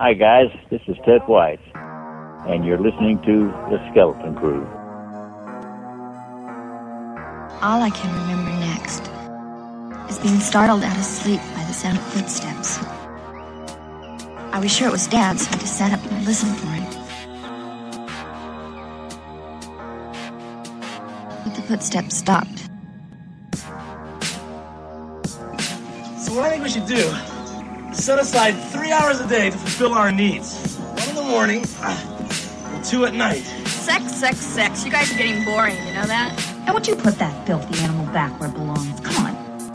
Hi, guys. This is Ted White, and you're listening to The Skeleton Crew. All I can remember next is being startled out of sleep by the sound of footsteps. I was sure it was Dad, so I just sat up and listened for him. But the footsteps stopped. So what I think we should do is set aside three hours a day to fulfill our needs. One in the morning, and two at night. Sex, sex, sex. You guys are getting boring, you know that? Now, would you put that filthy animal back where it belongs? Come on.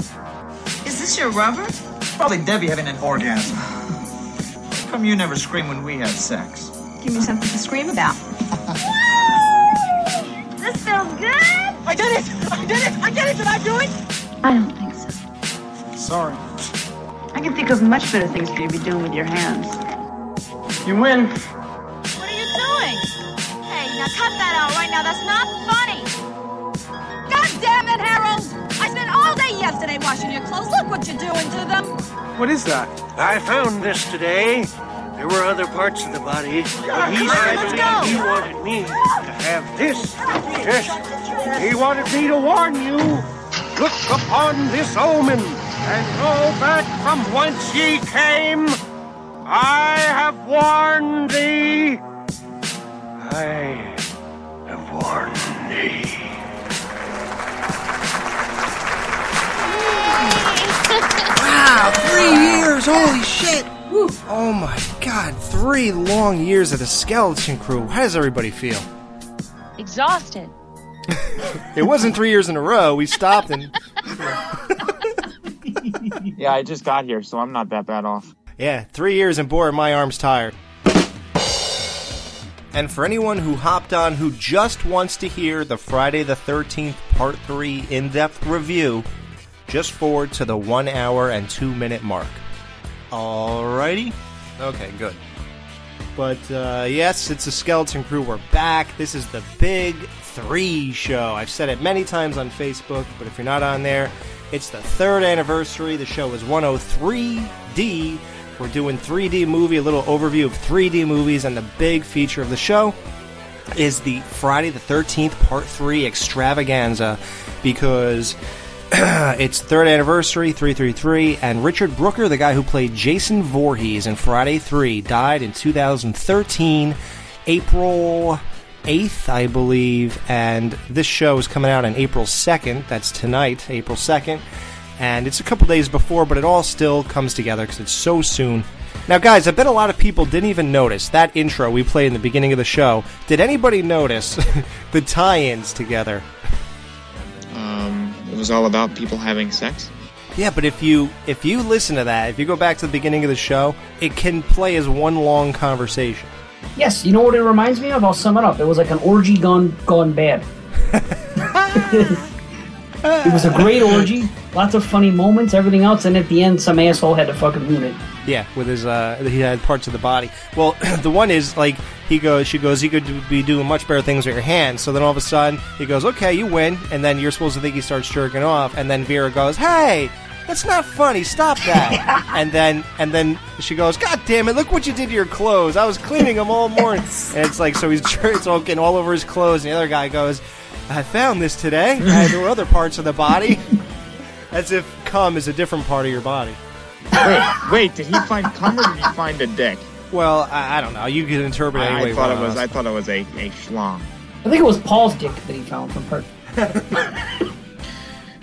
Is this your rubber? Probably Debbie having an orgasm. How come you never scream when we have sex? Give me something to scream about. This feels good. I did it! I did it! I did it! Did I do it? I don't think so. Sorry. I can think of much better things for you to be doing with your hands. You win. What are you doing? Hey, now cut that out right now. That's not funny. God damn it, Harold! I spent all day yesterday washing your clothes. Look what you're doing to them. What is that? I found this today. There were other parts of the body, but he come on, said let's go. he wanted me to have this. Yes, he wanted me to warn you. Look upon this omen and go back from whence ye came. I have warned thee. I have warned thee. Wow, three years! Holy shit! Oh my god, three long years of the Skeleton Crew. How does everybody feel? Exhausted. It wasn't three years in a row. We stopped and Yeah, I just got here, so I'm not that bad off. yeah, three years and boy, my arms tired. And for anyone who hopped on who just wants to hear the Friday the 13th Part 3 in depth review, just forward to the one hour and two minute mark. Alrighty? Okay, good. But uh, yes, it's a Skeleton Crew. We're back. This is the Big Three show. I've said it many times on Facebook, but if you're not on there, it's the third anniversary. The show is 103D. We're doing 3D movie, a little overview of 3D movies, and the big feature of the show is the Friday the 13th Part 3 extravaganza because it's third anniversary 333 and Richard Brooker the guy who played Jason Voorhees in Friday 3 died in 2013 April 8th I believe and this show is coming out on April 2nd that's tonight April 2nd and it's a couple days before but it all still comes together because it's so soon. Now guys I bet a lot of people didn't even notice that intro we played in the beginning of the show. Did anybody notice the tie-ins together? Um, it was all about people having sex. Yeah, but if you if you listen to that, if you go back to the beginning of the show, it can play as one long conversation. Yes, you know what it reminds me of? I'll sum it up. It was like an orgy gone gone bad. it was a great orgy, lots of funny moments, everything else, and at the end, some asshole had to fucking ruin it. Yeah, with his uh, he had parts of the body. Well, the one is like he goes, she goes, you could be doing much better things with your hands. So then all of a sudden he goes, okay, you win, and then you're supposed to think he starts jerking off, and then Vera goes, hey. That's not funny. Stop that. and then and then she goes, God damn it! Look what you did to your clothes. I was cleaning them all morning. and it's like so he's it's all getting all over his clothes. And the other guy goes, I found this today. Uh, there were other parts of the body, as if cum is a different part of your body. Wait, wait, did he find cum or did he find a dick? Well, I, I don't know. You can interpret it I, any way I thought it was. I thought it was a, a schlong. I think it was Paul's dick that he found from her.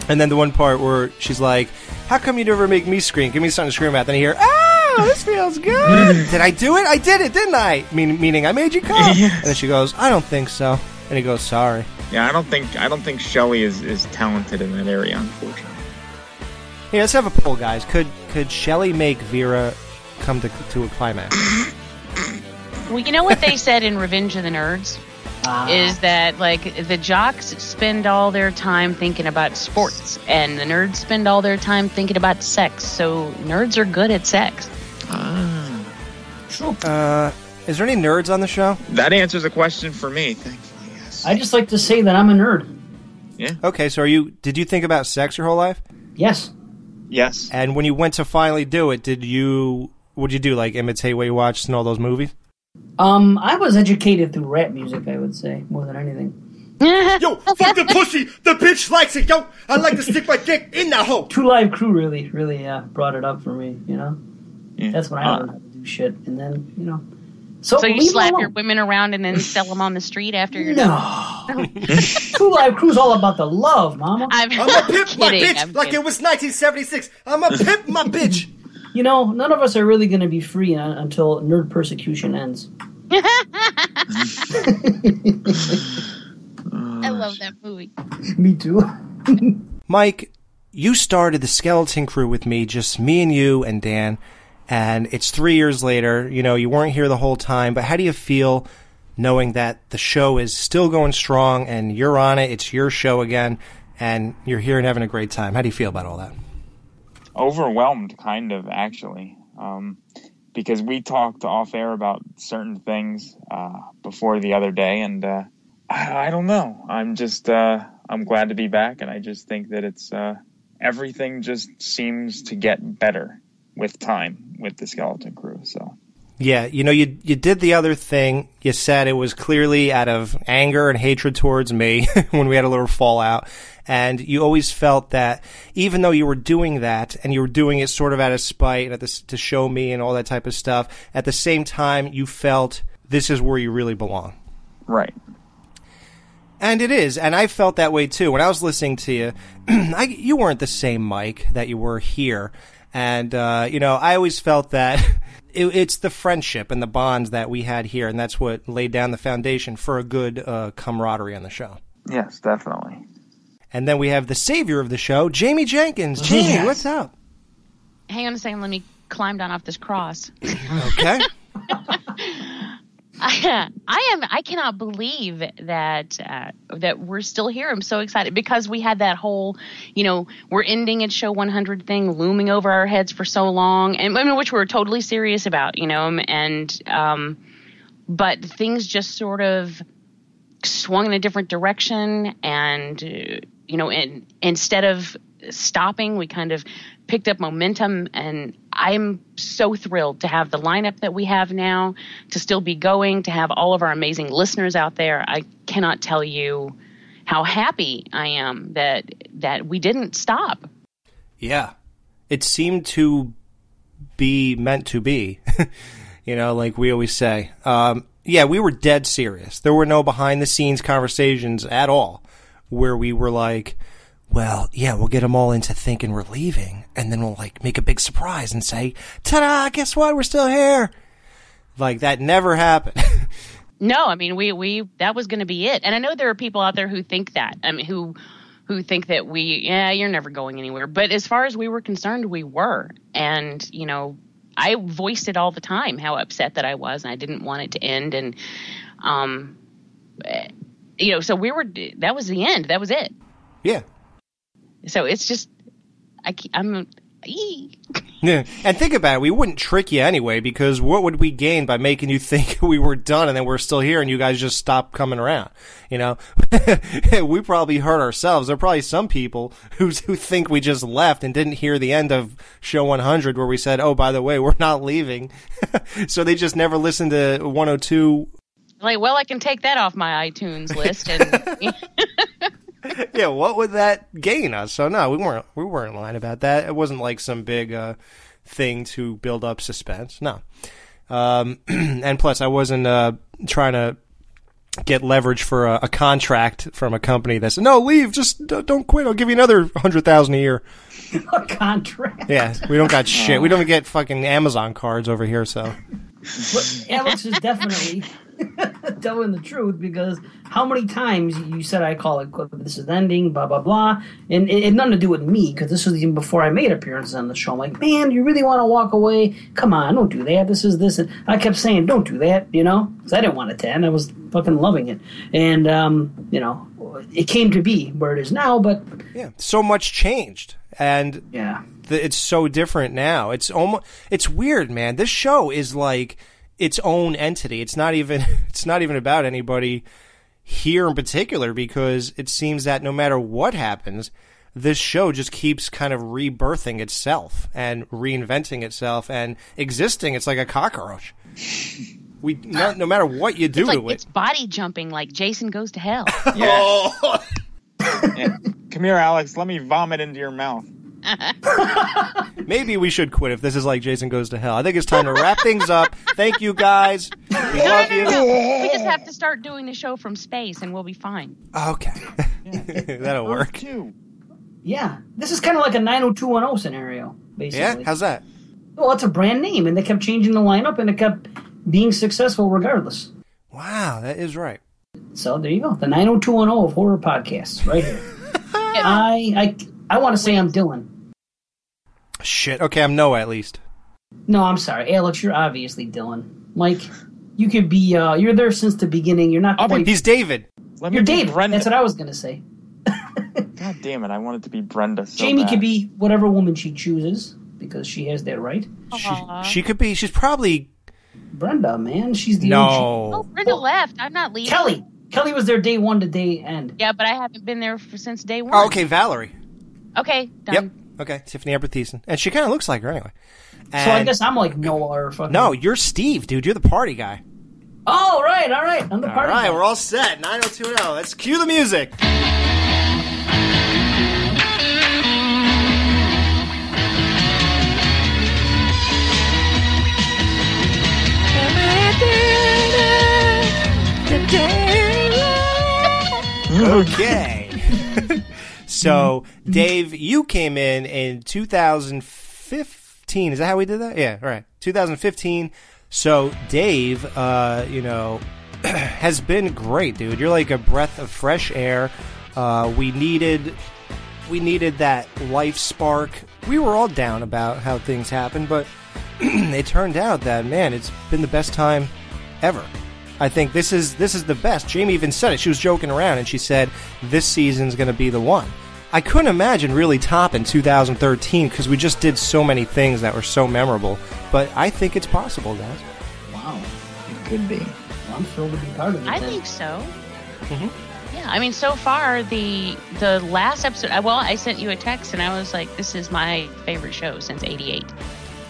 And then the one part where she's like, "How come you never make me scream? Give me something to scream at." Then you hear, "Oh, this feels good." did I do it? I did it, didn't I? Mean, meaning I made you come. And then she goes, "I don't think so." And he goes, "Sorry." Yeah, I don't think I don't think Shelley is, is talented in that area, unfortunately. Hey, let's have a poll, guys. Could could Shelley make Vera come to to a climax? Well, you know what they said in Revenge of the Nerds? Is that like the jocks spend all their time thinking about sports, and the nerds spend all their time thinking about sex. So nerds are good at sex. Sure. Uh, is there any nerds on the show? That answers a question for me. Thankfully, yes. I just like to say that I'm a nerd. Yeah. Okay, so are you? Did you think about sex your whole life? Yes. Yes. And when you went to finally do it, did you? What'd you do? Like imitate what you watched in all those movies? Um, I was educated through rap music. I would say more than anything. Yo, fuck the pussy. The bitch likes it. Yo, I like to stick my dick in that hole. Two Live Crew really, really uh, brought it up for me. You know, that's when I Uh, how to do shit, and then you know. So, So you slap your women around and then sell them on the street after you're No. done? Two Live Crew's all about the love, Mama. I'm, I'm a pimp my bitch I'm like kidding. it was 1976. I'm a pimp my bitch. You know, none of us are really going to be free uh, until nerd persecution ends. I love that movie. Me too. Mike, you started the Skeleton Crew with me, just me and you and Dan, and it's three years later. You know, you weren't here the whole time, but how do you feel knowing that the show is still going strong and you're on it? It's your show again, and you're here and having a great time. How do you feel about all that? Overwhelmed kind of actually um, because we talked off air about certain things uh, before the other day and uh, I, I don't know. I'm just uh, i'm glad to be back and i just think that it's uh, everything just seems to get better with time with the skeleton crew so Yeah, you know, you you did the other thing. You said it was clearly out of anger and hatred towards me when we had a little fallout, and you always felt that even though you were doing that and you were doing it sort of out of spite and at this, to show me and all that type of stuff, at the same time you felt this is where you really belong. right And it is, and I felt that way too. When I was listening to you, I, you weren't the same Mike that you were here, and uh, you know, I always felt that it, it's the friendship and the bonds that we had here, and that's what laid down the foundation for a good uh, camaraderie on the show. yes definitely And then we have the savior of the show, Jamie Jenkins. Jamie, Yes. what's up? Hang on a second. Let me climb down off this cross. Okay. I, am. I cannot believe that uh, that we're still here. I'm so excited because we had that whole, you know, we're ending at show 100 thing looming over our heads for so long, and I mean, which we were totally serious about, you know, and um, but things just sort of swung in a different direction, and uh, you know, and instead of stopping, we kind of picked up momentum and I'm so thrilled to have the lineup that we have now, to still be going, to have all of our amazing listeners out there. I cannot tell you how happy I am that that we didn't stop. Yeah. It seemed to be meant to be. you know, like we always say. Um, yeah, we were dead serious. There were no behind the scenes conversations at all where we were like, well, yeah, we'll get them all into thinking we're leaving, and then we'll like make a big surprise and say, "Ta-da! Guess what? We're still here." Like that never happened. No, I mean we we that was going to be it. And I know there are people out there who think that. I mean who who think that we yeah, you're never going anywhere. But as far as we were concerned, we were. And, you know, I voiced it all the time how upset that I was and I didn't want it to end and um eh, you know, so we were that was the end. That was it. yeah. So it's just I I'm. Yeah. And think about it, we wouldn't trick you anyway because what would we gain by making you think we were done and then we're still here and you guys just stopped coming around? You know, we probably hurt ourselves. There are probably some people who who think we just left and didn't hear the end of show 100 where we said, "Oh, by the way, we're not leaving." so they just never listened to 102. like well, I can take that off my iTunes list and yeah, what would that gain us? So no, we weren't we weren't lying about that. It wasn't like some big uh, thing to build up suspense. No. Um, and plus, I wasn't uh, trying to get leverage for a, a contract from a company that said, "No, leave. Just d- don't quit. I'll give you another hundred thousand a year." a contract. Yeah, we don't got shit. We don't get fucking Amazon cards over here. So But Alex is definitely telling the truth because how many times you said I call it this is ending, blah blah blah, and it, had nothing to do with me because this was even before I made appearances on the show. I'm like, man, you really want to walk away? Come on, don't do that. This is this, and I kept saying, don't do that, you know, because I didn't want it to end. I was fucking loving it, and um, you know, it came to be where it is now. But yeah, so much changed, and yeah, th- it's so different now. It's almost it's weird, man. This show is like its own entity. It's not even it's not even about anybody here in particular because it seems that no matter what happens, this show just keeps kind of rebirthing itself and reinventing itself and existing. It's like a cockroach. We no, no matter what you do It's like to it. it's body jumping like Jason Goes to Hell. Yeah. Oh. Yeah. Come here, Alex. Let me vomit into your mouth. Maybe we should quit if this is like Jason Goes to Hell. I think it's time to wrap things up. Thank you guys. We love you. we just have to start doing the show from space and we'll be fine. Okay. That'll work. Yeah, this is kind of like a 90210 scenario, basically. Yeah? How's that? Well, it's a brand name, and they kept changing the lineup, and it kept being successful regardless. Wow, that is right. So there you go, the 90210 of horror podcasts, right here. I I I want to say I'm Dylan. Shit. Okay, I'm Noah at least. No, I'm sorry, Alex. You're obviously Dylan. Mike, you could be. uh You're there since the beginning. You're not. Quite, He's David. Let You're me be David. Brenda. That's what I was gonna say. God damn it! I wanted to be Brenda. So Jamie bad. could be whatever woman she chooses because she has that right. She could be. She's probably. Brenda, man, she's the No. Oh, Brenda left. I'm not leaving. Kelly. Kelly was there day one to day end. Yeah, but I haven't been there for, since day one. Oh, okay, Valerie. Okay, done. Yep. Okay, Tiffany Amber Thiessen. And she kind of looks like her anyway. So I guess I'm like Noah or fucking. No, you're Steve, dude. You're the party guy. Oh, right, all right. I'm the All party. right, guy. we're all set. 90210. Let's cue the music. Okay. so, Dave, you came in in 2015. Is that how we did that? Yeah, right. 2015. So, Dave, uh, you know, has been great, dude. You're like a breath of fresh air. Uh, we needed we needed that life spark. We were all down about how things happened, but it turned out that man, it's been the best time ever. I think this is this is the best. Jamie even said it. She was joking around and she said this season's going to be the one. I couldn't imagine really topping 2013 because we just did so many things that were so memorable. But I think it's possible, guys. Wow. It could be. I'm thrilled to be part of it. I then. think so. Mm-hmm. Yeah, I mean, so far the the last episode. Well, I sent you a text and I was like, "This is my favorite show since '88,"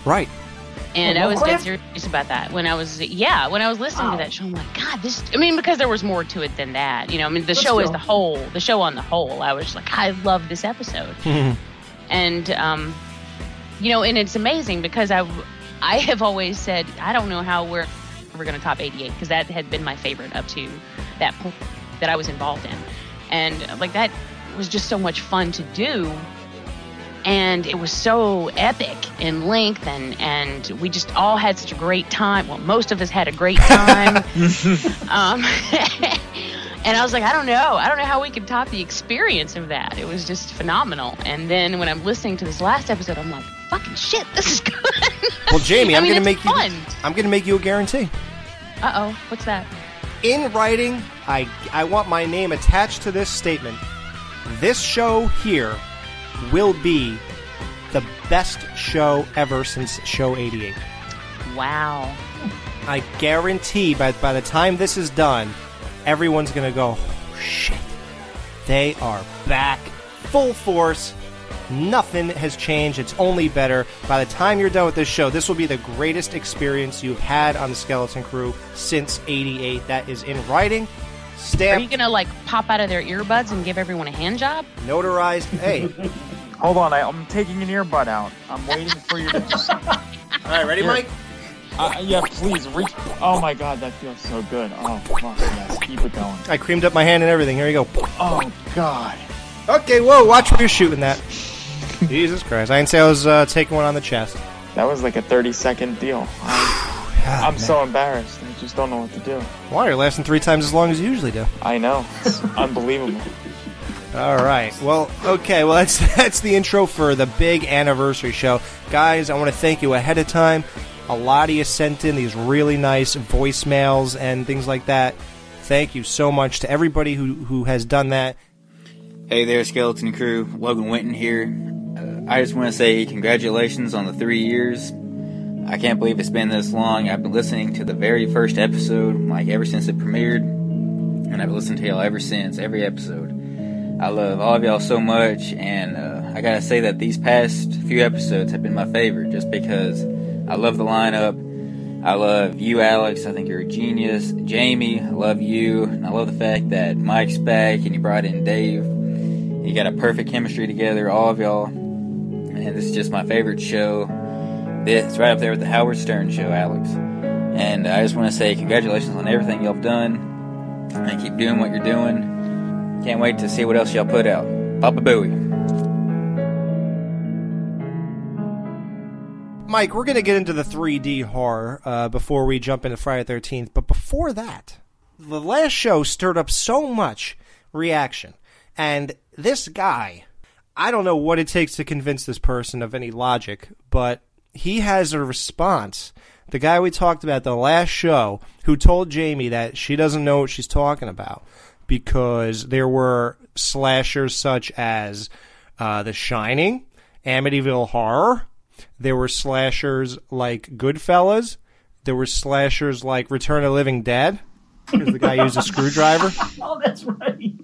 Right. And Oh, I was dead serious about that. When I was, yeah, when I was listening Wow. to that show, I'm like, "God, this." I mean, because there was more to it than that. You know, I mean, the show still. the whole, the show on the whole, I was like, I love this episode. and um, you know, and it's amazing because I, I have always said I don't know how we're we're going to top 88 because that had been my favorite up to that point that I was involved in, and like that was just so much fun to do, and it was so epic in length, and and we just all had such a great time. Well, most of us had a great time. um, and I was like, I don't know. I don't know how we could top the experience of that. It was just phenomenal. And then when I'm listening to this last episode, I'm like, fucking shit, this is good. Well, Jamie, I I'm mean, going to make fun. you I'm going to make you a guarantee. Uh oh, what's that? in writing, I I want my name attached to this statement. This show here will be the best show ever since show 88. Wow. I guarantee by by the time this is done, everyone's going to go, oh, "Shit. They are back full force. Nothing has changed. It's only better. By the time you're done with this show, this will be the greatest experience you've had on the Skeleton Crew since 88. That is in writing, Stamp. Are you gonna like pop out of their earbuds and give everyone a hand job? notarized. Hey, Hold on, I, I'm taking an earbud out. I'm waiting for you to just. all right, ready, Here. Mike? Uh, yeah, please reach. Oh my god, that feels so good. Oh fuck yes, keep it going. I creamed up my hand and everything. Here you go. Oh god. Okay, whoa, watch where you're shooting that. Jesus Christ. I didn't say I was uh, taking one on the chest. That was like a 30 second deal. I'm, I'm so embarrassed. I just don't know what to do. Why? You're lasting three times as long as you usually do. I know. It's unbelievable. All right. Well, okay. Well, that's that's the intro for the big anniversary show, guys. I want to thank you ahead of time. A lot of you sent in these really nice voicemails and things like that. Thank you so much to everybody who who has done that. Hey there, Skeleton Crew. Logan Winton here. Uh, I just want to say congratulations on the three years. I can't believe it's been this long. I've been listening to the very first episode, like ever since it premiered, and I've listened to y'all ever since, every episode. I love all of y'all so much, and uh, I gotta say that these past few episodes have been my favorite just because I love the lineup. I love you, Alex. I think you're a genius. Jamie, I love you. And I love the fact that Mike's back and you brought in Dave. You got a perfect chemistry together, all of y'all. And this is just my favorite show. It's right up there with the Howard Stern show, Alex. And I just want to say congratulations on everything y'all have done. And keep doing what you're doing. Can't wait to see what else y'all put out. Baba Booey. Mike, we're going to get into the 3D horror uh, before we jump into Friday the 13th. But before that, the last show stirred up so much reaction. And this guy, I don't know what it takes to convince this person of any logic, but he has a response. The guy we talked about the last show who told Jamie that she doesn't know what she's talking about because there were slashers such as uh, The Shining, Amityville Horror, there were slashers like Goodfellas. There were slashers like Return of the Living Dead because the guy used a screwdriver. Oh, that's right.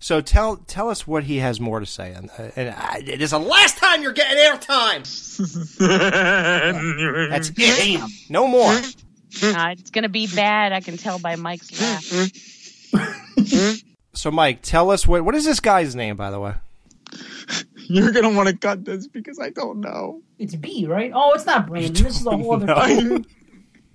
So tell tell us what he has more to say. And, uh, and I, it is the last time you're getting airtime. That's it. Damn. No more. Uh, it's gonna be bad. I can tell by Mike's laugh. So Mike, tell us what what is this guy's name, by the way? You're gonna want to cut this because I don't know. It's B, right? Oh, it's not Brandon. This is a whole other. know. thing.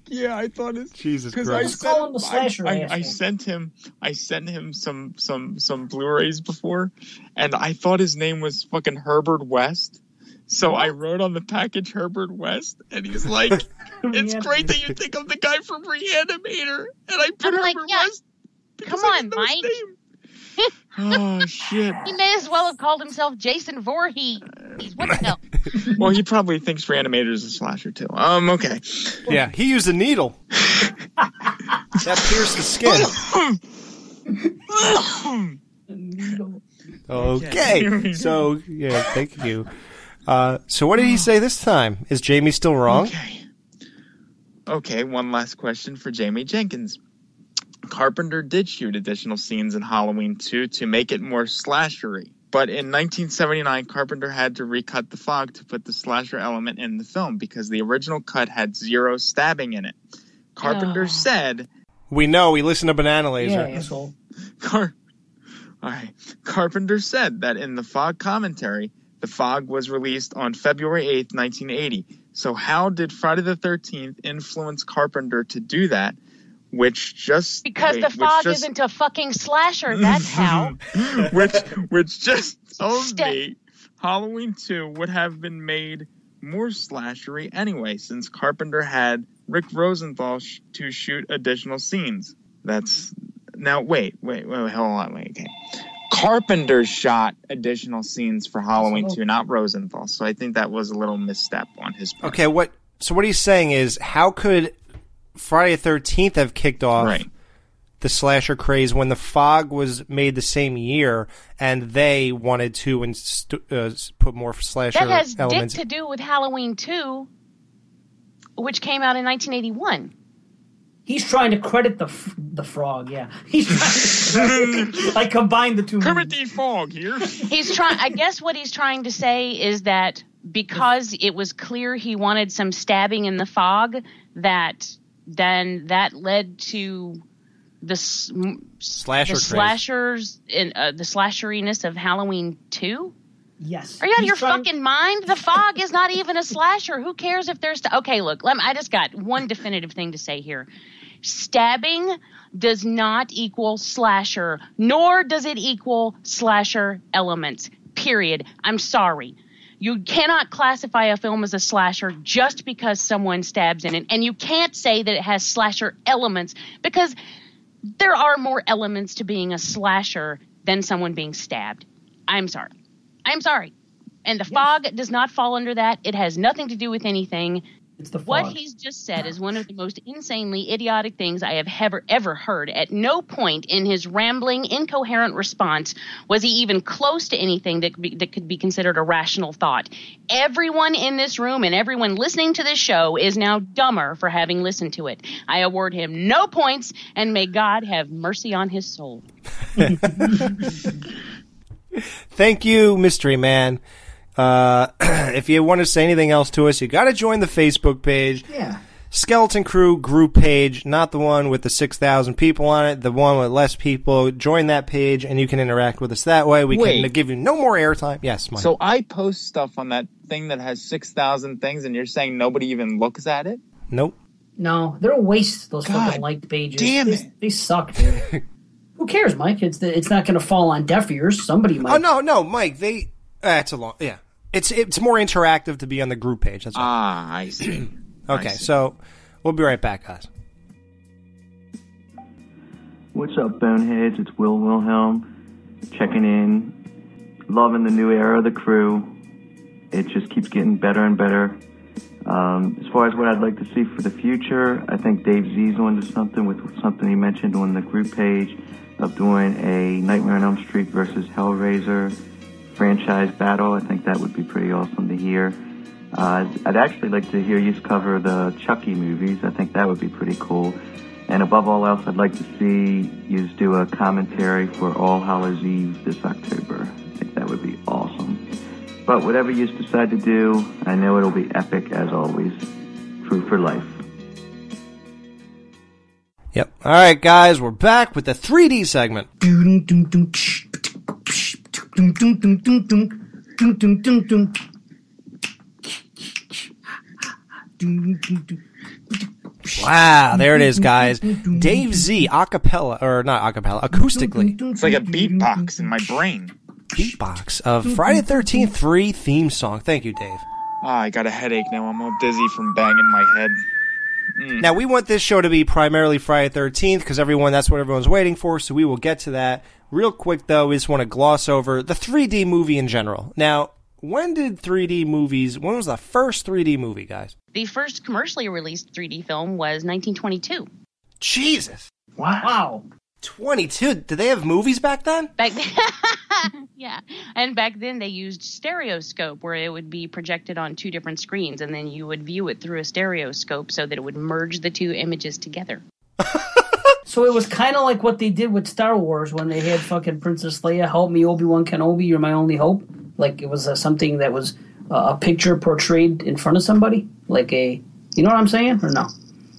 Yeah, I thought it's Jesus because I Christ. Just call him the sent- slasher I, I, asshole. sent him I sent him some some some Blu-rays before, and I thought his name was fucking Herbert West. So I wrote on the package Herbert West, and he's like, "It's great that you think I'm the guy from Reanimator," and I put I'm like, Herbert yeah, West. Because Come on, didn't know his Mike. oh shit! He may as well have called himself Jason Voorhees. What the hell? Well, he probably thinks Reanimator is a slasher too. Um, okay. Yeah, he used a needle. that pierced the skin. Okay. So yeah, thank you. Uh, so what did he say this time? Is Jamie still wrong? Okay. Okay, one last question for Jamie Jenkins. Carpenter did shoot additional scenes in Halloween 2 to make it more slashery. But in 1979, Carpenter had to recut the fog to put the slasher element in the film because the original cut had zero stabbing in it. Carpenter Oh. said, We know. We listen to Banana Laser. Yeah, asshole. Car- All right. Carpenter said that in the Fog commentary, the Fog was released on February 8th, 1980. So how did Friday the 13th influence Carpenter to do that? Which just Because wait, the fog just- isn't a fucking slasher. That's how. which which just told Step- me Halloween 2 would have been made more slashery anyway, since Carpenter had Rick Rosenthal sh- to shoot additional scenes. That's now wait, wait, wait, hold on, wait, okay. Carpenter shot additional scenes for Halloween 2, not Rosenthal. So I think that was a little misstep on his part. Okay. What? So what he's saying is, how could Friday the Thirteenth have kicked off Right. the slasher craze when the Fog was made the same year, and they wanted to inst- uh, put more slasher That has elements? dick to do with Halloween 2, which came out in 1981. He's trying to credit the f- the frog. Yeah, he's trying to like combine the two. Kermit the Fog here. He's trying. I guess what he's trying to say is that because it was clear he wanted some stabbing in the fog, that then that led to the Slasher the slashers in uh, the slasheriness of Halloween two. Yes. Are you out of your trying- fucking mind? The fog is not even a slasher. Who cares if there's okay? Look, let me, I just got one definitive thing to say here. Stabbing does not equal slasher, nor does it equal slasher elements. Period. I'm sorry. You cannot classify a film as a slasher just because someone stabs in it, and you can't say that it has slasher elements because there are more elements to being a slasher than someone being stabbed. I'm sorry. I'm sorry. And the fog does not fall under that. It has nothing to do with anything. It's the What he's just said is one of the most insanely idiotic things I have ever ever heard. At no point in his rambling, incoherent response was he even close to anything that could be, that could be considered a rational thought. Everyone in this room and everyone listening to this show is now dumber for having listened to it. I award him no points, and may God have mercy on his soul. Thank you, Mystery Man. Uh, if you want to say anything else to us, you got to join the Facebook page. Yeah. Skeleton Crew group page, not the one with the 6,000 people on it, the one with less people. Join that page and you can interact with us that way. We can give you no more airtime. Yes, Mike. So I post stuff on that thing that has 6,000 things, and you're saying nobody even looks at it? nope. No, they're a waste. Those God fucking liked pages. damn they, it. They suck, dude. Who cares, Mike? It's the, it's not going to fall on deaf ears. Somebody might. Oh, no, no, Mike, they. That's a long. Yeah. It's it's more interactive to be on the group page. That's all. Ah, I see. Okay, so we'll be right back, guys. What's up, Boneheads? It's Will Wilhelm checking in. Loving the new era of the crew. It just keeps getting better and better. Um, as far as what I'd like to see for the future, I think Dave Z's onto something with something he mentioned on the group page of doing a Nightmare on Elm Street versus Hellraiser franchise battle. I think that would be pretty awesome to hear. Uh, I'd actually like to hear you cover the Chucky movies. I think that would be pretty cool. And above all else, I'd like to see you do a commentary for All Hallows Eve this October. I think that would be awesome. But whatever you decide to do, I know it'll be epic as always. True for life. Yep. All right, guys, we're back with the 3D segment. Wow, there it is, guys. Dave Z, acapella, or not acapella, acoustically. It's like a beatbox in my brain. Beatbox of Friday the 13th 3 theme song. Thank you, Dave. Ah, I got a headache now. I'm all dizzy from banging my head. Mm. Now, we want this show to be primarily Friday 13th because everyone, that's what everyone's waiting for, so we will get to that. Real quick, though, we just want to gloss over the 3D movie in general. Now, when did 3D movies, when was the first 3D movie, guys? The first commercially released 3D film was 1922. Jesus. Wow. 22. Did they have movies back then? Back then, yeah, and back then they used stereoscope, where it would be projected on two different screens, and then you would view it through a stereoscope so that it would merge the two images together. So it was kind of like what they did with Star Wars when they had fucking Princess Leia, help me, Obi Wan Kenobi, you're my only hope. Like it was uh, something that was uh, a picture portrayed in front of somebody, like a, you know what I'm saying, or no?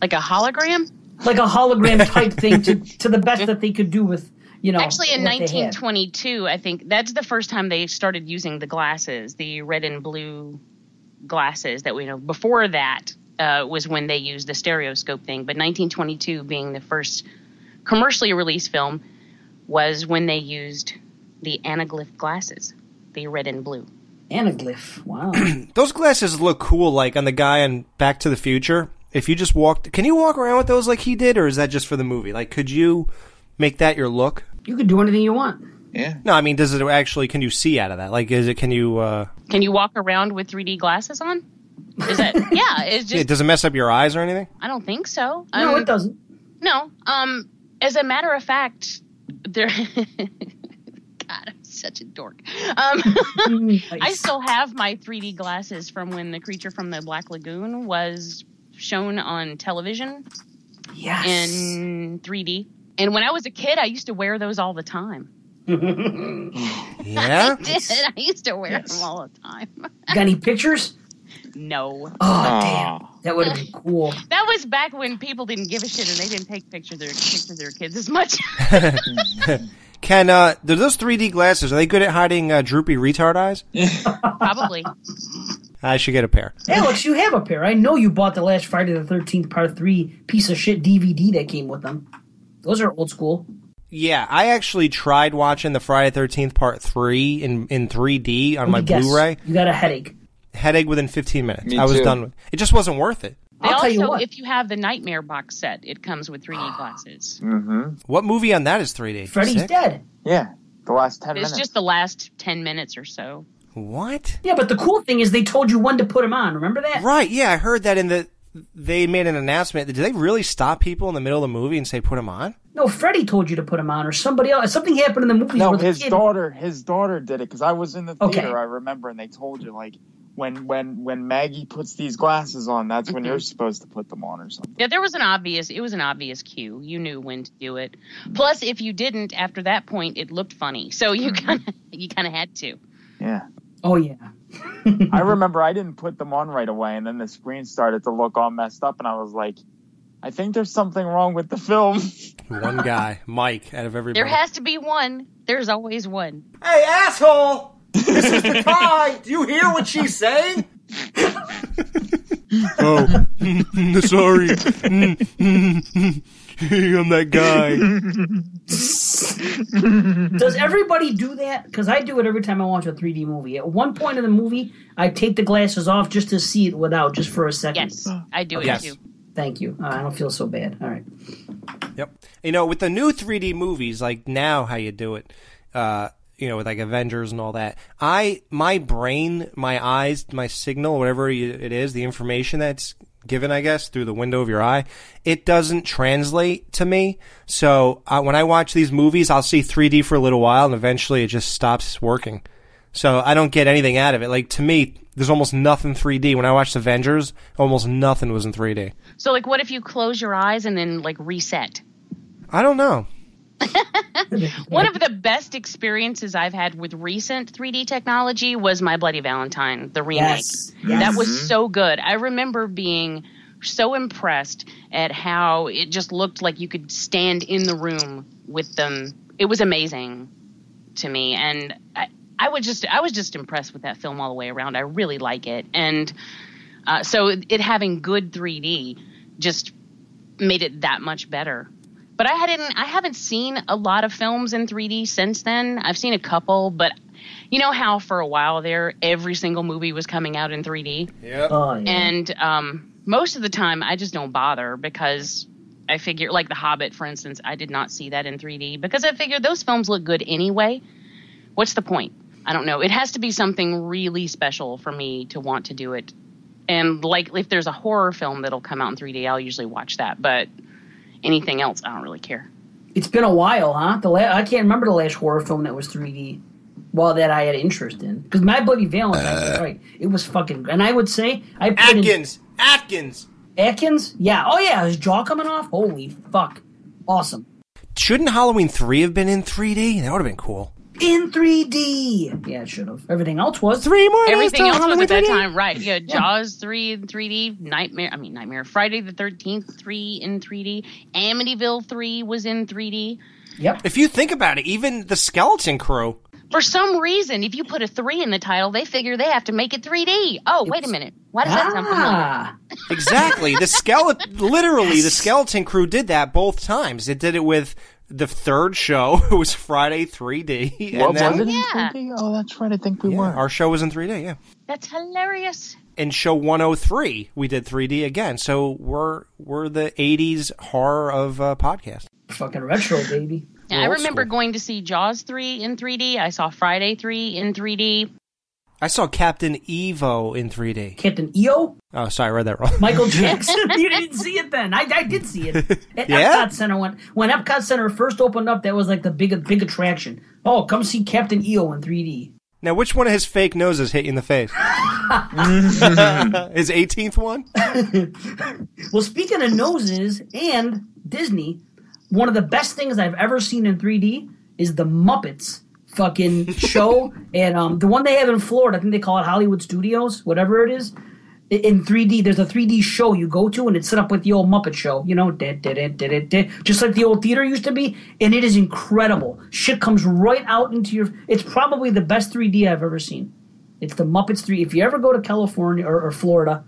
Like a hologram? Like a hologram type thing to to the best that they could do with, you know. Actually, in what they had. 1922, I think that's the first time they started using the glasses, the red and blue glasses that we know. Before that uh, was when they used the stereoscope thing, but 1922 being the first commercially released film was when they used the anaglyph glasses, the red and blue. Anaglyph. Wow. Those glasses look cool, like on the guy in Back to the Future. If you just walked, can you walk around with those like he did, or is that just for the movie? Like, could you make that your look? you can do anything you want. Yeah. No, I mean, does it actually? Can you see out of that? Like, is it? Can you? uh Can you walk around with 3D glasses on? Is that yeah? It's just yeah, Does it mess up your eyes or anything? I don't think so. No, Um, it doesn't. No. Um. As a matter of fact, there. God, I'm such a dork. Um, I still have my 3D glasses from when the creature from the Black Lagoon was shown on television Yes. in 3D. And when I was a kid, I used to wear those all the time. Yeah. I did. I used to wear them all the time. Got any pictures? No. Oh, damn. That would have been cool. That was back when people didn't give a shit and they didn't take pictures of their, pictures of their kids as much. Can uh, do those 3D glasses? Are they good at hiding uh, droopy retard eyes? Probably. I should get a pair. Alex, you have a pair. I know you bought the last Friday the 13th Part 3 piece of shit DVD that came with them. Those are old school. Yeah, I actually tried watching the Friday Thirteenth Part Three in in 3D on my guess. Blu-ray. You got a headache. Headache within 15 minutes. Me I was too. done with it. Just wasn't worth it. They I'll also, tell you what. if you have the Nightmare box set, it comes with 3D glasses. Mm-hmm. What movie on that is 3D? Freddy's Sick. dead. Yeah. The last 10 It's minutes. just the last 10 minutes or so. What? Yeah, but the cool thing is they told you when to put them on. Remember that? Right? Yeah, I heard that in the. They made an announcement. Did they really stop people in the middle of the movie and say put them on? No, Freddie told you to put them on, or somebody else. Something happened in the movie. No, where the his kid. daughter, his daughter did it because I was in the Okay. theater. I remember, and they told you like, when when when Maggie puts these glasses on, that's when you're mm-hmm. supposed to put them on or something. Yeah, there was an obvious. It was an obvious cue. You knew when to do it. Plus, if you didn't after that point, it looked funny. So you mm-hmm. kind of you kind of had to. Yeah. Oh yeah. I remember I didn't put them on right away, and then the screen started to look all messed up, and I was like, I think there's something wrong with the film. One guy, Mike, out of everybody. There has to be one. There's always one. Hey, asshole! This is the guy. Do you hear what she's saying? oh, sorry. I'm that guy. Does everybody do that? Because I do it every time I watch a 3D movie. At one point in the movie, I take the glasses off just to see it without, just for a second. Yes, I do it Yes. too. Thank you. Uh, I don't feel so bad. All right. Yep. You know, with the new 3D movies, like now, how you do it, uh, you know, with like Avengers and all that, I, my brain, my eyes, my signal, whatever you- it is, the information that's given, I guess, through the window of your eye, it doesn't translate to me. So uh, when I watch these movies, I'll see 3D for a little while, and eventually it just stops working. So I don't get anything out of it. Like to me, there's almost nothing 3D. When I watched Avengers, almost nothing was in 3D. So, like, what if you close your eyes and then like reset? I don't know. One of the best experiences I've had with recent 3D technology was My Bloody Valentine, the remake. Yes, yes. That was Mhm. so good. I remember being so impressed at how it just looked like you could stand in the room with them. It was amazing to me, and I, I was just I was just impressed with that film all the way around. I really like it, and uh, so it having good 3D just made it that much better. But I hadn't I haven't seen a lot of films in 3D since then. I've seen a couple, but you know how for a while there every single movie was coming out in 3D. Yep. Oh, yeah. And um, most of the time I just don't bother because I figure like The Hobbit for instance, I did not see that in 3D because I figured those films look good anyway. What's the point? I don't know. It has to be something really special for me to want to do it. And like if there's a horror film that'll come out in 3D, I'll usually watch that, but anything else I don't really care. It's been a while, huh? The la- I can't remember the last horror film that was 3D. Well, that I had interest in because My Bloody Valentine, uh. was right? It was fucking, and I would say I put in- Atkins. Atkins. Atkins, yeah, oh yeah, his jaw coming off. Holy fuck, awesome Shouldn't Halloween 3 have been in 3D? That would have been cool. In 3D. Yeah, it should have. Everything else was Three more Everything else was Halloween at that 3D? time, right? Yeah, Jaws three in 3D, Nightmare. I mean, Nightmare. Friday the Thirteenth three in 3D. Amityville three was in 3D. Yep. If you think about it, even the Skeleton Crew. For some reason, if you put a three in the title, they figure they have to make it 3D. Oh, wait a minute. Why does that sound familiar? Ah, Exactly. the skeleton, literally, the Skeleton Crew did that both times. It did it with the third show. It was Friday 3D. What and then was it in Yeah. 3D? Oh, that's right. I think we Yeah, were. our show was in 3D, yeah. That's hilarious. In show 103, we did 3D again. So we're we're the 80s horror of uh, podcast. fucking retro, baby. Yeah, I remember school. going to see Jaws 3 in 3D. I saw Friday 3 in 3D. I saw Captain Evo in 3D. Captain EO, Oh, sorry, I read that wrong. Michael Jackson. you didn't see it then. I, I did see it at Yeah? Epcot Center when when Epcot Center first opened up. That was like the big big attraction. Oh, come see Captain EO in 3D. Now, which one of his fake noses hit you in the face? his 18th one? Well, speaking of noses and Disney, one of the best things I've ever seen in 3D is the Muppets fucking show, and um, the one they have in Florida. I think they call it Hollywood Studios, whatever it is. In 3D, there's a 3D show you go to, and it's set up with the old Muppet Show. You know, did did it did it did just like the old theater used to be, and it is incredible. Shit comes right out into your. It's probably the best 3D I've ever seen. It's the Muppets 3. If you ever go to California or, or Florida,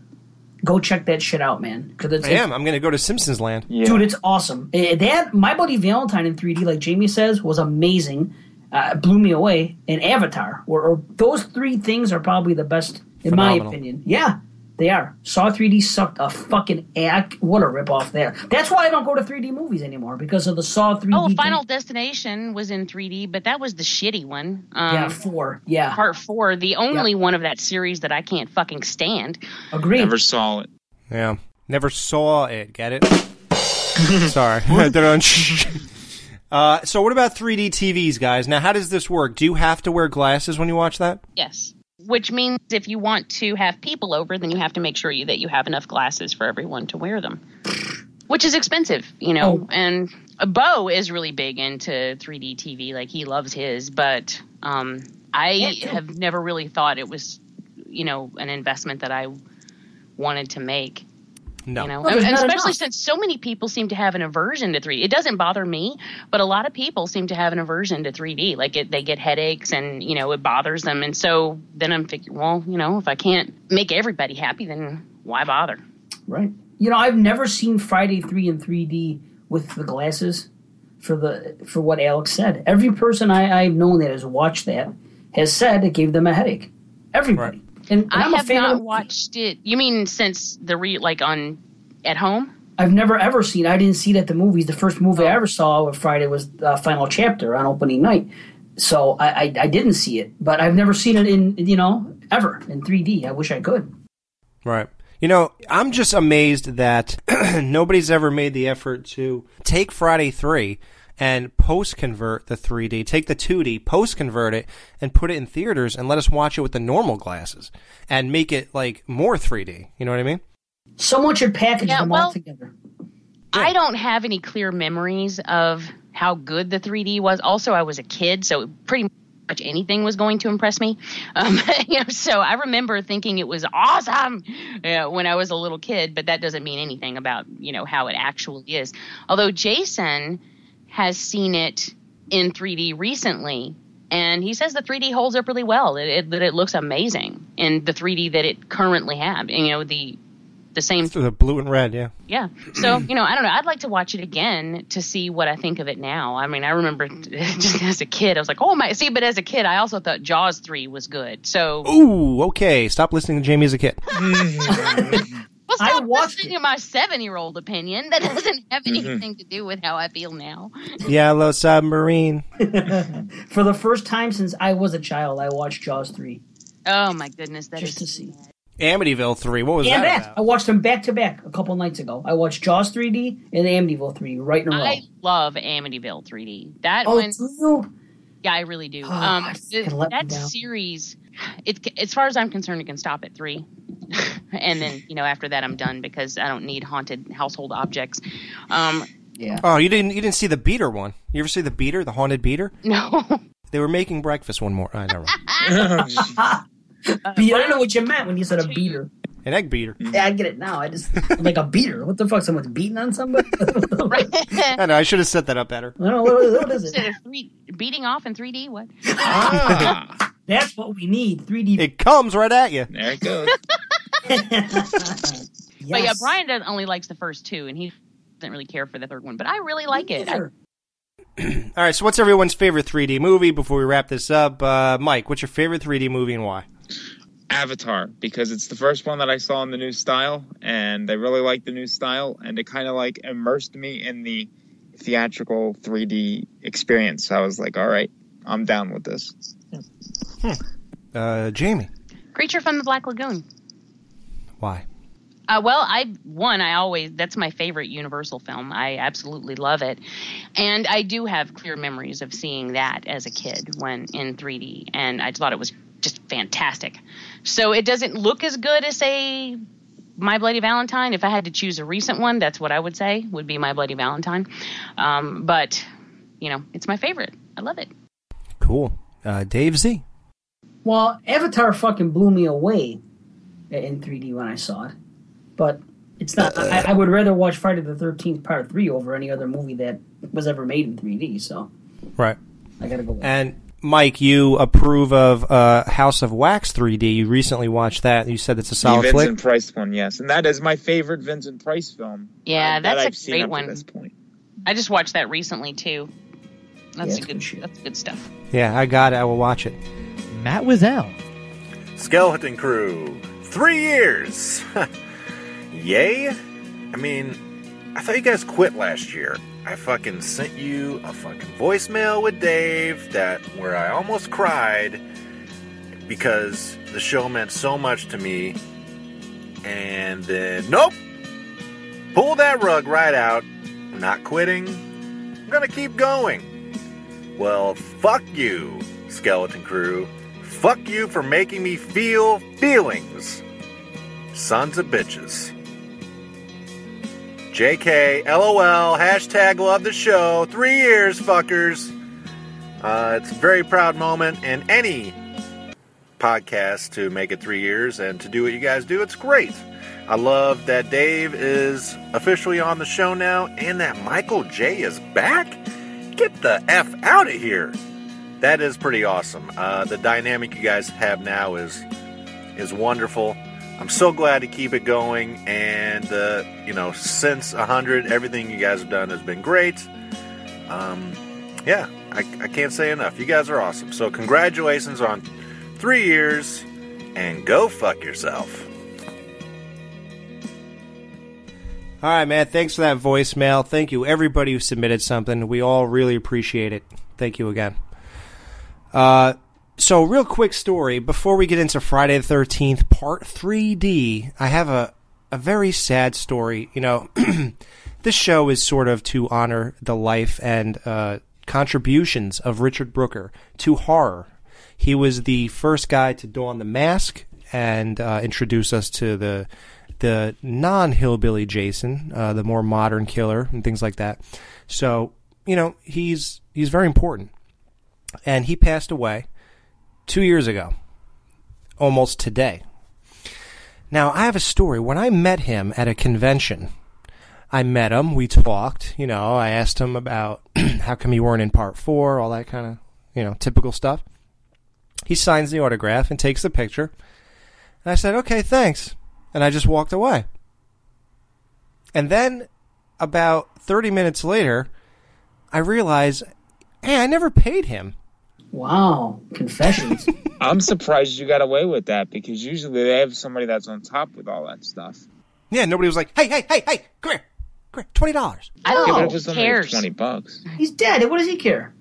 go check that shit out, man. Because it's I am. I'm going to go to Simpsons Land. Yeah. Dude, it's awesome. Eh, That My Bloody Valentine in 3D, like Jamie says, was amazing. Uh, blew me away. And Avatar, or, or those three things are probably the best in Phenomenal. my opinion. Yeah, they are. Saw 3D sucked a fucking act. What a ripoff there. That's why I don't go to 3D movies anymore because of the Saw 3D. Oh, thing. Final Destination was in 3D, but that was the shitty one. Um, Yeah, four. Yeah, Part four, the only one of that series that I can't fucking stand. agreed. Never saw it. Yeah. Never saw it. Get it? Sorry. Uh, so what about 3D TVs, guys? Now, how does this work? Do you have to wear glasses when you watch that? Yes. which means if you want to have people over, then you have to make sure you, that you have enough glasses for everyone to wear them, which is expensive, you know. Oh. And Bo is really big into 3D TV, like he loves his, but um, I have never really thought it was, you know, an investment that I wanted to make. No. You know, Well, and especially enough. since so many people seem to have an aversion to 3D. It doesn't bother me, but a lot of people seem to have an aversion to 3D. Like it, they get headaches and, you know, it bothers them. And so then I'm thinking, well, you know, if I can't make everybody happy, then why bother? Right. You know, I've never seen Friday Three in 3D with the glasses for the for what Alex said. Every person I, I've known that has watched that has said it gave them a headache. Everybody. And, and I I'm have not of watched it. You mean since the re, like on, at home? I've never ever seen. I didn't see it at the movies. The first movie I ever saw with Friday was uh, Final Chapter on opening night. So I, I I didn't see it, but I've never seen it in you know ever in 3D. I wish I could. Right. You know, I'm just amazed that nobody's ever made the effort to take Friday 3 and post convert the 3D, take the 2D, post convert it, and put it in theaters and let us watch it with the normal glasses and make it like more 3D. You know what I mean? Someone should package Yeah, them well- all together. I don't have any clear memories of how good the 3D was. Also, I was a kid, so pretty much anything was going to impress me. Um, you know, so I remember thinking it was awesome uh, when I was a little kid, but that doesn't mean anything about you know how it actually is. Although Jason has seen it in 3D recently. And he says the 3D holds up really well. It, it, that it looks amazing in the 3D that it currently have. And, you know the the same The blue and red, yeah. yeah. So, you know, I don't know. I'd like to watch it again to see what I think of it now. I mean, I remember just as a kid, I was like, oh my. See, but as a kid, I also thought Jaws 3 was good. So, Ooh, okay. Stop listening to Jamie as a kid. well, stop listening to my seven year old opinion. That doesn't have anything to do with how I feel now. Yellow Submarine. For the first time since I was a child, I watched Jaws 3. Oh my goodness. That is Just to see. Amityville 3. What was and that that. about? I watched them back to back a couple nights ago. I watched Jaws 3D and Amityville 3 right in a row. I love Amityville 3D. That oh, one. do you? Yeah, I really do. Oh, um, I th- can't let me that series, it, as far as I'm concerned, it can stop at three, and then you know after that I'm done because I don't need haunted household objects. Um, yeah. Oh, you didn't you didn't see the beater one. You ever see the beater, the haunted beater? No. They were making breakfast one more. I never. Be- I don't know what you meant when you said a beater. An egg beater. Yeah, I get it now. I just I'm like a beater. What the fuck? Someone's beating on somebody? I know. I should have set that up better. I don't know what, what is it? Instead three, beating off in 3D, what? Ah, that's what we need. 3D. It comes right at you. There it goes. But yeah, Brian does, only likes the first two, and he doesn't really care for the third one. But I really like it. I, All right. So, what's everyone's favorite 3D movie? Before we wrap this up, uh, Mike, what's your favorite 3D movie and why? Avatar because it's the first one that I saw in the new style, and I really liked the new style, and it kind of like immersed me in the theatrical 3D experience. So I was like, all right, I'm down with this. Uh, Jamie, Creature from the Black Lagoon. Why? Uh, well, I one I always that's my favorite Universal film. I absolutely love it, and I do have clear memories of seeing that as a kid when in 3D, and I thought it was just fantastic. So it doesn't look as good as say My Bloody Valentine. If I had to choose a recent one, that's what I would say would be My Bloody Valentine. Um, but you know, it's my favorite. I love it. Cool. Uh, Dave Z. Well, Avatar fucking blew me away in 3D when I saw it, but it's not. I, I would rather watch Friday the 13th Part Three over any other movie that was ever made in 3D. So Right. I gotta go. With And Mike, you approve of uh, House of Wax 3D. You recently watched that. You said it's a The solid flick. Vincent Price one, yes, and that is my favorite Vincent Price film. Yeah, uh, that that's I've a seen great up to one. this point. I just watched that recently too. That's Yeah, a good. That's good stuff. Yeah, I got it. I will watch it. Matt Wizel. Skeleton Crew. Three years. Yay? I mean, I thought you guys quit last year. I fucking sent you a fucking voicemail with Dave that where I almost cried because the show meant so much to me. And then nope. Pull that rug right out. I'm not quitting. I'm gonna keep going. Well, fuck you, Skeleton Crew. Fuck you for making me feel feelings. Sons of bitches. JK, LOL, hashtag love the show. Three years, fuckers. Uh, it's a very proud moment in any podcast to make it three years and to do what you guys do. It's great. I love that Dave is officially on the show now and that Michael J is back. Get the F out of here. That is pretty awesome. Uh, the dynamic you guys have now is is wonderful. I'm so glad to keep it going. And, uh, you know, since 100, everything you guys have done has been great. Um, yeah, I, I can't say enough. You guys are awesome. So, congratulations on three years and go fuck yourself. All right, man. Thanks for that voicemail. Thank you, everybody who submitted something. We all really appreciate it. Thank you again. Uh, so, real quick story before we get into Friday the 13th, part 3D, I have a, a very sad story. You know, this show is sort of to honor the life and uh, contributions of Richard Brooker to horror. He was the first guy to don the mask and uh, introduce us to the the non hillbilly Jason, uh, the more modern killer, and things like that. So, you know, he's he's very important. And he passed away two years ago, almost today. Now, I have a story. When I met him at a convention, I met him, we talked, you know, I asked him about how come you weren't in part four, all that kind of, you know, typical stuff. He signs the autograph and takes the picture. And I said, okay, thanks. And I just walked away. And then about 30 minutes later, I realized, hey, I never paid him. Wow, confessions. I'm surprised you got away with that because usually they have somebody that's on top with all that stuff. Yeah, nobody was like, hey, hey, hey, hey, come here. Come here, $20. I don't but know. if it's Who only cares? twenty bucks. He's dead. What does he care?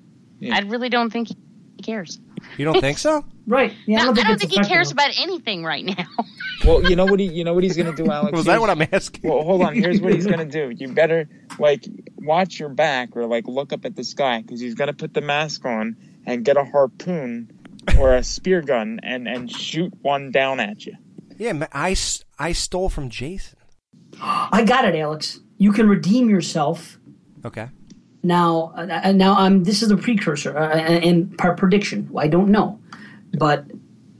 I really don't think he cares. You don't think so? Right. Yeah, No, I don't think, it's he cares about anything right now. Well, you know what he, you know what he's gonna do, Alex. Was that what I'm asking? Well, hold on. Here's what he's gonna do. You better like watch your back or like look up at the sky because he's gonna put the mask on and get a harpoon or a spear gun and and shoot one down at you. Yeah, I, I, s- I stole from Jason. I got it, Alex. You can redeem yourself. Okay. Now, uh, uh, now I'm. This is a precursor uh, and par prediction. I don't know, but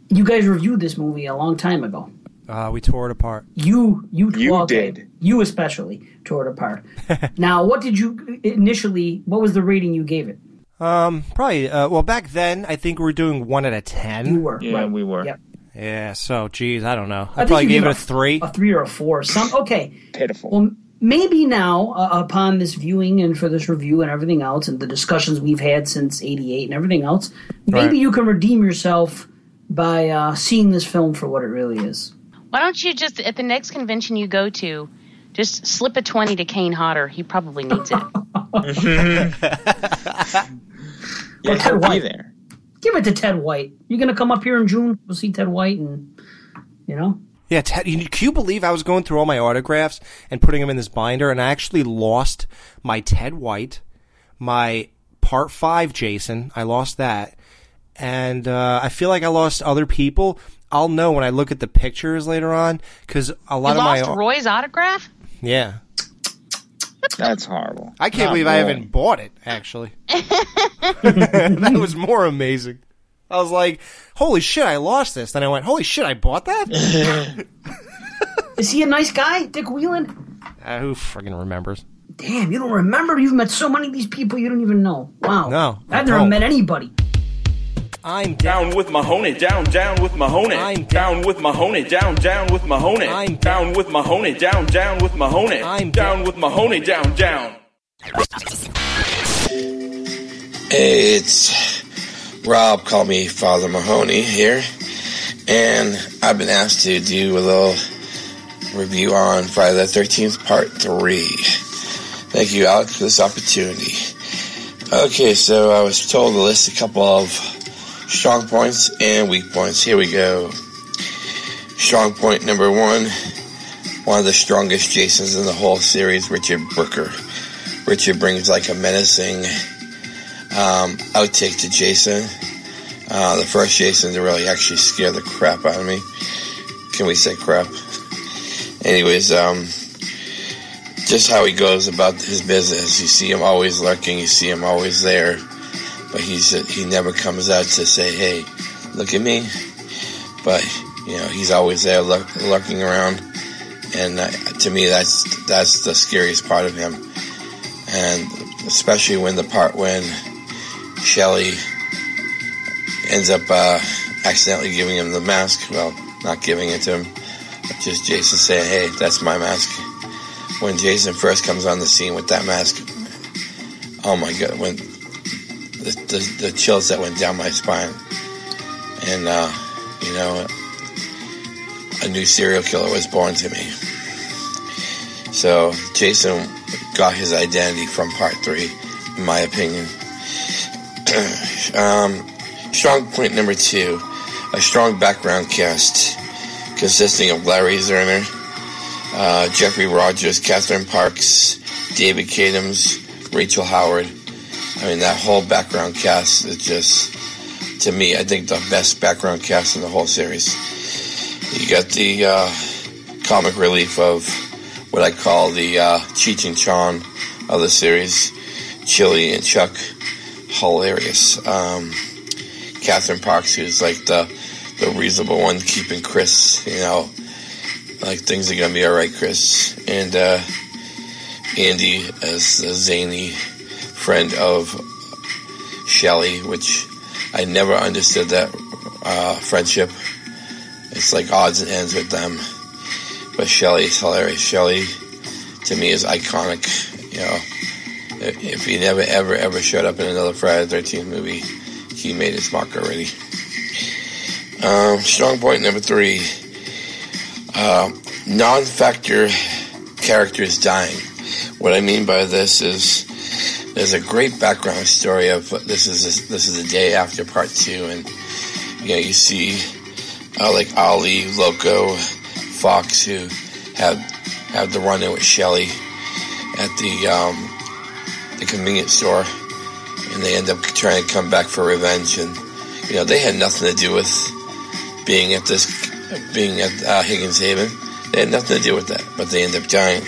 you guys reviewed this movie a long time ago. Uh, we tore it apart. You, you, You well, okay, did. You especially tore it apart. now, what did you initially? What was the rating you gave it? Um, probably. Uh, well, back then, I think we were doing one out of ten. You were. Yeah, right. we were. Yep. Yeah. So, geez, I don't know. I, think probably gave it gave a three. a three or a four. Some okay. Pitiful. Well, maybe now, uh, upon this viewing and for this review and everything else, and the discussions we've had since '88 and everything else, maybe Right. you can redeem yourself by uh, seeing this film for what it really is. Why don't you just at the next convention you go to, just slip a twenty to Kane Hodder? He probably needs it. Yeah, Or Ted he'll be White. there. Give it to Ted White. You're gonna come up here in June? We'll see Ted White, and you know. Yeah, Ted, you, can you believe I was going through all my autographs and putting them in this binder, and I actually lost my Ted White, my Part Five Jason. I lost that, and uh, I feel like I lost other people. I'll know when I look at the pictures later on because a lot you of lost my Roy's autograph? yeah. That's horrible. I can't Not believe I Roy. haven't bought it. Actually, that was more amazing. I was like, "Holy shit, I lost this!" Then I went, "Holy shit, I bought that." Is he a nice guy, Dick Wieand? uh, who friggin' remembers? Damn, you don't remember? You've met so many of these people you don't even know. Wow. No, I I've never met anybody. I'm down with Mahoney, down, down with Mahoney. I'm down with Mahoney, down, down with Mahoney. I'm down with Mahoney, down, down with Mahoney. I'm down with Mahoney, down, down. Hey, it's Rob, call me Father Mahoney here, and I've been asked to do a little review on Friday the 13th, Part 3. Thank you, Alex, for this opportunity. Okay, so I was told to list a couple of strong points and weak points. Here we go. Strong point number one one of the strongest Jasons in the whole series, Richard Brooker. Richard brings like a menacing um, outtake to Jason. Uh, the first Jason to really actually scare the crap out of me. Can we say crap? Anyways, um, just how he goes about his business. You see him always lurking. You see him always there, but he's he never comes out to say, "Hey, look at me." But you know, he's always there lurk, lurking around, and uh, to me, that's that's the scariest part of him, and especially when the part when Shelly ends up uh, accidentally giving him the mask. Well, not giving it to him, just Jason saying, "Hey, that's my mask." When Jason first comes on the scene with that mask, oh my god! When the the, the chills that went down my spine, and uh, you know, a new serial killer was born to me. So Jason got his identity from part three, in my opinion. um, strong point number two a strong background cast consisting of Larry Zerner, uh, Jeffrey Rogers, Catherine Parks, David Katims, Rachel Howard. I mean, that whole background cast is just, to me, I think the best background cast in the whole series. You got the uh, comic relief of what I call the uh, Cheech and Chong of the series, Chili and Chuck. Hilarious. Um, Catherine Parks, who's like the the reasonable one, keeping Chris, you know, like things are gonna be all right, Chris, and uh, Andy as the zany friend of Shelly, which I never understood that uh, friendship. It's like odds and ends with them. But Shelly is hilarious. Shelly, to me, is iconic. You know, if he never, ever, ever showed up in another Friday the 13th movie, he made his mark already. Um, strong point number three uh, non factor characters dying. What I mean by this is there's a great background story of this is this is the day after part two, and you you see uh, like Ali, Loco, Fox, who have have the run in with Shelly at the um, the convenience store, and they end up trying to come back for revenge, and you know they had nothing to do with being at this being at uh, Higgins Haven. They had nothing to do with that, but they end up dying.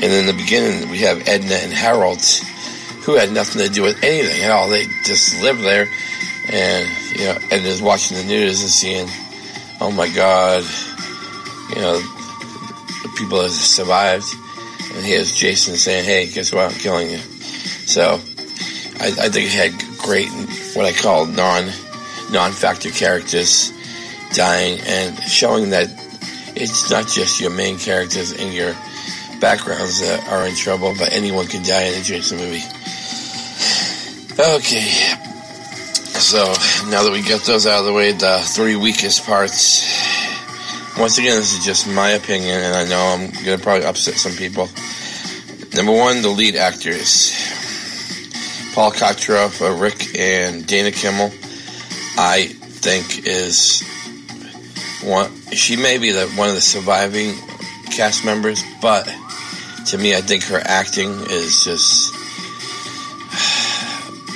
And in the beginning, we have Edna and Harold, who had nothing to do with anything at all. They just lived there, and you know, Edna's watching the news and seeing, oh my God, you know, the people that survived, and here's Jason saying, "Hey, guess what? I'm killing you." So, I, I think it had great what I call non non factor characters dying and showing that it's not just your main characters and your backgrounds that are in trouble, but anyone can die in a Jason movie. Okay. So now that we get those out of the way, the three weakest parts. Once again, this is just my opinion, and I know I'm gonna probably upset some people. Number one, the lead actors. Paul Kratka uh, Rick and Dana Kimmel, I think is one. She may be the one of the surviving cast members, but to me, I think her acting is just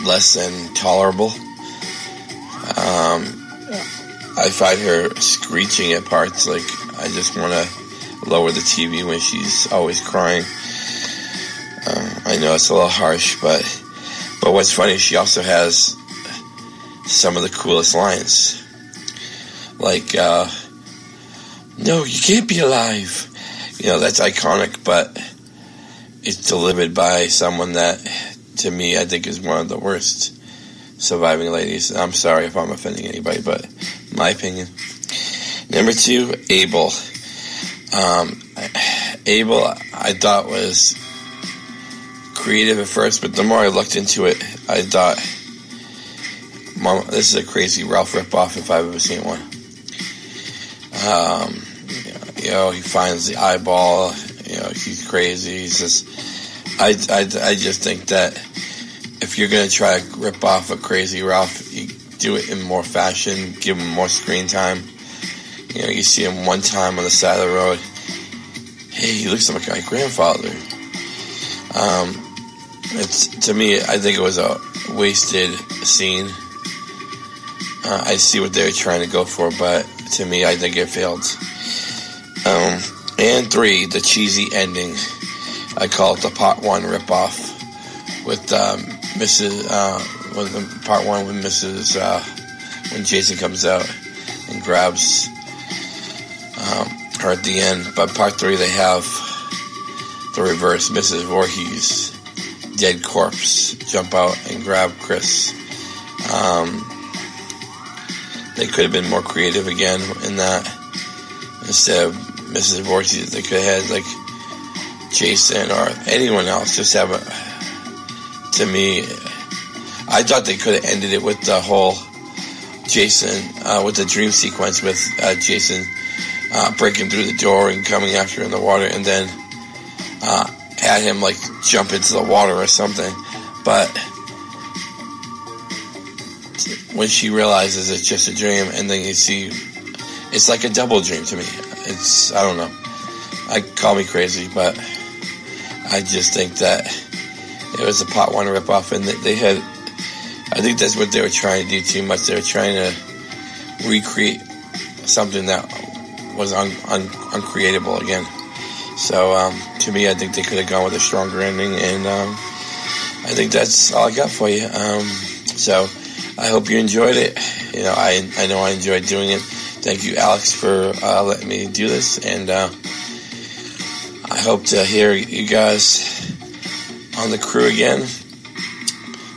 less than tolerable. Um, I find her screeching at parts. Like I just want to lower the TV when she's always crying. Uh, I know it's a little harsh, but but what's funny, she also has some of the coolest lines. Like, uh, no, you can't be alive. You know, that's iconic, but it's delivered by someone that, to me, I think is one of the worst surviving ladies. I'm sorry if I'm offending anybody, but my opinion. Number two, Abel. Um, Abel, I thought was creative at first, but the more I looked into it, I thought, Mom, this is a crazy Ralph ripoff if I've ever seen one. Um, you know, he finds the eyeball. You know, he's crazy. He's just. I, I, I just think that if you're gonna try to rip off a crazy Ralph, you do it in more fashion. Give him more screen time. You know, you see him one time on the side of the road. Hey, he looks like my grandfather. Um, it's to me, I think it was a wasted scene. uh, I see what they're trying to go for, but to me, I think it failed. Um, and three, the cheesy ending. I call it the part one ripoff with um, Mrs. Uh, with part one with Mrs. Uh, when Jason comes out and grabs um, her at the end. But part three, they have the reverse. Mrs. Voorhees, dead corpse, jump out and grab Chris. Um, they could have been more creative again in that. Instead of Mrs. Voorhees, they could have had like Jason or anyone else just have a. To me, I thought they could have ended it with the whole Jason, uh, with the dream sequence with uh, Jason uh, breaking through the door and coming after in the water, and then uh, had him like jump into the water or something. But when she realizes it's just a dream, and then you see, it's like a double dream to me. It's I don't know. I call me crazy, but I just think that it was a pot one ripoff, and they had. I think that's what they were trying to do too much. They were trying to recreate something that was un, un, uncreatable again. So um, to me, I think they could have gone with a stronger ending, and um, I think that's all I got for you. Um, so I hope you enjoyed it. You know, I I know I enjoyed doing it. Thank you, Alex, for uh, letting me do this, and uh, I hope to hear you guys on the crew again.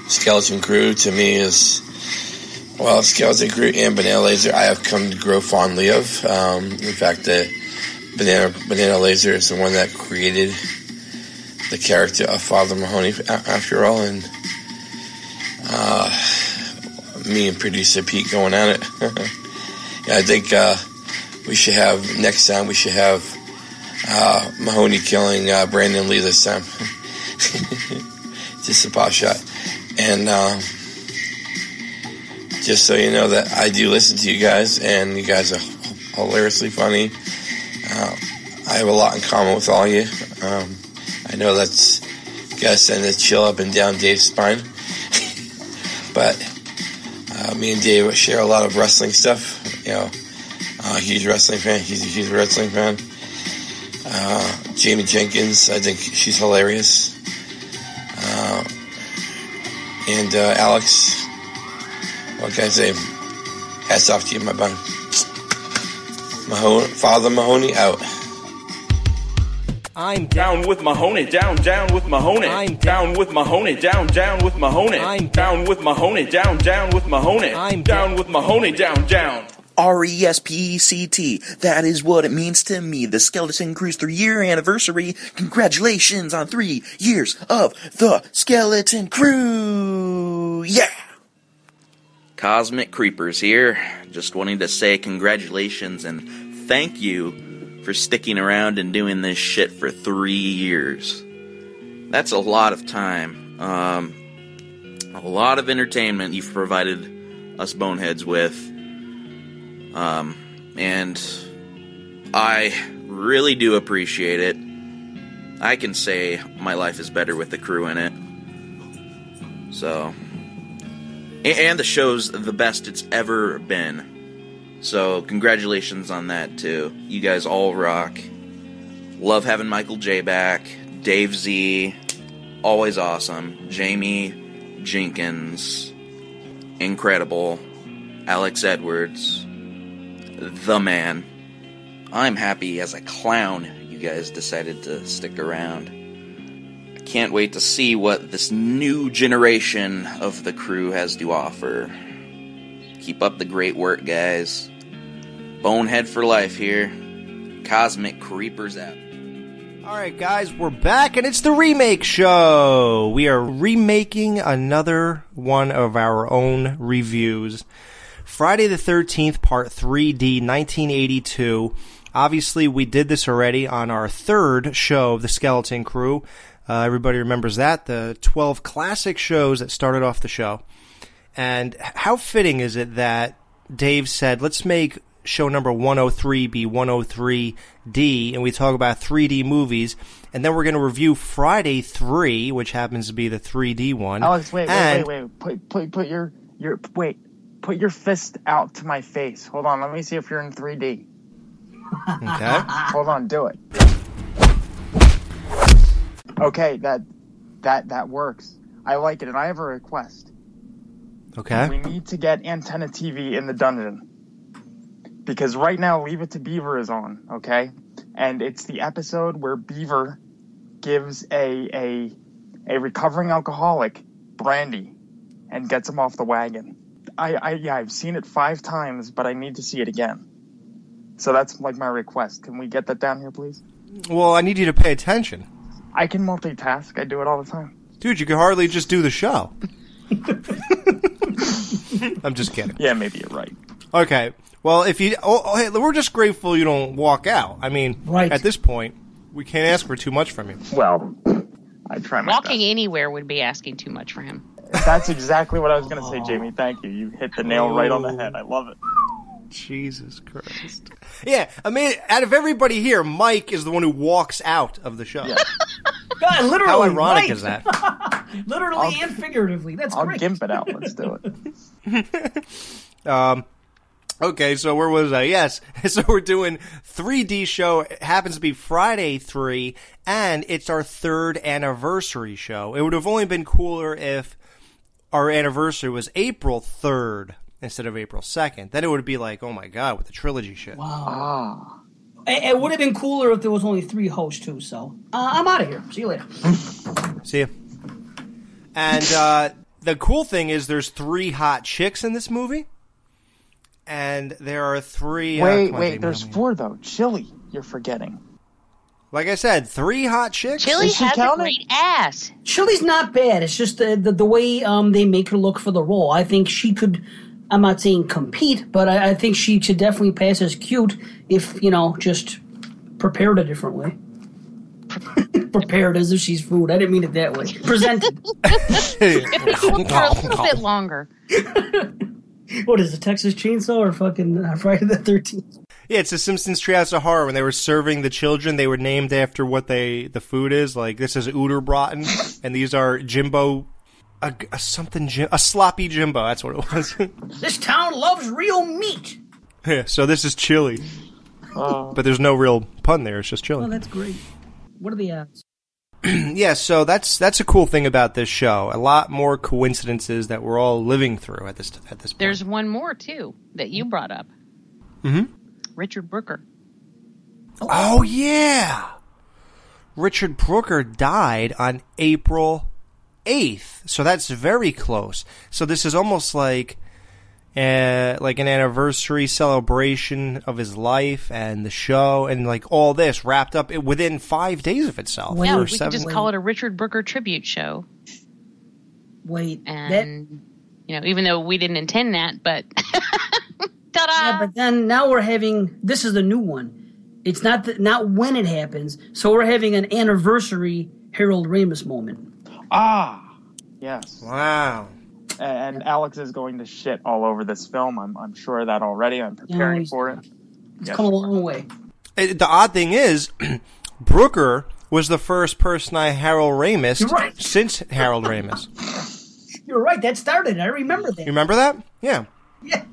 Skeleton Crew to me is well, Skeleton Crew and Banana Laser. I have come to grow fondly of. Um, in fact, the Banana Banana Laser is the one that created the character of Father Mahoney, after all, and uh, me and producer Pete going at it. yeah, I think uh, we should have next time. We should have uh, Mahoney killing uh, Brandon Lee this time. Just a pot shot, and uh, just so you know that I do listen to you guys, and you guys are hilariously funny. Uh, I have a lot in common with all you. Um, I know that's gotta send a chill up and down Dave's spine, but uh, me and Dave share a lot of wrestling stuff. You know, uh, huge wrestling fan. He's a huge wrestling fan. Uh, Jamie Jenkins, I think she's hilarious. Uh, and uh, Alex, what can I say? Hats off to you, my bud. Mahoney, Father Mahoney out. I'm down with Mahoney, down, down with Mahoney. I'm down with Mahoney, down, down with Mahoney. I'm down with Mahoney, down, down with Mahoney. I'm down with Mahoney, down, down. R E S P E C T. That is what it means to me. The Skeleton Crew's three year anniversary. Congratulations on three years of the Skeleton Crew. Yeah! Cosmic Creepers here. Just wanting to say congratulations and thank you for sticking around and doing this shit for three years. That's a lot of time. Um, a lot of entertainment you've provided us boneheads with. Um, and I really do appreciate it. I can say my life is better with the crew in it. So, and the show's the best it's ever been. So, congratulations on that too. You guys all rock. Love having Michael J back. Dave Z, always awesome. Jamie Jenkins, incredible. Alex Edwards, the man. I'm happy as a clown you guys decided to stick around. I can't wait to see what this new generation of the crew has to offer. Keep up the great work, guys. Bonehead for life here. Cosmic Creepers out. All right, guys, we're back, and it's the remake show. We are remaking another one of our own reviews. Friday the 13th, Part 3D, 1982. Obviously, we did this already on our third show of the Skeleton Crew. Uh, everybody remembers that, the 12 classic shows that started off the show. And how fitting is it that Dave said, let's make show number 103 be 103D, and we talk about 3D movies, and then we're going to review Friday 3, which happens to be the 3D one. Alex, wait, wait, and wait, wait. Put, put, put your, your, wait. Put your fist out to my face. Hold on, let me see if you're in 3D. Okay. Hold on, do it. Okay, that that that works. I like it, and I have a request. Okay. We need to get antenna TV in the dungeon because right now, Leave It to Beaver is on. Okay, and it's the episode where Beaver gives a a a recovering alcoholic brandy and gets him off the wagon. I, I yeah, I've seen it five times, but I need to see it again. So that's like my request. Can we get that down here, please? Well, I need you to pay attention. I can multitask. I do it all the time. Dude, you can hardly just do the show. I'm just kidding. Yeah, maybe you're right. Okay. Well, if you, oh, oh, hey, we're just grateful you don't walk out. I mean, Right. at this point, we can't ask for too much from you. Well, I try my Walking anywhere would be asking too much for him. Best. That's exactly what I was going to say, Jamie. Thank you. You hit the nail right on the head. I love it. Jesus Christ. Yeah, I mean, out of everybody here, Mike is the one who walks out of the show. God, literally. How ironic right. is that? literally and figuratively. That's I'll great. gimp it out. Let's do it. Um, okay, so where was I? Yes, so we're doing 3D show. It happens to be Friday 3, and it's our third anniversary show. It would have only been cooler if our anniversary was April 3rd instead of April 2nd. Then it would be like, oh my god, with the trilogy shit. Wow. It, it would have been cooler if there was only three hosts too. So uh, I'm out of here. See you later. See ya. And uh, the cool thing is there's three hot chicks in this movie. And there are three. uh, wait, come on, wait. There's help four though. Chili, you're forgetting. Like I said, three hot chicks. Chili has a great ass. Chili's not bad. It's just the, the the way um they make her look for the role. I think she could. I'm not saying compete, but I, I think she should definitely pass as cute if you know just prepared a different way. prepared as if she's food. I didn't mean it that way. Presented. If it took her a little bit longer. what is it, Texas Chainsaw or fucking uh, Friday the Thirteenth? Yeah, it's the Simpsons Treehouse of Horror. When they were serving the children, they were named after what they the food is. Like this is Uterbraten, and these are Jimbo, a, a something a sloppy Jimbo. That's what it was. This town loves real meat. yeah, so this is chili, Uh, but there's no real pun there. It's just chili. Oh, chili. that's great. What are the odds? yeah, so that's that's a cool thing about this show. A lot more coincidences that we're all living through at this at this point. There's one more too that you brought up. Mhm. Richard Brooker. Oh yeah, Richard Brooker died on April eighth, so that's very close. So this is almost like, uh, like an anniversary celebration of his life and the show, and like all this wrapped up within five days of itself. yeah, or we could seven- just call it a Richard Brooker tribute show. Wait, and you know, even though we didn't intend that, but Yeah, but then now we're having this is the new one. It's not the, not when it happens. So we're having an anniversary Harold Ramis moment. ah, yes. Wow. And Alex is going to shit all over this film. I'm, I'm sure of that already. I'm preparing he's- for it. It's Yes. come a long way. Uh, The odd thing is, Brooker was the first person I Harold Ramis You're right. since Harold Ramis. You're right. That started. I remember that. You remember that? Yeah. Yeah.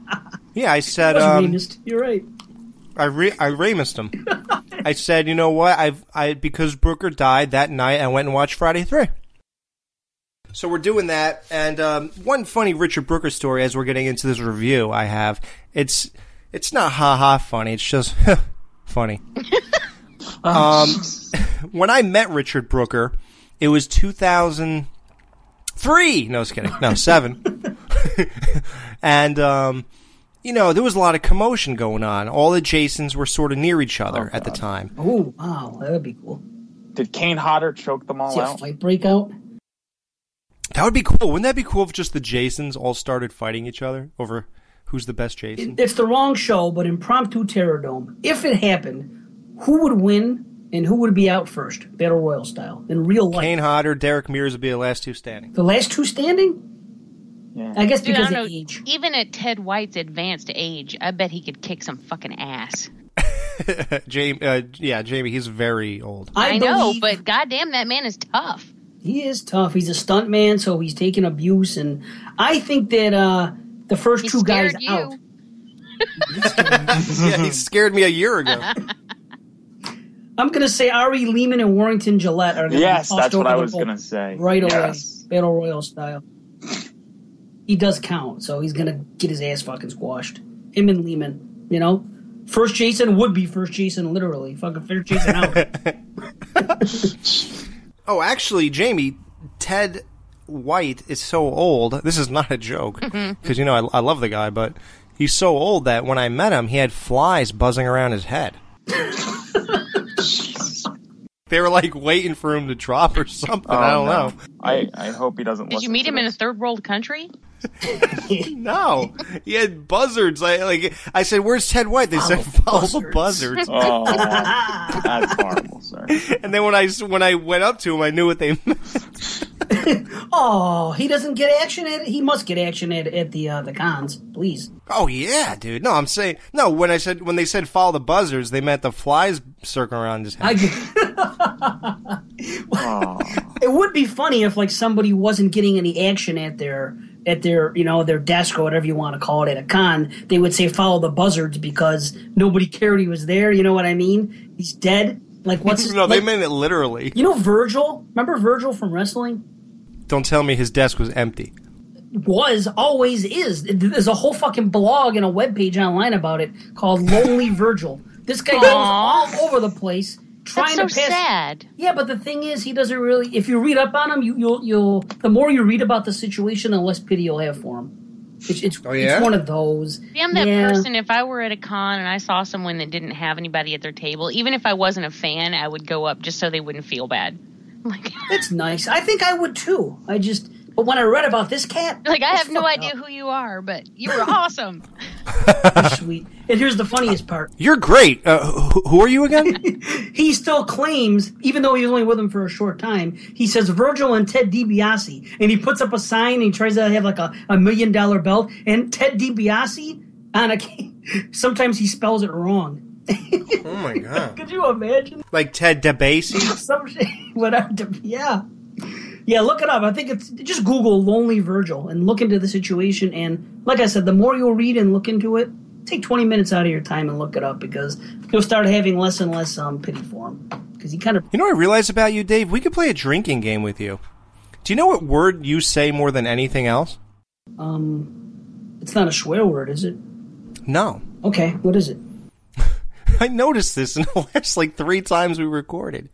Yeah, I said. Was Um, Ramis. You're right. I re- I Ramised him. I said, you know what? I've I because Brooker died that night. I went and watched Friday Three. So we're doing that, and um, one funny Richard Brooker story as we're getting into this review. I have it's it's not ha ha funny. It's just funny. um, when I met Richard Brooker, it was 2003. No, I was kidding. No, seven. And um, you know, there was a lot of commotion going on. All the Jasons were sort of near each other at the time. Oh wow, that would be cool. Did Kane Hodder choke them all See a out? fight breakout. That would be cool. Wouldn't that be cool if just the Jasons all started fighting each other over who's the best Jason? It's the wrong show, but impromptu Terror Dome. If it happened, who would win and who would be out first, battle royal style, in real life? Kane Hodder, Derek Mears would be the last two standing. The last two standing? Yeah. I guess Dude, I because don't of know, age. even at Ted White's advanced age, I bet he could kick some fucking ass. Jamie, uh, yeah, Jamie, he's very old. I, I know, believe- but goddamn, that man is tough. He is tough. He's a stunt man, so he's taking abuse, and I think that uh, the first He two guys you. out. yeah, he scared me a year ago. I'm gonna say Ari Lehman and Warrington Gillette are gonna Yes, be tossed that's what over I was gonna say. right Yes. away, battle royal style. He does count, so he's gonna get his ass fucking squashed. Him and Lehman, you know. First Jason would be first Jason, literally. Fucking first Jason out. Oh, actually, Jamie, Ted White is so old. This is not a joke mm-hmm. because you know I, I love the guy, but he's so old that when I met him, he had flies buzzing around his head. they were like waiting for him to drop or something. Oh, I don't Oh, no. know. I, I hope he doesn't Did you meet to him in a third world country? no, he had buzzards. I like. I said, "Where's Ted White?" They said, "Follow the buzzards." Oh, that's horrible, sir. And then when I when I went up to him, I knew what they meant. oh, he doesn't get action at he must get action at, at the uh, the cons, please. Oh yeah, dude. No, I'm saying no. When I said when they said follow the buzzards, they meant the flies circling around his head. I get it would be funny if like somebody wasn't getting any action at their at their you know their desk or whatever you want to call it at a con. They would say follow the buzzards because nobody cared he was there. You know what I mean? He's dead. Like what's his, no, they like- meant it literally. You know Virgil? Remember Virgil from wrestling? Don't tell me his desk was empty. Was always is. There's a whole fucking blog and a webpage online about it called Lonely Virgil. This guy goes all over the place trying That's so to pass. sad. Yeah, but the thing is, he doesn't really. If you read up on him, you, you'll you'll. The more you read about the situation, the less pity you'll have for him. It's it's, Oh, yeah? it's one of those. See, I'm that Yeah. person. If I were at a con and I saw someone that didn't have anybody at their table, even if I wasn't a fan, I would go up just so they wouldn't feel bad. Like, It's nice. I think I would too. I just. But when I read about this cat, Like I have no fucked idea who you are, but you were awesome. sweet. And here's the funniest part. You're great. Uh, who, who are you again? he still claims, even though he was only with him for a short time, he says Virgil and Ted DiBiase, and he puts up a sign. and He tries to have like a, a million dollar belt, and Ted DiBiase on a sometimes he spells it wrong. oh my god! Could you imagine? Like Ted DeBasey. Some shit, whatever. Yeah, yeah. Look it up. I think it's just Google "lonely Virgil" and look into the situation. And like I said, the more you'll read and look into it, take twenty minutes out of your time and look it up because you'll start having less and less um, pity for him because he kind of You know what I realized about you, Dave? We could play a drinking game with you. Do you know what word you say more than anything else? um, it's not a swear word, is it? No. Okay, what is it? I noticed this in the last like three times we recorded.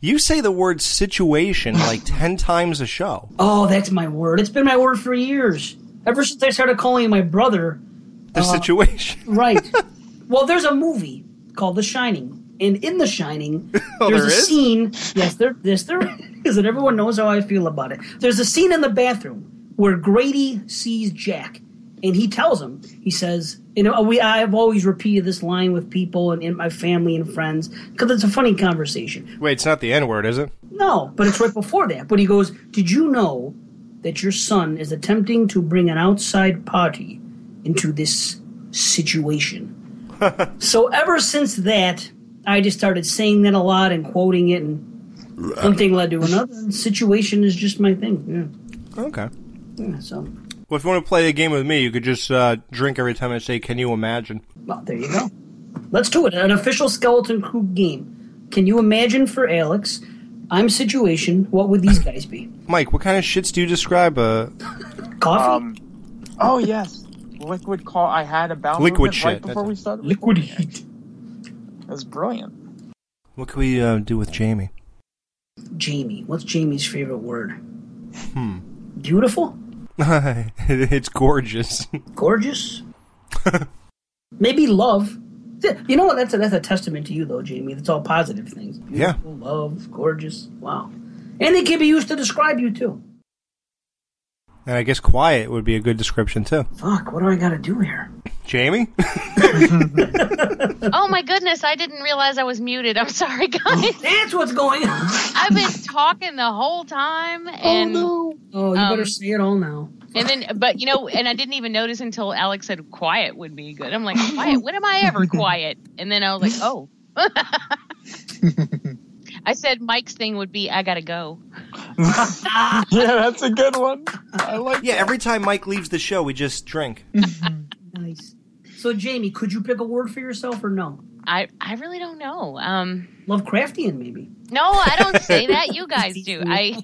You say the word situation like ten times a show. Oh, that's my word. It's been my word for years. Ever since I started calling my brother The Uh, situation. Right. well, there's a movie called The Shining, and in The Shining, Oh, there's there a is? scene. Yes, there, yes, there is, and everyone knows how I feel about it. There's a scene in the bathroom where Grady sees Jack, and he tells him, he says, "You know, we I've always repeated this line with people and in my family and friends because it's a funny conversation." Wait, it's not the N word, is it? No, but it's right before that. But he goes, Did you know that your son is attempting to bring an outside party into this situation? so ever since that, I just started saying that a lot and quoting it, and one thing led to another. Situation is just my thing. Yeah. Okay. Yeah. yeah so, Well, if you want to play a game with me, you could just uh, drink every time I say, "Can you imagine?" well, there you go. Let's do it. An official Skeleton Crew game. Can you imagine for Alex? I'm situation. What would these guys be? Mike, what kind of shits do you describe? Uh, Coffee. Um, oh yes, liquid call. I had a bowel Liquid movement right shit, before that's we started. Liquid heat. it. That's brilliant. what can we uh, do with Jamie? Jamie. What's Jamie's favorite word? Hmm. Beautiful? it's gorgeous. Gorgeous? Maybe love. You know what? That's a, that's a testament to you, though, Jamie. That's all positive things. Yeah. Love, gorgeous. Wow. And they can be used to describe you, too. And I guess quiet would be a good description too. Fuck, what do I got to do here? Jamie? oh my goodness, I didn't realize I was muted. I'm sorry, guys. That's what's going on. I've been talking the whole time, and Oh, you Um, better say it all now. and then, but you know, and I didn't even notice until Alex said quiet would be good. I'm like, quiet. When am I ever quiet? And then I was like, oh. I said Mike's thing would be I gotta go. yeah, that's a good one. I like. Yeah, every time Mike leaves the show, we just drink. nice. So, Jamie, could you pick a word for yourself or no? I I really don't know. Um, Lovecraftian, maybe. no, I don't say that. You guys do. I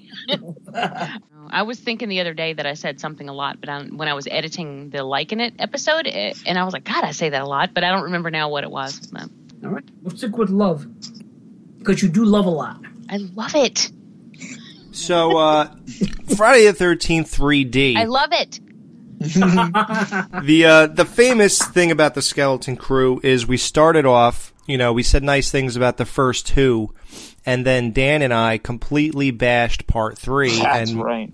I was thinking the other day that I said something a lot, but I, when I was editing the liking it episode, it, and I was like, God, I say that a lot, but I don't remember now what it was. But All right. We'll stick with love. Because you do love a lot. I love it. So, uh, Friday the Thirteenth 3D. I love it. the uh, the famous thing about the Skeleton Crew is we started off, you know, we said nice things about the first two, and then Dan and I completely bashed part three. That's and, right.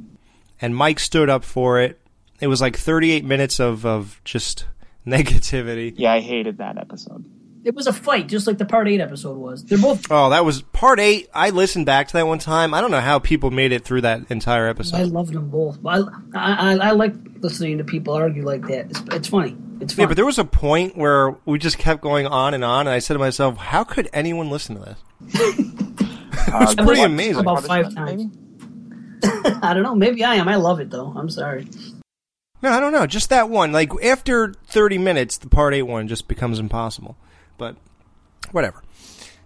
And Mike stood up for it. It was like 38 minutes of of just negativity. Yeah, I hated that episode. It was a fight, just like the part eight episode was. They're both. Oh, that was part eight. I listened back to that one time. I don't know how people made it through that entire episode. I loved them both. I, I, I, I like listening to people argue like that. It's, it's funny. It's Yeah, but there was a point where we just kept going on and on, and I said to myself, "How could anyone listen to this?" it's pretty amazing. About five times. I don't know. Maybe I am. I love it though. I'm sorry. No, I don't know. Just that one. Like after 30 minutes, the part 8 one just becomes impossible. But whatever.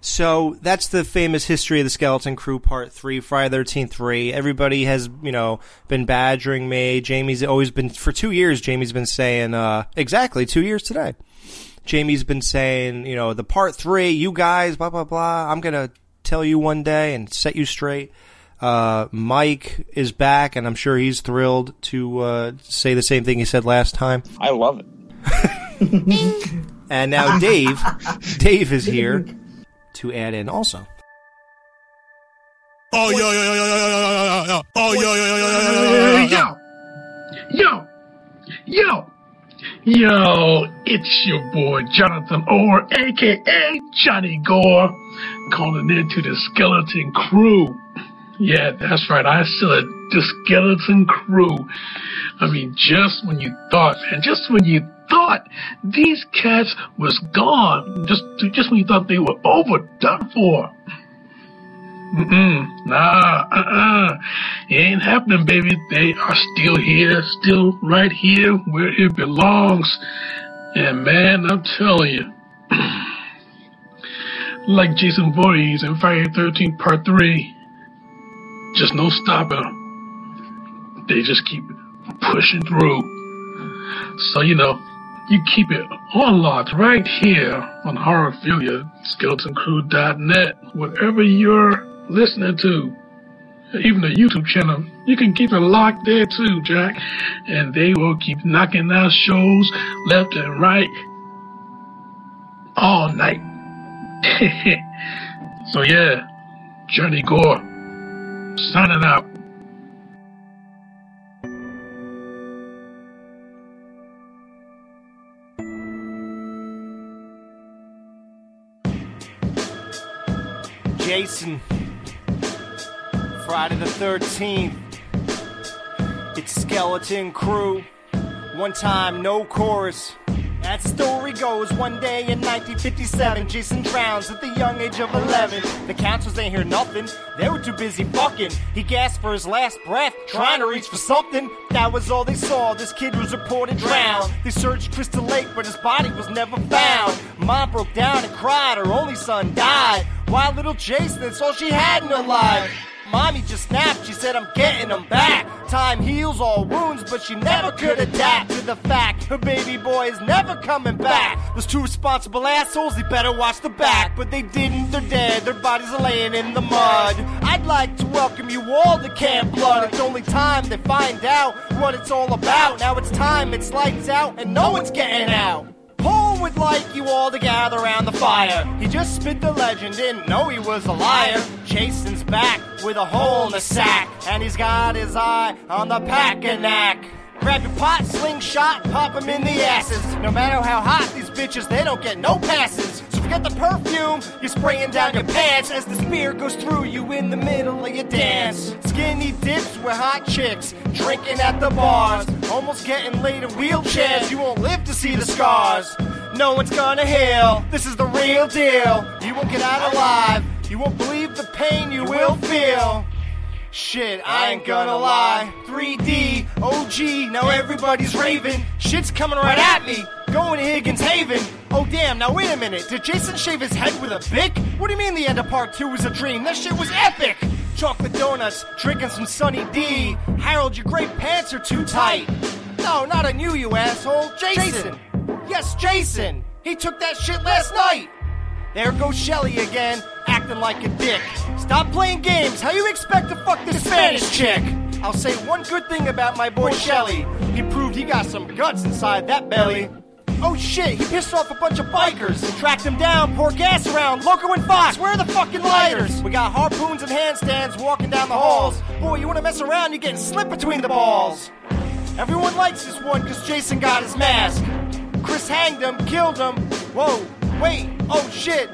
So that's the famous history of the Skeleton Crew Part Three, Friday the Thirteenth Three. Everybody has, you know, been badgering me. Jamie's always been for two years. Jamie's been saying uh, exactly two years today. Jamie's been saying, you know, the Part Three, you guys, blah blah blah. I'm gonna tell you one day and set you straight. Uh, Mike is back, and I'm sure he's thrilled to uh, say the same thing he said last time. I love it. And now Dave, Dave is here to add in also. Oh, yo, yo, yo, yo, yo, yo, yo, yo, yo. Oh, yo, yo, yo, yo, yo, yo, yo, yo. Yo, yo, yo, it's your boy Jonathan Orr, aka Johnny Gore, calling in to the Skeleton Crew. Yeah, that's right, I said the Skeleton Crew. I mean, just when you thought, man, just when you thought these cats was gone, just just when you thought they were overdone for. Mm-mm, nah, uh-uh. It ain't happening, baby. They are still here, still right here where it belongs. And man, I'm telling you, like Jason Voorhees in Friday the 13th Part 3, just no stopping 'em. They just keep pushing through. So, you know, you keep it unlocked right here on Horrorphilia, SkeletonCrew.net, whatever you're listening to. Even the YouTube channel, you can keep it locked there too, Jack. And they will keep knocking out shows left and right all night. so yeah, Johnny Gore, signing out. Jason, Friday the 13th. It's Skeleton Crew. One time, no chorus. That story goes one day in 1957, Jason drowns at the young age of 11. The counselors ain't hear nothing, they were too busy fucking. He gasped for his last breath, trying to reach for something. That was all they saw, this kid was reported drowned. They searched Crystal Lake, but his body was never found. Mom broke down and cried, her only son died. While little Jason, that's all she had in her life. Mommy just snapped, she said, I'm getting him back. Time heals all wounds, but she never could adapt to the fact her baby boy is never coming back. Those two responsible assholes, they better watch the back. But they didn't, they're dead, their bodies are laying in the mud. I'd like to welcome you all to Camp Blood. It's only time they find out what it's all about. Now it's time, it's lights out, and no one's getting out. Would like you all to gather around the fire. He just spit the legend, didn't know he was a liar. Jason's back with a hole in the sack, and he's got his eye on the pack and knack. Grab your pot, slingshot, pop 'em in the asses. No matter how hot these bitches, they don't get no passes. So forget the perfume, you're spraying down your pants as the spear goes through you in the middle of your dance. Skinny dips with hot chicks, drinking at the bars, almost getting laid in wheelchairs. You won't live to see the scars. No one's gonna heal. This is the real deal. You won't get out alive. You won't believe the pain you will feel. Shit, I ain't gonna lie. 3D, OG, now everybody's raving. Shit's coming right at me. Going to Higgins Haven. Oh damn, now wait a minute. Did Jason shave his head with a bic? What do you mean the end of part two was a dream? That shit was epic! Chocolate donuts, drinking some Sunny D. Harold, your great pants are too tight. No, not on you, you asshole. Jason! Yes, Jason! He took that shit last night! There goes Shelly again, acting like a dick. Stop playing games. How you expect to fuck this Spanish chick? I'll say one good thing about my boy Shelly. He proved he got some guts inside that belly. Oh shit, he pissed off a bunch of bikers. Tracked them down, poured gas around. Loco and Fox, where are the fucking lighters? We got harpoons and handstands walking down the halls. Boy, you wanna mess around, you're getting slipped between the balls. Everyone likes this one because Jason got his mask. Chris hanged him, killed him. Whoa, wait, oh shit.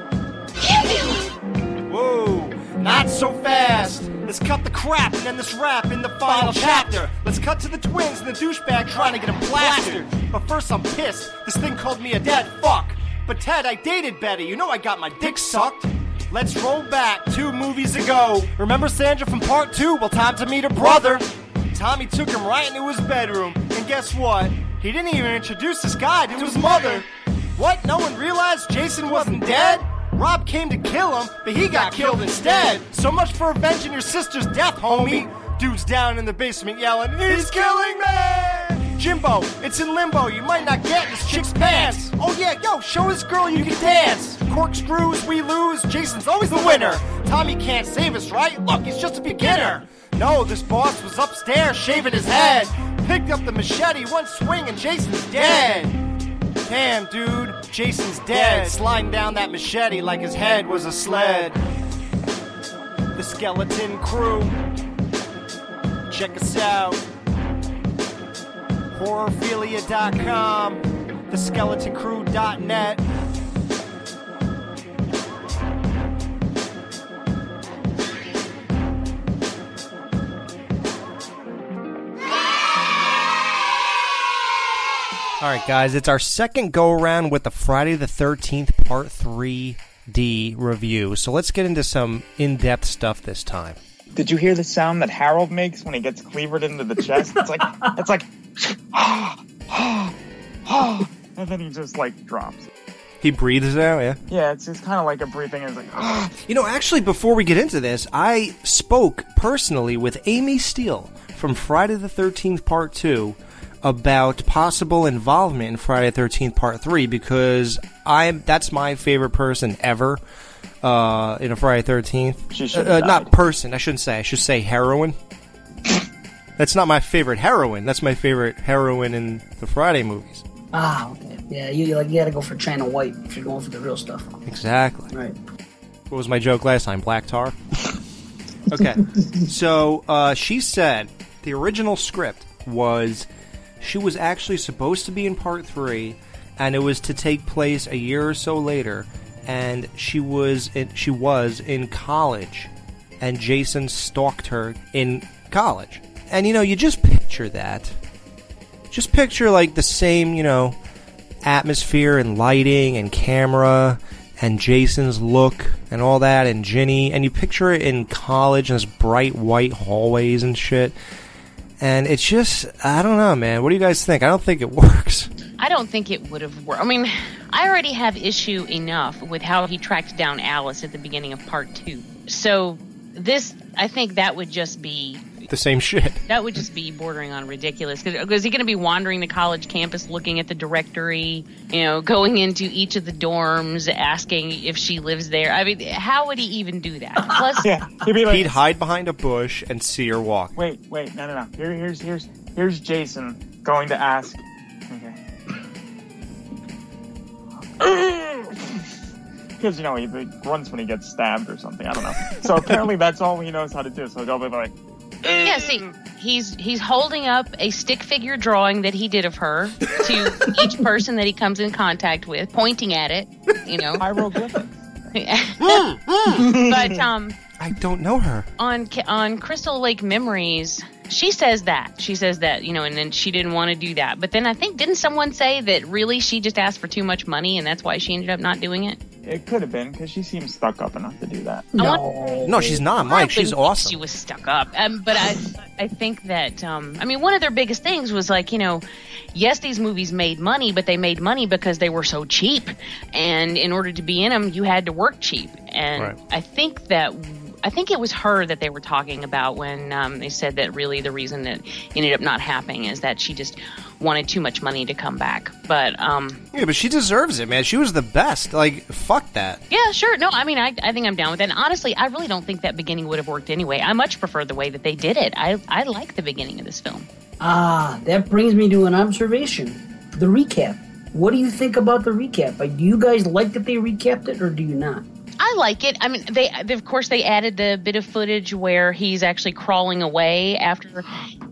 Whoa, not so fast. Let's cut the crap and end this rap in the final chapter. Let's cut to the twins and the douchebag trying to get him plastered. But first, I'm pissed. This thing called me a dead fuck. But Ted, I dated Betty. You know I got my dick sucked. Let's roll back two movies ago. Remember Sandra from part two? Well, time to meet her brother. Tommy took him right into his bedroom. And guess what? He didn't even introduce this guy to his mother. What? No one realized Jason wasn't dead? Rob came to kill him, but he got killed instead. So much for avenging your sister's death, homie. Dude's down in the basement yelling, He's killing me! Jimbo, it's in limbo. You might not get this chick's pants. Oh yeah, yo, show this girl you can dance. Corkscrews, we lose. Jason's always the winner. Tommy can't save us, right? Look, he's just a beginner. No, this boss was upstairs shaving his head. Picked up the machete, one swing, and Jason's dead. Damn, dude, Jason's dead. Sliding down that machete like his head was a sled. The Skeleton Crew. Check us out. Horrorphilia.com. TheSkeletonCrew.net. All right, guys, it's our second go around with the Friday the 13th Part 3D review. So let's get into some in depth stuff this time. Did you hear the sound that Harold makes when he gets cleavered into the chest? It's like it's like and then he just like drops. He breathes out, yeah? Yeah, it's just kind of like a breathing. It's like You know, actually, before we get into this, I spoke personally with Amy Steel from Friday the 13th Part 2 about possible involvement in Friday 13th Part 3 because I'm that's my favorite person ever uh, in a Friday 13th. Uh, uh, not person, I shouldn't say. I should say heroine. that's not my favorite heroine. That's my favorite heroine in the Friday movies. Ah, okay. Yeah, you you, like you gotta go for China White if you're going for the real stuff. Exactly. Right. What was my joke last time? Black tar? okay. So uh, she said the original script was she was actually supposed to be in part three, and it was to take place a year or so later, and she was in, she was in college, and Jason stalked her in college, and you know you just picture that, just picture like the same you know atmosphere and lighting and camera and Jason's look and all that and Ginny and you picture it in college and this bright white hallways and shit. And it's just I don't know, man. What do you guys think? I don't think it works. I don't think it would have worked. I mean, I already have issue enough with how he tracked down Alice at the beginning of part two. So this, I think that would just be The same shit. that would just be bordering on ridiculous. Because is he going to be wandering the college campus, looking at the directory, you know, going into each of the dorms, asking if she lives there? I mean, how would he even do that? Plus, yeah, he'd be like, He'd hide behind a bush and see her walk. Wait, wait, no, no, no. Here, here's, here's, here's Jason going to ask. Okay. Because you know he, he grunts when he gets stabbed or something. I don't know. So apparently that's all he knows how to do. So he'll be like, Yeah, see, mm. he's he's holding up a stick figure drawing that he did of her to each person that he comes in contact with, pointing at it. You know, hieroglyphics. Mm, mm. but um, I don't know her. on on Crystal Lake Memories, she says that she says that you know, and then she didn't want to do that. But then I think didn't someone say that really she just asked for too much money and that's why she ended up not doing it? It could have been because she seems stuck up enough to do that. No. No, she's not, Mike. She's wouldn't awesome. She was stuck up. Um, but I, I think that, um, I mean, one of their biggest things was like, you know, yes, these movies made money, but they made money because they were so cheap, and in order to be in them, you had to work cheap. And Right. I think that. I think it was her that they were talking about when um, they said that really the reason that ended up not happening is that she just wanted too much money to come back. But um, Yeah, but she deserves it, man. She was the best. Like, fuck that. yeah, sure. No, I mean, I, I think I'm down with that. And honestly, I really don't think that beginning would have worked anyway. I much prefer the way that they did it. I, I like the beginning of this film. Ah, that brings me to an observation. The recap. What do you think about the recap? Like, Do you guys like that they recapped it, or do you not? I like it. I mean, they, they of course they added the bit of footage where he's actually crawling away after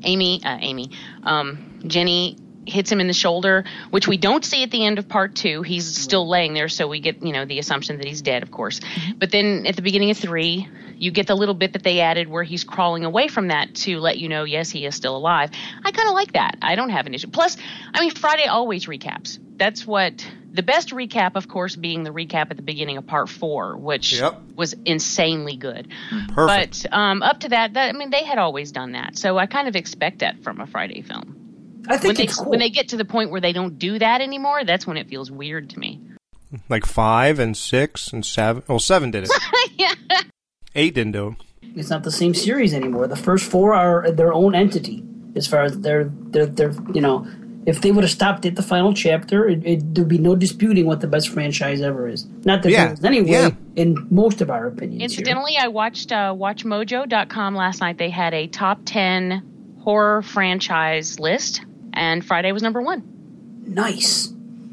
Amy, uh, Amy, um, Ginny hits him in the shoulder, which we don't see at the end of part two. He's still laying there, so we get you know the assumption that he's dead, of course. But then at the beginning of three, you get the little bit that they added where he's crawling away from that to let you know, yes, he is still alive. I kind of like that. I don't have an issue. Plus, I mean, Friday always recaps. That's what the best recap, of course, being the recap at the beginning of part four, which yep. was insanely good. Perfect. But um, up to that, that, I mean, they had always done that, so I kind of expect that from a Friday film. I think when they, it's cool. when they get to the point where they don't do that anymore, that's when it feels weird to me. Like five and six and seven. Well, seven did it. yeah. Eight didn't do it. It's not the same series anymore. The first four are their own entity, as far as they're they're they're you know. If they would have stopped at the final chapter, it, it, there'd be no disputing what the best franchise ever is. Not that Yeah, there is anyway, yeah. in most of our opinions. here. Incidentally, I watched uh, WatchMojo.com last night. They had a top 10 horror franchise list, and Friday was number one. Nice.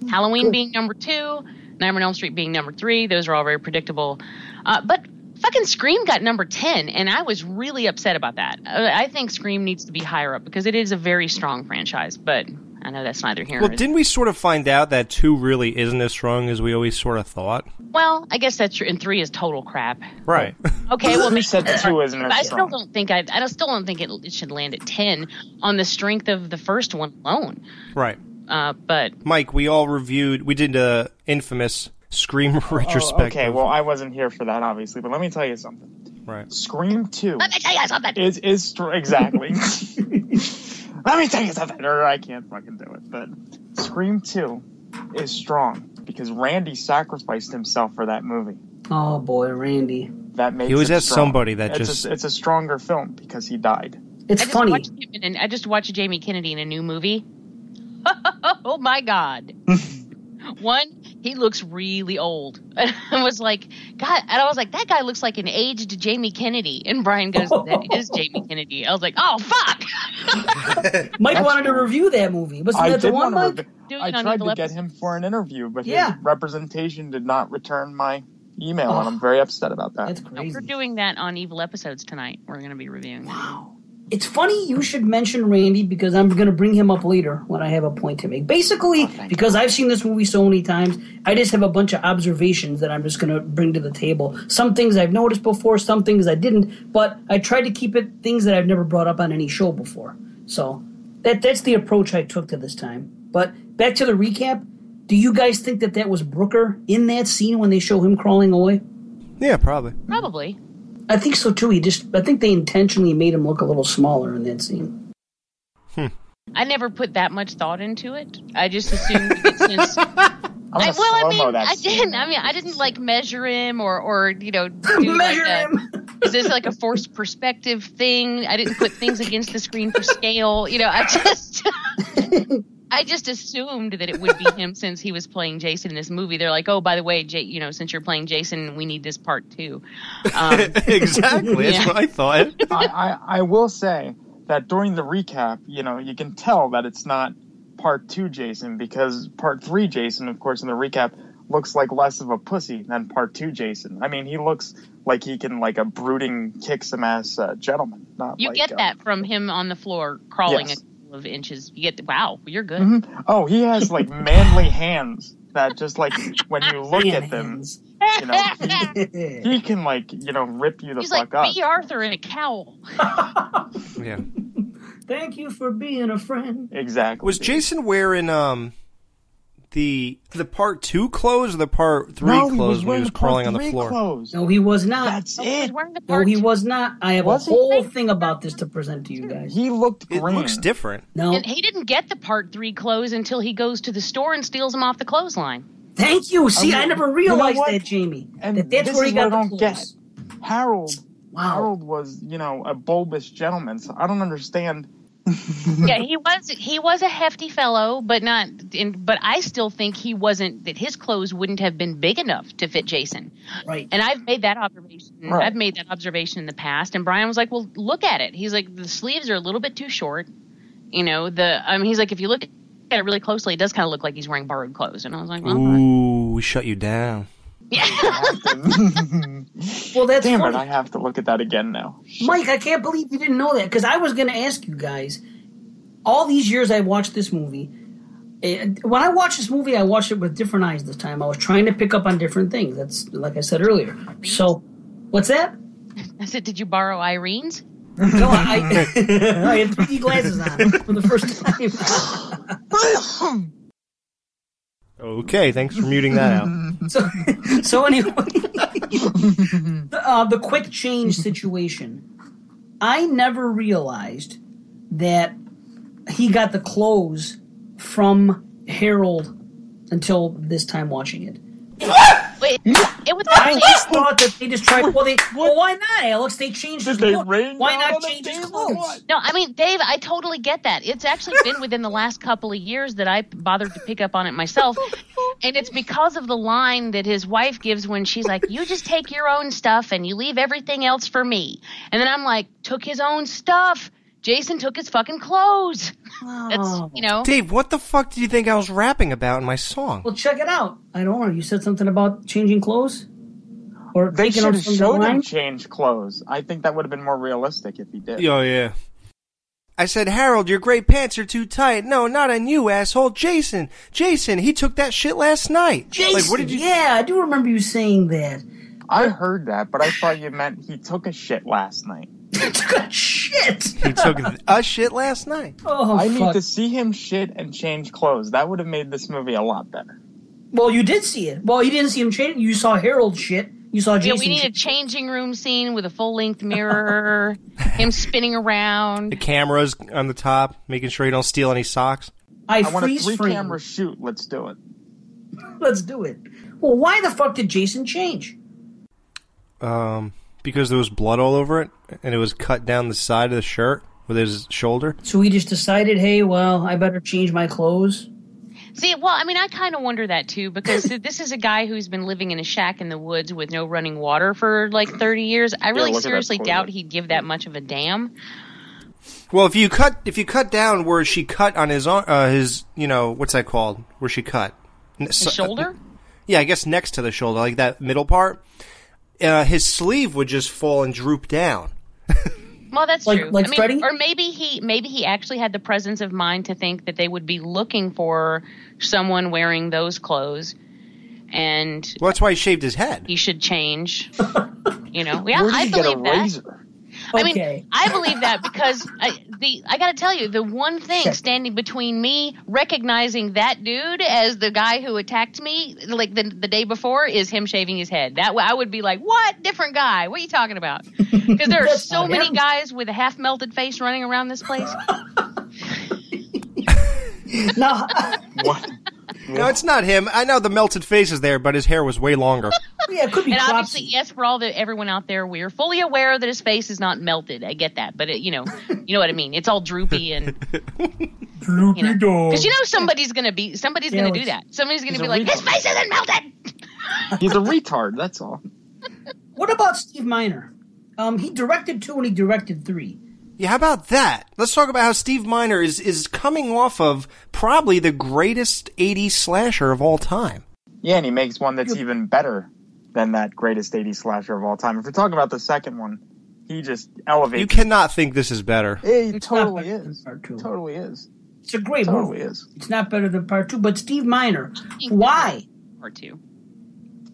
Halloween being number two, Nightmare on Elm Street being number three. Those are all very predictable. Uh, but fucking Scream got number 10, and I was really upset about that. Uh, I think Scream needs to be higher up because it is a very strong franchise, but I know that's neither here Well, didn't we sort of find out that two really isn't as strong as we always sort of thought? Well, I guess that's true. And three is total crap. Right. Okay, well, Who said two isn't but I still strong? don't think I. I still don't think it, it should land at ten on the strength of the first one alone. Right. Uh, but Mike, we all reviewed. We did a infamous Scream retrospective. Oh, okay, well, I wasn't here for that, obviously, but let me tell you something. Right. Scream 2 let me tell you something. is, is str- exactly. let me tell you something, or I can't fucking do it. But Scream 2 is strong because Randy sacrificed himself for that movie. Oh boy, Randy. That makes He always it has strong. somebody that it's just- A, it's a stronger film because he died. It's I funny. Watched him an- I just watched Jamie Kennedy in a new movie. oh my god! One, he looks really old. I was like, God, and I was like, that guy looks like an aged Jamie Kennedy. And Brian goes, that is Jamie Kennedy. I was like, oh fuck! Mike wanted to review that movie. Wasn't I that the one, Mike? to. Doing I it on tried Evil to get him for an interview, but Yeah. his representation did not return my email, Oh. and I'm very upset about that. That's No, we're doing that on Evil Episodes tonight. We're going to be reviewing. that. It's funny you should mention Randy because I'm going to bring him up later when I have a point to make. Basically, oh, because I've seen this movie so many times, I just have a bunch of observations that I'm just going to bring to the table. Some things I've noticed before, some things I didn't, but I tried to keep it things that I've never brought up on any show before. So that that's the approach I took to this time. But back to the recap. Do you guys think that that was Brooker in that scene when they show him crawling away? Yeah, probably. Probably. I think so too. He just I think they intentionally made him look a little smaller in that scene. Hmm. I never put that much thought into it. I just assumed that since. I'm I, well, I mean, I didn't. I mean, I didn't like measure him or, or you know, do Measure like a, him. Is this like a forced perspective thing? I didn't put things against the screen for scale. You know, I just, I just assumed that it would be him since he was playing Jason in this movie. They're like, oh, by the way, J- you know, since you're playing Jason, we need this part too. Um, exactly. That's what I thought. I, I, I will say that during the recap, you know, you can tell that it's not part two Jason because part three Jason, of course, in the recap, looks like less of a pussy than part two Jason. I mean, he looks like he can like a brooding, kick some ass uh, gentleman. Not You like, get uh, that from him on the floor crawling Yes. A couple of inches. You get wow, you're good. Mhm. Oh, he has like manly hands that just like when you look Man at them, you know, he, he can like you know rip you the He's fuck like up. Bea Arthur in a cowl. Yeah. Thank you for being a friend. Exactly. Was Jason wearing um the the part two clothes or the part three No, clothes was when he was crawling on the floor? clothes. No, he was not. That's it. No, he was not. I have Was a he? whole thing about this to present to you guys. He looked It looks different. No, And he didn't get the part three clothes until he goes to the store and steals them off the clothesline. thank you. See, Okay, I never you know realized that, Jamie. And that that's this where he is got what I the don't get. clothes. Harold. Harold was, you know, a bulbous gentleman. So I don't understand. yeah, he was he was a hefty fellow, but not. In, but I still think he wasn't that his clothes wouldn't have been big enough to fit Jason. Right. And I've made that observation. Right. I've made that observation in the past. And Brian was like, "Well, look at it." He's like, "The sleeves are a little bit too short." You know, the I mean, he's like, if you look at it really closely, it does kind of look like he's wearing borrowed clothes. And I was like, well, Ooh, we shut you down. Well, that's Damn funny. it! I have to look at that again now. Mike, I can't believe you didn't know that because I was going to ask you guys. All these years I watched this movie. And when I watched this movie, I watched it with different eyes this time. I was trying to pick up on different things. That's like I said earlier. So, what's that? I said, "Did you borrow Irene's?" No, I, I had 3D glasses on for the first time. Okay, thanks for muting that out. so, so anyway, the, uh, the quick change situation. I never realized that he got the clothes from Harold until this time watching it. Wait, it was I just thought that they just tried. Well, they. Well, why not, Alex? They changed his they look. rain Why down not on change his Dave, or clothes? what? No, I mean, Dave, I totally get that. It's actually been within the last couple of years that I bothered to pick up on it myself. And it's because of the line that his wife gives when she's like, You just take your own stuff and you leave everything else for me. And then I'm like, Took his own stuff. Jason took his fucking clothes. That's, oh. you know. Dave, what the fuck did you think I was rapping about in my song? Well, check it out. I don't know. You said something about changing clothes, or They taking should them have from the showed him change clothes. I think that would have been more realistic if he did. Oh yeah. I said, Harold, your gray pants are too tight. No, not on you, asshole. Jason, Jason, he took that shit last night. Jason, like, what did you? yeah, I do remember you saying that. I heard that, but I thought you meant he took a shit last night. Shit. He took a shit last night. Oh, I need to see him shit and change clothes. That would have made this movie a lot better. Well, you did see it. Well, you didn't see him change. You saw Harold shit. You saw Yeah, Jason. we need a changing room scene with a full length mirror, him spinning around. The cameras on the top, making sure you don't steal any socks. I, I want a three frame. camera shoot. Let's do it. Let's do it. Well, why the fuck did Jason change? Um, because there was blood all over it, and it was cut down the side of the shirt with his shoulder. So he just decided, hey, well, I better change my clothes. See, well, I mean, I kind of wonder that too because this is a guy who's been living in a shack in the woods with no running water for like 30 years. I really look at that seriously doubt he'd give that much of a damn. Well, if you cut, if you cut down where she cut on his, ar- uh, his, you know, what's that called? Where she cut? N- The so- shoulder? Yeah, I guess next to the shoulder, like that middle part. Uh, his sleeve would just fall and droop down. Well, that's Like- true. like I mean, Freddie? or maybe he maybe he actually had the presence of mind to think that they would be looking for someone wearing those clothes, and Well, that's why he shaved his head. he should change. You know, yeah, Where did I he get a believe that. razor? I mean, I believe that because I, the I got to tell you, the one thing standing between me recognizing that dude as the guy who attacked me like the the day before is him shaving his head. That I would be like, what different guy? What are you talking about? Because there are so many him. guys with a half melted face running around this place. Now, What? No, it's not him. I know the melted face is there, but his hair was way longer. Yeah, it could be And Cropsy. obviously, yes, for all the everyone out there, we're fully aware that his face is not melted. I get that, but it, you know, you know what I mean. It's all droopy and Droopy you know, dog. because you know somebody's gonna be somebody's Yeah, gonna do that. Somebody's gonna be a like, his face isn't melted. He's a retard. That's all. What about Steve Miner? Um, he directed two and he directed three. Yeah, how about that? Let's talk about how Steve Miner is is coming off of probably the greatest '80s slasher of all time. Yeah, and he makes one that's even better than that greatest 80s slasher of all time. If we're talking about the second one, he just elevates. You cannot think this is better. It It's totally better is. part two. Totally is. It's a great Totally movie. is. It's not better than part two, but Steve Miner. Why? Part two.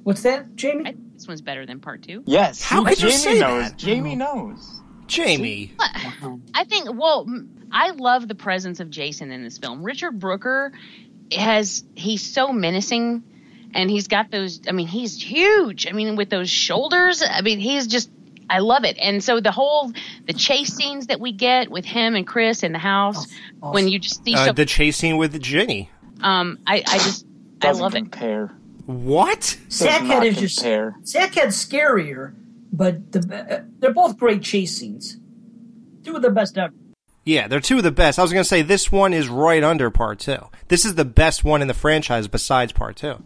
What's that, Jamie? I this one's better than part two. Yes. How could you Jamie say knows. that? Jamie oh. knows. Jamie. I think. Well, I love the presence of Jason in this film. Richard Brooker has he's so menacing and he's got those i mean he's huge i mean with those shoulders i mean he's just i love it and so the whole the chase scenes that we get with him and chris in the house when you just see Uh, so the chase scene with Ginny. um i i just i Doesn't it compare. What? Sackhead is just compare. Sackhead's scarier, but the, uh, they're both great chase scenes. Two of the best ever. Yeah, they're two of the best. I was going to say this one is right under part two. This is the best one in the franchise besides part two.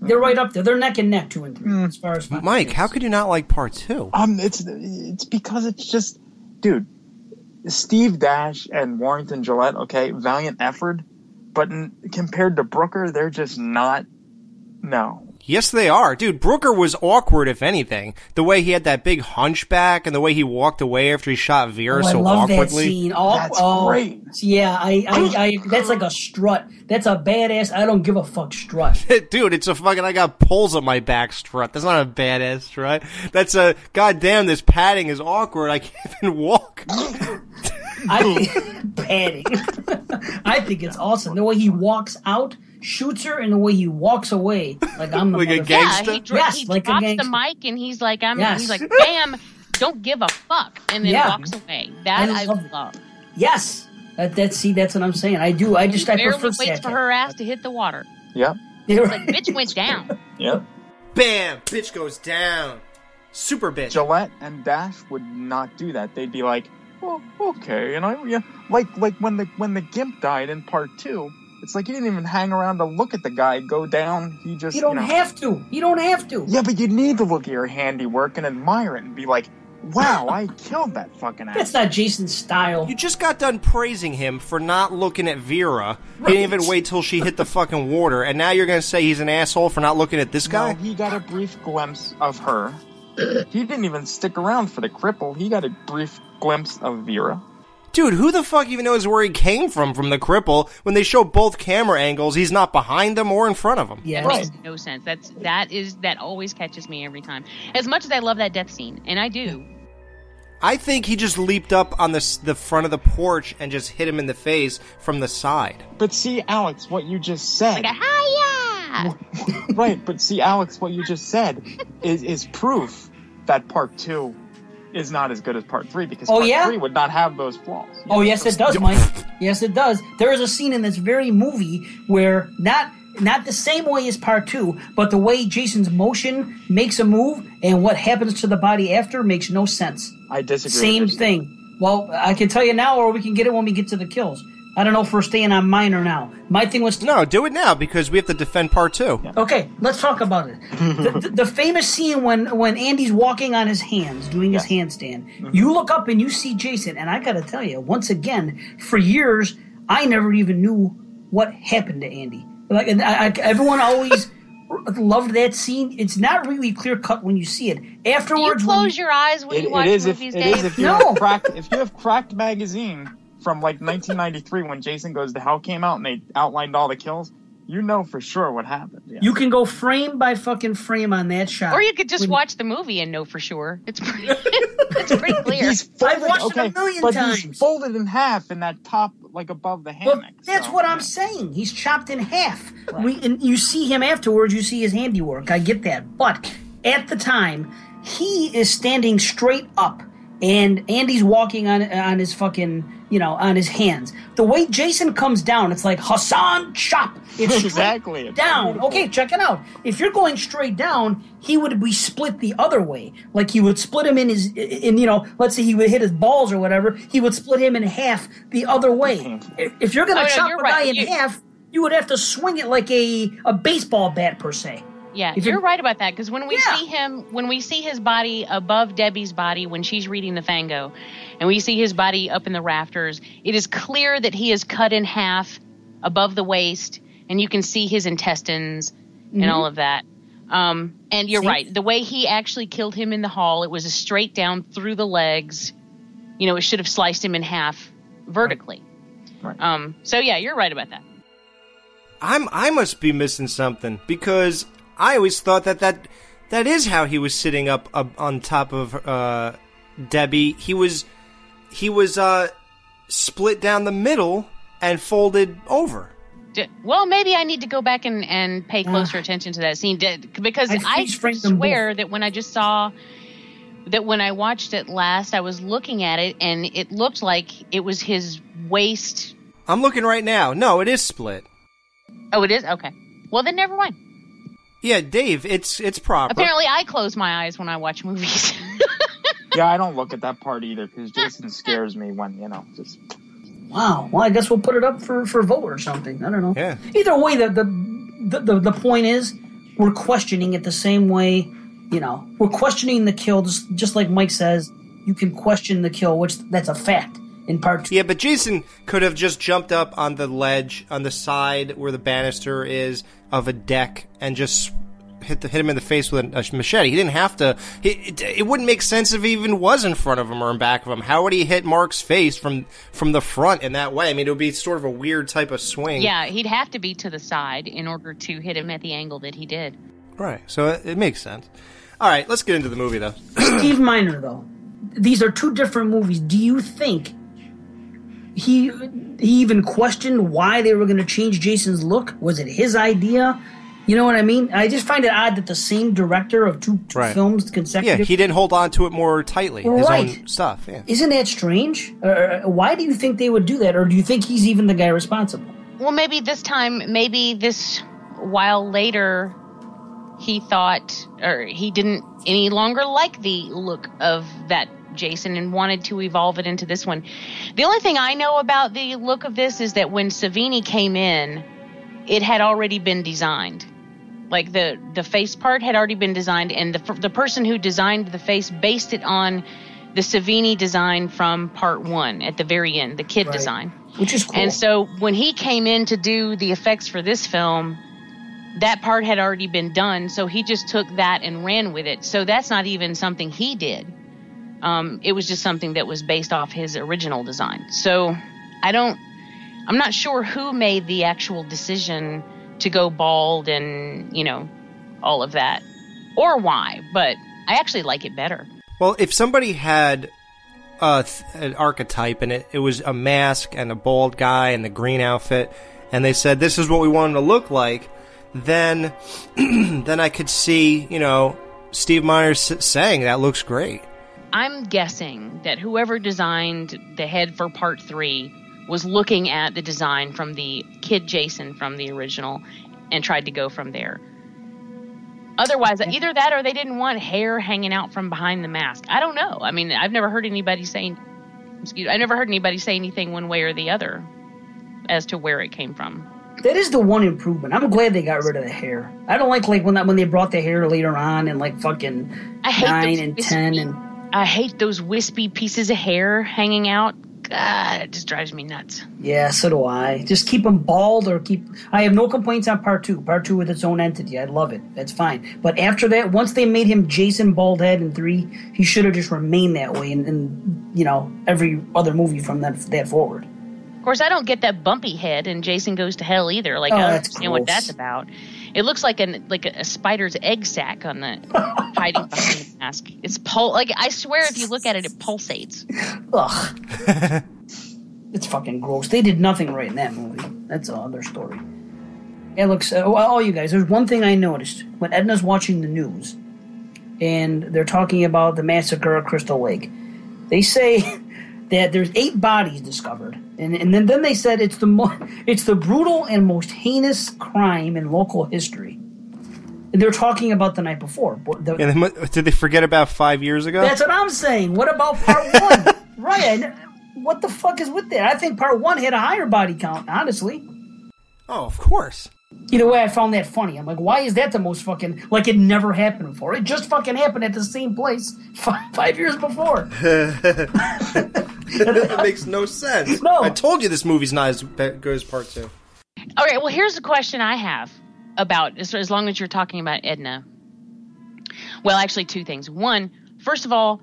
They're right up there. They're neck and neck, two and three, Hmm. as far as Mike, how could you not like part two? Um, it's it's because it's just, dude, Steve Dash and Warrington Gillette. Okay, valiant effort, but in, compared to Brooker, they're just not. No, Yes, they are. Dude, Brooker was awkward, if anything. The way he had that big hunchback and the way he walked away after he shot Vera Oh, I so love that awkwardly. scene. Oh, That's oh, great. Yeah, I, I, I, that's like a strut. That's a badass. I don't give a fuck strut. Dude, it's a fucking, I got poles on my back strut. That's not a badass strut. That's a, goddamn, this padding is awkward. I can't even walk. I think, padding. I think it's awesome. The way he walks out, shoots her, in the way he walks away, like I'm the Like a motherfucker. gangster? yeah he, dro- Yes, he like a drops the mic and he's like i'm Yes. he's like bam don't give a fuck and then Yeah. walks away that I i love love. Yes, that, that. See, that's what I'm saying. I do. I just I barely prefer waits for her ass to hit the water yep, They're like bitch went down yep. Bam! Bitch goes down. Super bitch. Gillette and Dash would not do that. They'd be like, "Well, okay," you know, yeah, like like when the when the Gimp died in part two. It's like he didn't even hang around to look at the guy go down. He just You don't know, have to. You don't have to. Yeah, but you need to look at your handiwork and admire it and be like, "Wow, I killed that fucking ass." That's not Jason's style. You just got done praising him for not looking at Vera. He didn't even wait till she hit the fucking water, and now you're gonna say he's an asshole for not looking at this guy? No, he got a brief glimpse of her. he didn't even stick around for the cripple. He got a brief glimpse of Vera. Dude, who the fuck even knows where he came from from the cripple? When they show both camera angles, he's not behind them or in front of them. Yeah, That makes no sense. That's that is that always catches me every time. As much as I love that death scene, and I do, I think he just leaped up on the the front of the porch and just hit him in the face from the side. But see, Alex, what you just said. like a hiya. right, but see, Alex, what you just said is, is proof that part two is not as good as part three because Oh, part yeah? three would not have those flaws. Oh yes, it does, Mike. Yes, it does. There is a scene in this very movie where not not the same way as part two, but the way Jason's motion makes a move and what happens to the body after makes no sense. I disagree. Same with thing. Well, I can tell you now, or we can get it when we get to the kills. I don't know if we're staying on minor now. My thing was No, do it now because we have to defend part two. Okay, let's talk about it. the, the, the famous scene when when Andy's walking on his hands, doing his handstand. Mm-hmm. You look up and you see Jason, and I got to tell you, once again, for years I never even knew what happened to Andy. Like, and I, I, everyone always loved that scene. It's not really clear cut when you see it. Do you Afterwards, when close your eyes when It, you watch it is if movies, it Dave? is if you No. have cracked if you have cracked magazine from like 1993 when Jason Goes to Hell came out and they outlined all the kills. You know for sure what happened. Yeah. you can go frame by fucking frame on that shot. or you could just When- watch the movie and know for sure. It's pretty, it's pretty clear. He's folded, I've watched it a okay, million but times. he's folded in half in that top like above the Well, hammock. that's so, what I'm saying. He's chopped in half. We, and you see him afterwards. You see his handiwork. I get that. But at the time, he is standing straight up, and Andy's walking on on his fucking you know on his hands. The way Jason comes down, it's like Hassan chop. It's straight Exactly. Down. beautiful. Okay, check it out. If you're going straight down, he would be split the other way. Like he would split him in his in you know, let's say he would hit his balls or whatever. He would split him in half the other way. If if you're gonna Oh, no, chop you're a guy right. in You- half, you would have to swing it like a a baseball bat per se. Yeah, If you're it- right about that because when we Yeah. see him, when we see his body above Debbie's body when she's reading the Fango, and we see his body up in the rafters, it is clear that he is cut in half above the waist, and you can see his intestines Mhm. and all of that. Um, and you're See? right. The way he actually killed him in the hall, it was a straight down through the legs. You know, it should have sliced him in half vertically. Right. Um, so yeah, you're right about that. I'm I must be missing something because I always thought that that that is how he was sitting up, up on top of uh, Debbie. He was he was uh, split down the middle and folded over. D- Well, maybe I need to go back and, and pay closer attention to that scene Did- because I I, freeze framed them swear that when I just saw that when I watched it last, I was looking at it and it looked like it was his waist. I'm looking right now. No, it is split. Oh, it is okay. Well, then never mind. Yeah, Dave, it's it's proper. Apparently, I close my eyes when I watch movies. yeah, I don't look at that part either because Jason scares me when you know just. Wow. Well, I guess we'll put it up for, for vote or something. I don't know. Yeah. Either way, the, the the the the point is we're questioning it the same way. You know, we're questioning the kill just just like Mike says. You can question the kill, which that's a fact in part two. Yeah, but Jason could have just jumped up on the ledge on the side where the banister is of a deck and just hit the, hit him in the face with a, a machete. He didn't have to. He, it, it wouldn't make sense if he even was in front of him or in back of him. How would he hit Mark's face from from the front in that way? I mean, it would be sort of a weird type of swing. yeah, he'd have to be to the side in order to hit him at the angle that he did. Right. So it, it makes sense. All right, let's get into the movie though. Steve Miner, though, these are two different movies. Do you think he he even questioned why they were going to change Jason's look? Was it his idea? You know what I mean? I just find it odd that the same director of two, two Right. films consecutively. Yeah, he didn't hold on to it more tightly. His own stuff. Yeah. Isn't that strange? Uh, why do you think they would do that, or do you think he's even the guy responsible? Well, maybe this time, maybe this while later, he thought, or he didn't any longer like the look of that Jason and wanted to evolve it into this one. The only thing I know about the look of this is that when Savini came in, it had already been designed. Like the the face part had already been designed, and the the person who designed the face based it on the Savini design from part one at the very end, the kid Right. design. Which is cool. And so when he came in to do the effects for this film, that part had already been done. So he just took that and ran with it. So that's not even something he did. Um, it was just something that was based off his original design. So I don't, I'm not sure who made the actual decision to go bald and, you know, all of that or why, but I actually like it better. Well, if somebody had a, th- an archetype and it, it was a mask and a bald guy and the green outfit, and they said this is what we want him to look like, then then I could see you know Steve Myers saying that looks great. I'm guessing that whoever designed the head for part three was looking at the design from the kid Jason from the original and tried to go from there. Otherwise, either that or they didn't want hair hanging out from behind the mask. I don't know. I mean, I've never heard anybody saying, excuse, I never heard anybody say anything one way or the other as to where it came from. That is the one improvement. I'm glad they got rid of the hair. I don't like like when that when they brought the hair later on and like fucking nine and wispy- ten and I hate those wispy pieces of hair hanging out. God, it just drives me nuts. yeah, so do I. Just keep them bald or keep. I have no complaints on part two. Part two with its own entity. I love it. That's fine. But after that, once they made him Jason Baldhead in three, he should have just remained that way in, in you know every other movie from that that forward. Of course, I don't get that bumpy head and Jason Goes to Hell either. Like Oh, I don't understand what that's about. It looks like an like a, a spider's egg sac on the hiding behind the mask. It's pul like I swear if you look at it, it pulsates. Ugh. it's fucking gross. They did nothing right in that movie. That's another story. Alex, uh, well, all you guys, there's one thing I noticed when Edna's watching the news, and they're talking about the massacre at Crystal Lake. They say that there's eight bodies discovered, and and then, then they said it's the mo- it's the brutal and most heinous crime in local history. And they're talking about the night before. The- And then, did they forget about five years ago? that's what I'm saying. What about part one? Ryan, What the fuck is with that? I think part one had a higher body count, honestly. Oh, of course. Either way, I found that funny. I'm like, why is that the most fucking like it never happened before? It just fucking happened at the same place five, five years before. that makes no sense. No. I told you this movie's not as good as part two. All right. Well, here's the question I have about as, as long as you're talking about Edna. Well, actually, two things. One, first of all,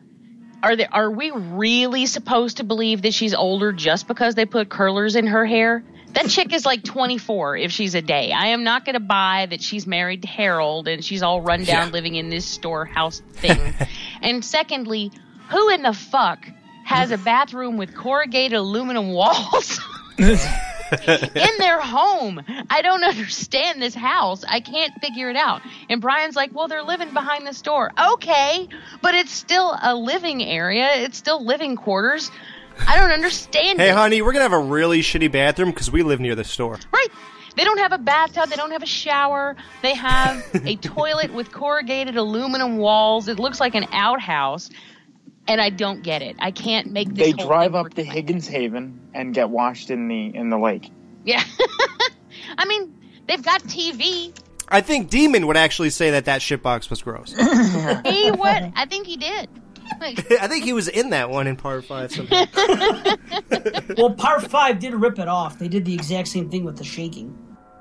are they are we really supposed to believe that she's older just because they put curlers in her hair? That chick is like 24 if she's a day. I am not going to buy that she's married to Harold and she's all run down Yeah. living in this storehouse thing. and secondly, who in the fuck has a bathroom with corrugated aluminum walls? in their home. I don't understand this house. I can't figure it out. And Brian's like, well, they're living behind the store. Okay, but it's still a living area. It's still living quarters. I don't understand Hey, it. honey, we're gonna have a really shitty bathroom because we live near the store. Right. They don't have a bathtub. They don't have a shower. They have a toilet with corrugated aluminum walls. It looks like an outhouse. And I don't get it. I can't make this They whole drive thing up to Higgins Haven and get washed in the in the lake. Yeah. I mean, they've got TV. I think Demon would actually say that that shitbox was gross. He what? I think he did. I think he was in that one in part five. Well, part five did rip it off. They did the exact same thing with the shaking.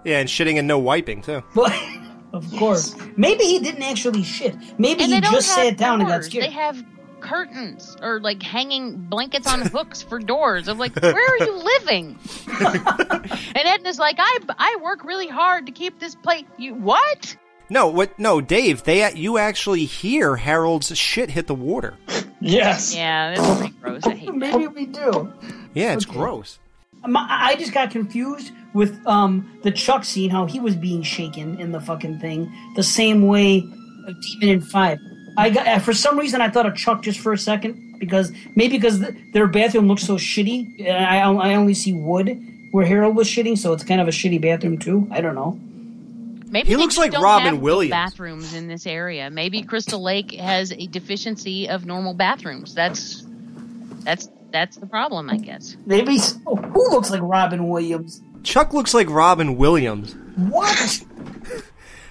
Yeah, and shitting and no wiping too. of course. Maybe he didn't actually shit. Maybe and he just have sat down and got scared. They have curtains or like hanging blankets on hooks for doors. I'm like, where are you living? and Edna's like, I I work really hard to keep this place. You what? No, what? No, Dave. They you actually hear Harold's shit hit the water. Yes. Yeah, that's pretty gross. I hate Maybe we do. Yeah, it's gross. My, I just got confused with um the Chuck scene, how he was being shaken in the fucking thing, the same way of Demon in Five. I got uh, for some reason I thought of Chuck just for a second because maybe because th their bathroom looks so shitty. I I only see wood where Harold was shitting, so it's kind of a shitty bathroom too. I don't know. Maybe He they looks like don't Robin have Williams. Bathrooms in this area. Maybe Crystal Lake has a deficiency of normal bathrooms. That's that's that's the problem, I guess. Maybe so. who looks like Robin Williams? Chuck looks like Robin Williams. What?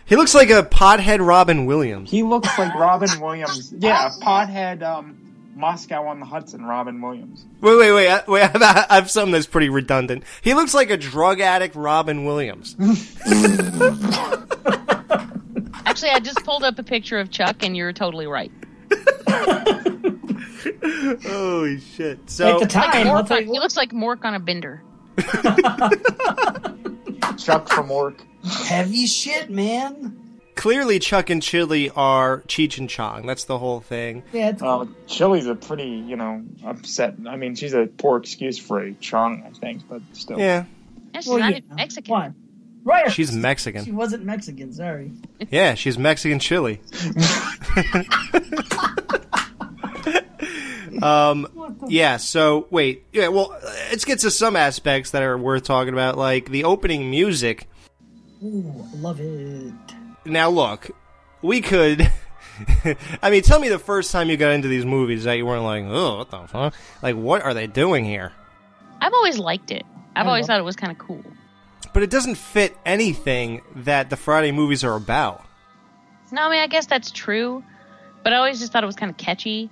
He looks like a pothead Robin Williams. He looks like Robin Williams. Yeah, pothead um, Moscow on the Hudson, Robin Williams. Wait, wait, wait, I, wait! I have, I have something that's pretty redundant. He looks like a drug addict Robin Williams. Actually, I just pulled up a picture of Chuck, and you're totally right. Holy shit! So Like Mork on- he looks like Mork on a bender. Chuck from Mork. Heavy shit, man. Clearly, Chuck and Chili are Cheech and Chong. That's the whole thing. Yeah, it's Well, Chili's a pretty, you know, upset. I mean, she's a poor excuse for a Chong, I think, but still. Yeah, Yeah, she's Well, not yeah. even Mexican. Why? Right. she's Mexican. She wasn't Mexican. Sorry. Yeah, she's Mexican chili. um, yeah. So wait, yeah. Well, let's get to some aspects that are worth talking about, like the opening music. Ooh, I love it. Now, look, we could. I mean, tell me the first time you got into these movies that you weren't like, oh, what the fuck? Like, what are they doing here? I've always liked it. I've always love- thought it was kind of cool. But it doesn't fit anything that the Friday movies are about. No, I mean, I guess that's true, but I always just thought it was kind of catchy.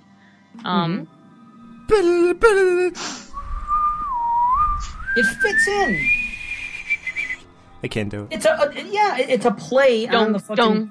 Um, It fits in. I can't do it. It's a, a yeah. It's a play on the fucking.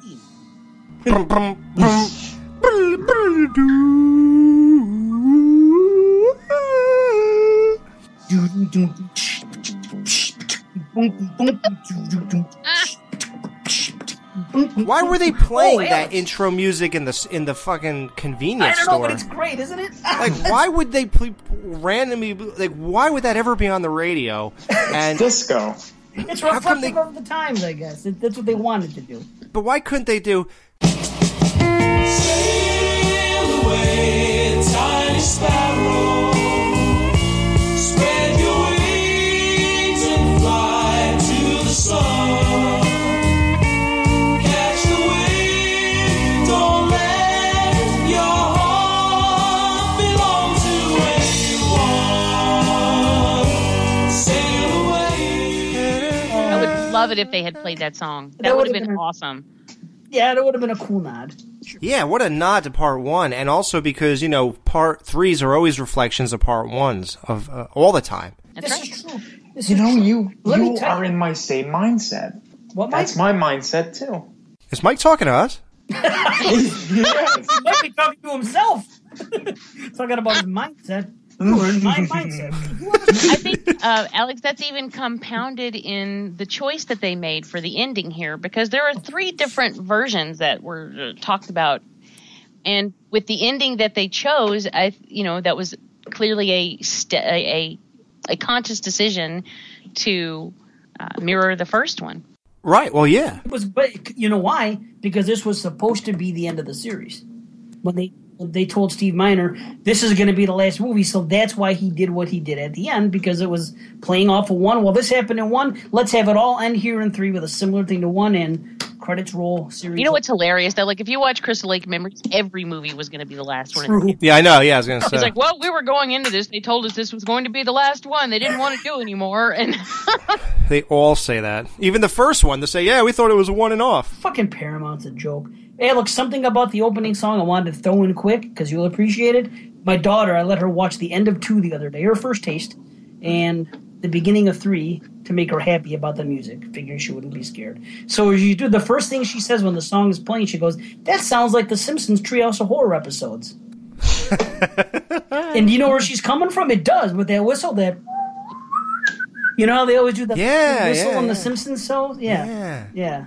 Why were they playing Oh, that intro music in the in the fucking convenience store? I convenience don't know, store? but it's great, isn't it? like, why would they play randomly? Like, why would that ever be on the radio? And disco. It's How come reflective of the times, I guess. It, that's what they wanted to do. But why couldn't they do? Tiny sparrow, love it if they had played that song. That, That would have been been- awesome. Yeah, that would have been a cool nod. Yeah, what a nod to part one, and also because you know part threes are always reflections of part ones of uh, all the time. That's this right. is true. This You is know, true. you Let you tell are in my same mindset. What That's my mindset too. Is Mike talking to us? yes. He might be talking to himself. talking about his mindset. You were in my mindset. I think, uh, Alex, that's even compounded in the choice that they made for the ending here, because there are three different versions that were uh, talked about, and with the ending that they chose, I, you know, that was clearly a st- a, a a conscious decision to uh, mirror the first one. Right. Well, yeah. It was, but you know why? Because this was supposed to be the end of the series. When they when they told Steve Miner this is going to be the last movie, so that's why he did what he did at the end because it was playing off of one. Well, this happened in one. Let's have it all end here in three with a similar thing to one, and credits roll. Series. You know what's hilarious though? Like if you watch Crystal Lake Memories, every movie was going to be the last one. True. Yeah, I know. Yeah, I was gonna say. It's like, well, we were going into this. They told us this was going to be the last one. They didn't want to do anymore, and They all say that. Even the first one, they say, "Yeah, we thought it was a one and off." Fucking Paramount's a joke. Hey, look, something about the opening song I wanted to throw in quick because you'll appreciate it. My daughter, I let her watch the end of two the other day, her first taste, and the beginning of three to make her happy about the music, figuring she wouldn't be scared. So you do the first thing she says when the song is playing, she goes, "That sounds like the Simpsons Treehouse of Horror episodes." and you know where she's coming from? It does with that whistle that. You know how they always do that Yeah, whistle yeah, on the. Simpsons show? Yeah. Yeah. Yeah.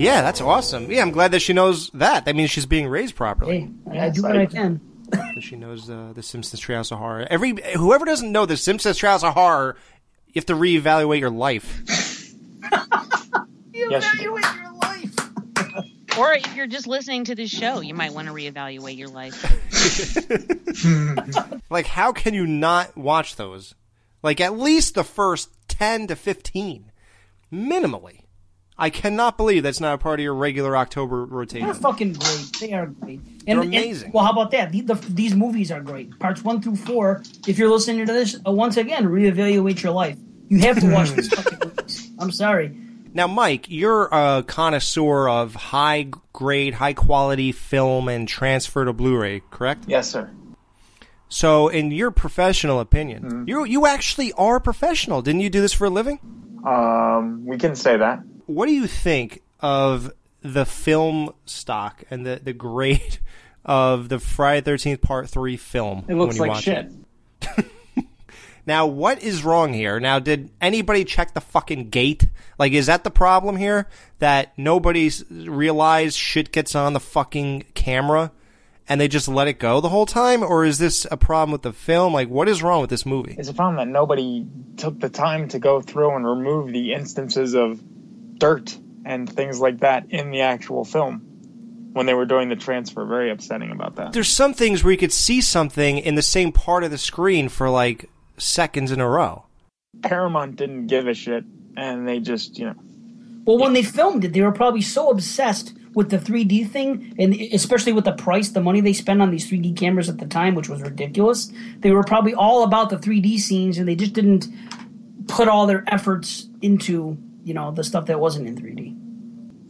Yeah, that's awesome. Yeah, I'm glad that she knows that. That means she's being raised properly. I do what I can. that she knows uh, the Simpsons Treehouse of Horror. Every whoever doesn't know the Simpsons Treehouse of Horror, you have to reevaluate your life. Yes, or if you're just listening to this show, you might want to reevaluate your life. like, how can you not watch those? Like, at least the first ten to fifteen, minimally. I cannot believe that's not a part of your regular October rotation. They're rotation. fucking great. They are great. They're amazing. And, well, how about that? The, the, these movies are great. Parts one through four. If you're listening to this, uh, once again, reevaluate your life. You have to watch these fucking movies. I'm sorry. Now, Mike, you're a connoisseur of high grade, high quality film and transfer to Blu-ray, correct? Yes, sir. So, in your professional opinion, Mm-hmm. you you actually are a professional. Didn't you do this for a living? Um, we can say that. What do you think of the film stock and the the grade of the Friday Thirteenth Part Three film? It looks when you like watch shit. Now, what is wrong here? Now, did anybody check the fucking gate? Like, is that the problem here? That nobody's realized shit gets on the fucking camera and they just let it go the whole time? Or is this a problem with the film? Like, what is wrong with this movie? It's a problem that nobody took the time to go through and remove the instances of dirt and things like that in the actual film when they were doing the transfer. Very upsetting about that. There's some things where you could see something in the same part of the screen for like seconds in a row. Paramount didn't give a shit, and they just, you know, Well, when they filmed it, they were probably so obsessed with the 3D thing, and especially with the price, the money they spent on these 3D cameras at the time, which was ridiculous. They were probably all about the 3D scenes, and they just didn't put all their efforts into you know the stuff that wasn't in 3D.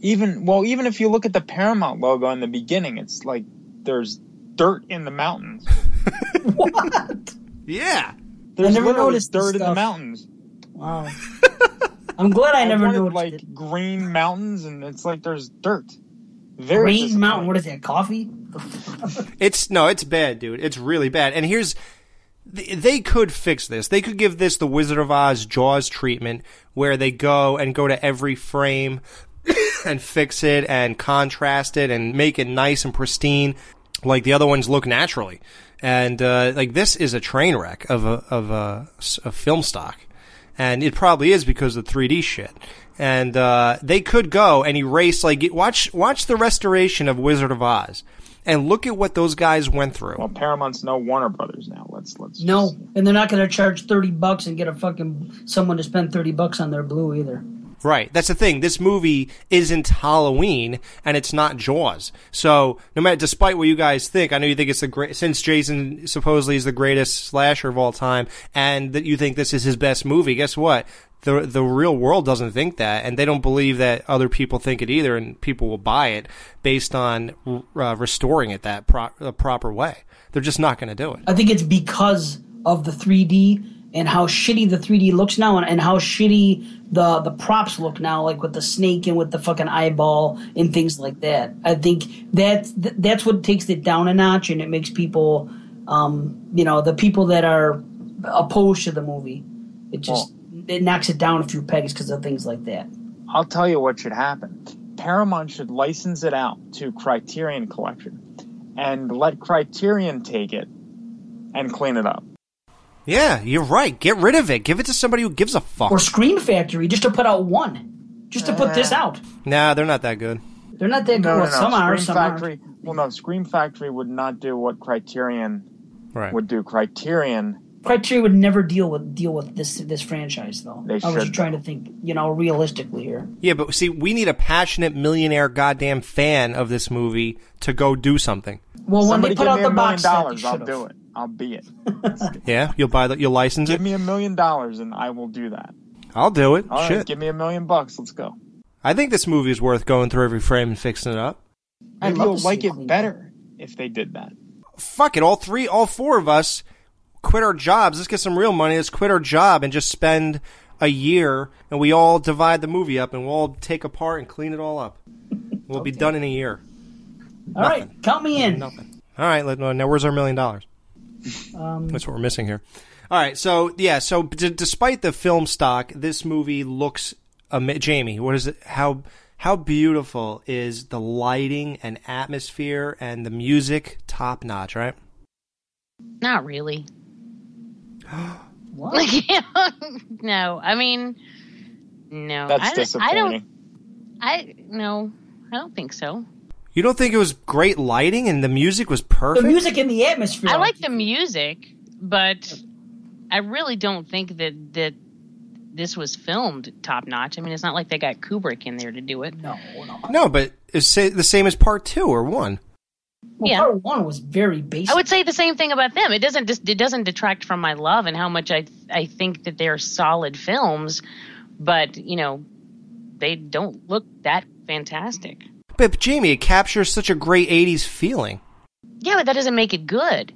even well, even if you look at the Paramount logo in the beginning, it's like there's dirt in the mountains. What? Yeah. There's never literally noticed dirt in the mountains. Wow. I'm glad I never wanted, noticed like it. green mountains, and it's like there's dirt. Very Green. Mountain. What is that? Coffee? It's no, it's bad, dude. It's really bad. And here's th- they could fix this. They could give this the Wizard of Oz Jaws treatment where they go and go to every frame and fix it and contrast it and make it nice and pristine like the other ones look naturally. And uh, like this is a train wreck of a of a, a film stock. And it probably is because of the 3D shit. And uh, they could go and erase like watch watch the restoration of Wizard of Oz and look at what those guys went through. Well, Paramount's no Warner Brothers now. Let's let's. No, and they're not going to charge thirty bucks and get a fucking someone to spend thirty bucks on their blue either. Right. That's the thing. This movie isn't Halloween and it's not Jaws. So no matter, despite what you guys think, I know you think it's the great, since Jason supposedly is the greatest slasher of all time and that you think this is his best movie, guess what? The, the real world doesn't think that and they don't believe that other people think it either and people will buy it based on uh, restoring it that pro- the proper way. They're just not going to do it. I think it's because of the 3D and how shitty the 3D looks now, and, and how shitty the the props look now, like with the snake and with the fucking eyeball and things like that. I think that that's what takes it down a notch, and it makes people, um, you know, the people that are opposed to the movie, it just it knocks it down a few pegs because of things like that. I'll tell you what should happen. Paramount should license it out to Criterion Collection and let Criterion take it and clean it up. Yeah, you're right. Get rid of it. Give it to somebody who gives a fuck. Or Scream Factory, just to put out one, just to put uh. this out. Nah, they're not that good. They're not that good. No, no, Well, no. some are, some Factory. Well, no, Scream Factory would not do what Criterion Right. would do. Criterion. Aren't. Criterion would never deal with deal with this this franchise though. They I was should, trying to think, you know, realistically here. Yeah, but see, we need a passionate millionaire goddamn fan of this movie to go do something. Well, when they put give out me the million box set, dollars, I'll do it. I'll be it. Yeah, you'll buy the, you'll license Give it. Give me a million dollars and I will do that. I'll do it. All right, Shit, give me a million bucks. Let's go. I think this movie is worth going through every frame and fixing it up. Maybe love you'll like it it better if they did that. Fuck it, all three, all four of us quit our jobs. Let's get some real money. Let's quit our job and just spend a year, and we all divide the movie up, and we'll all take apart and clean it all up. We'll be done in a year. All right, count me in. Nothing. All right, let- now where's our million dollars? Um, That's what we're missing here. All right, so yeah, so d- despite the film stock, this movie looks. Ama- Jamie, what is it? How how beautiful is the lighting and atmosphere and the music? Top notch, right? Not really. What? Like, no, I mean, no. That's I, disappointing. I don't. I no, I don't think so. You don't think it was great lighting and the music was perfect? the music and the atmosphere. I like the music, but I really don't think that that this was filmed top notch. I mean, it's not like they got Kubrick in there to do it. No, no. no, but it's the same as part two or one. Well, Yeah. part one was very basic. I would say the same thing about them. It doesn't just it doesn't detract from my love and how much I I think that they're solid films, but you know, they don't look that fantastic. But Jamie, it captures such a great '80s feeling. Yeah, but that doesn't make it good.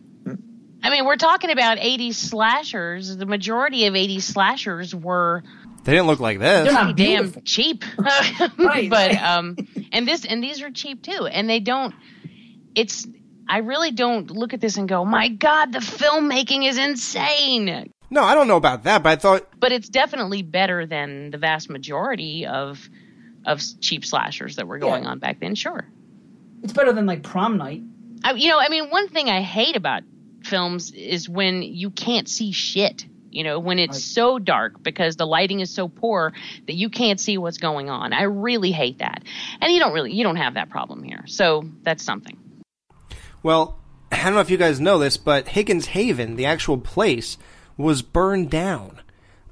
I mean, we're talking about 80s slashers. The majority of 80s slashers were They didn't look like this. They're not damn cheap. Right. but um and this and these are cheap too. And they don't it's I really don't look at this and go, "My god, the filmmaking is insane." No, I don't know about that, but I thought But it's definitely better than the vast majority of of cheap slashers that were going Yeah. on back then, sure. It's better than like prom night. I, you know, I mean, one thing I hate about films is when you can't see shit. You know, when it's so dark because the lighting is so poor that you can't see what's going on. I really hate that. And you don't really, you don't have that problem here. So that's something. Well, I don't know if you guys know this, but Higgins Haven, the actual place, was burned down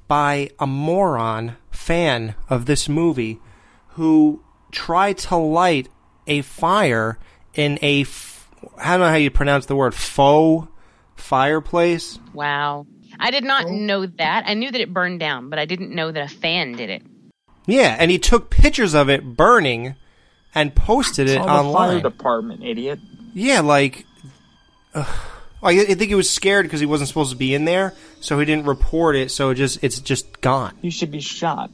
by a moron fan of this movie who tried to light a fire in a f- I don't know how you pronounce the word faux fireplace. Wow. I did not know that. I knew that it burned down, but I didn't know that a fan did it. Yeah, and he took pictures of it burning and posted it Call the fire online. department, idiot. Yeah, like. I I think he was scared because he wasn't supposed to be in there, so he didn't report it. So it just it's just gone. You should be shot.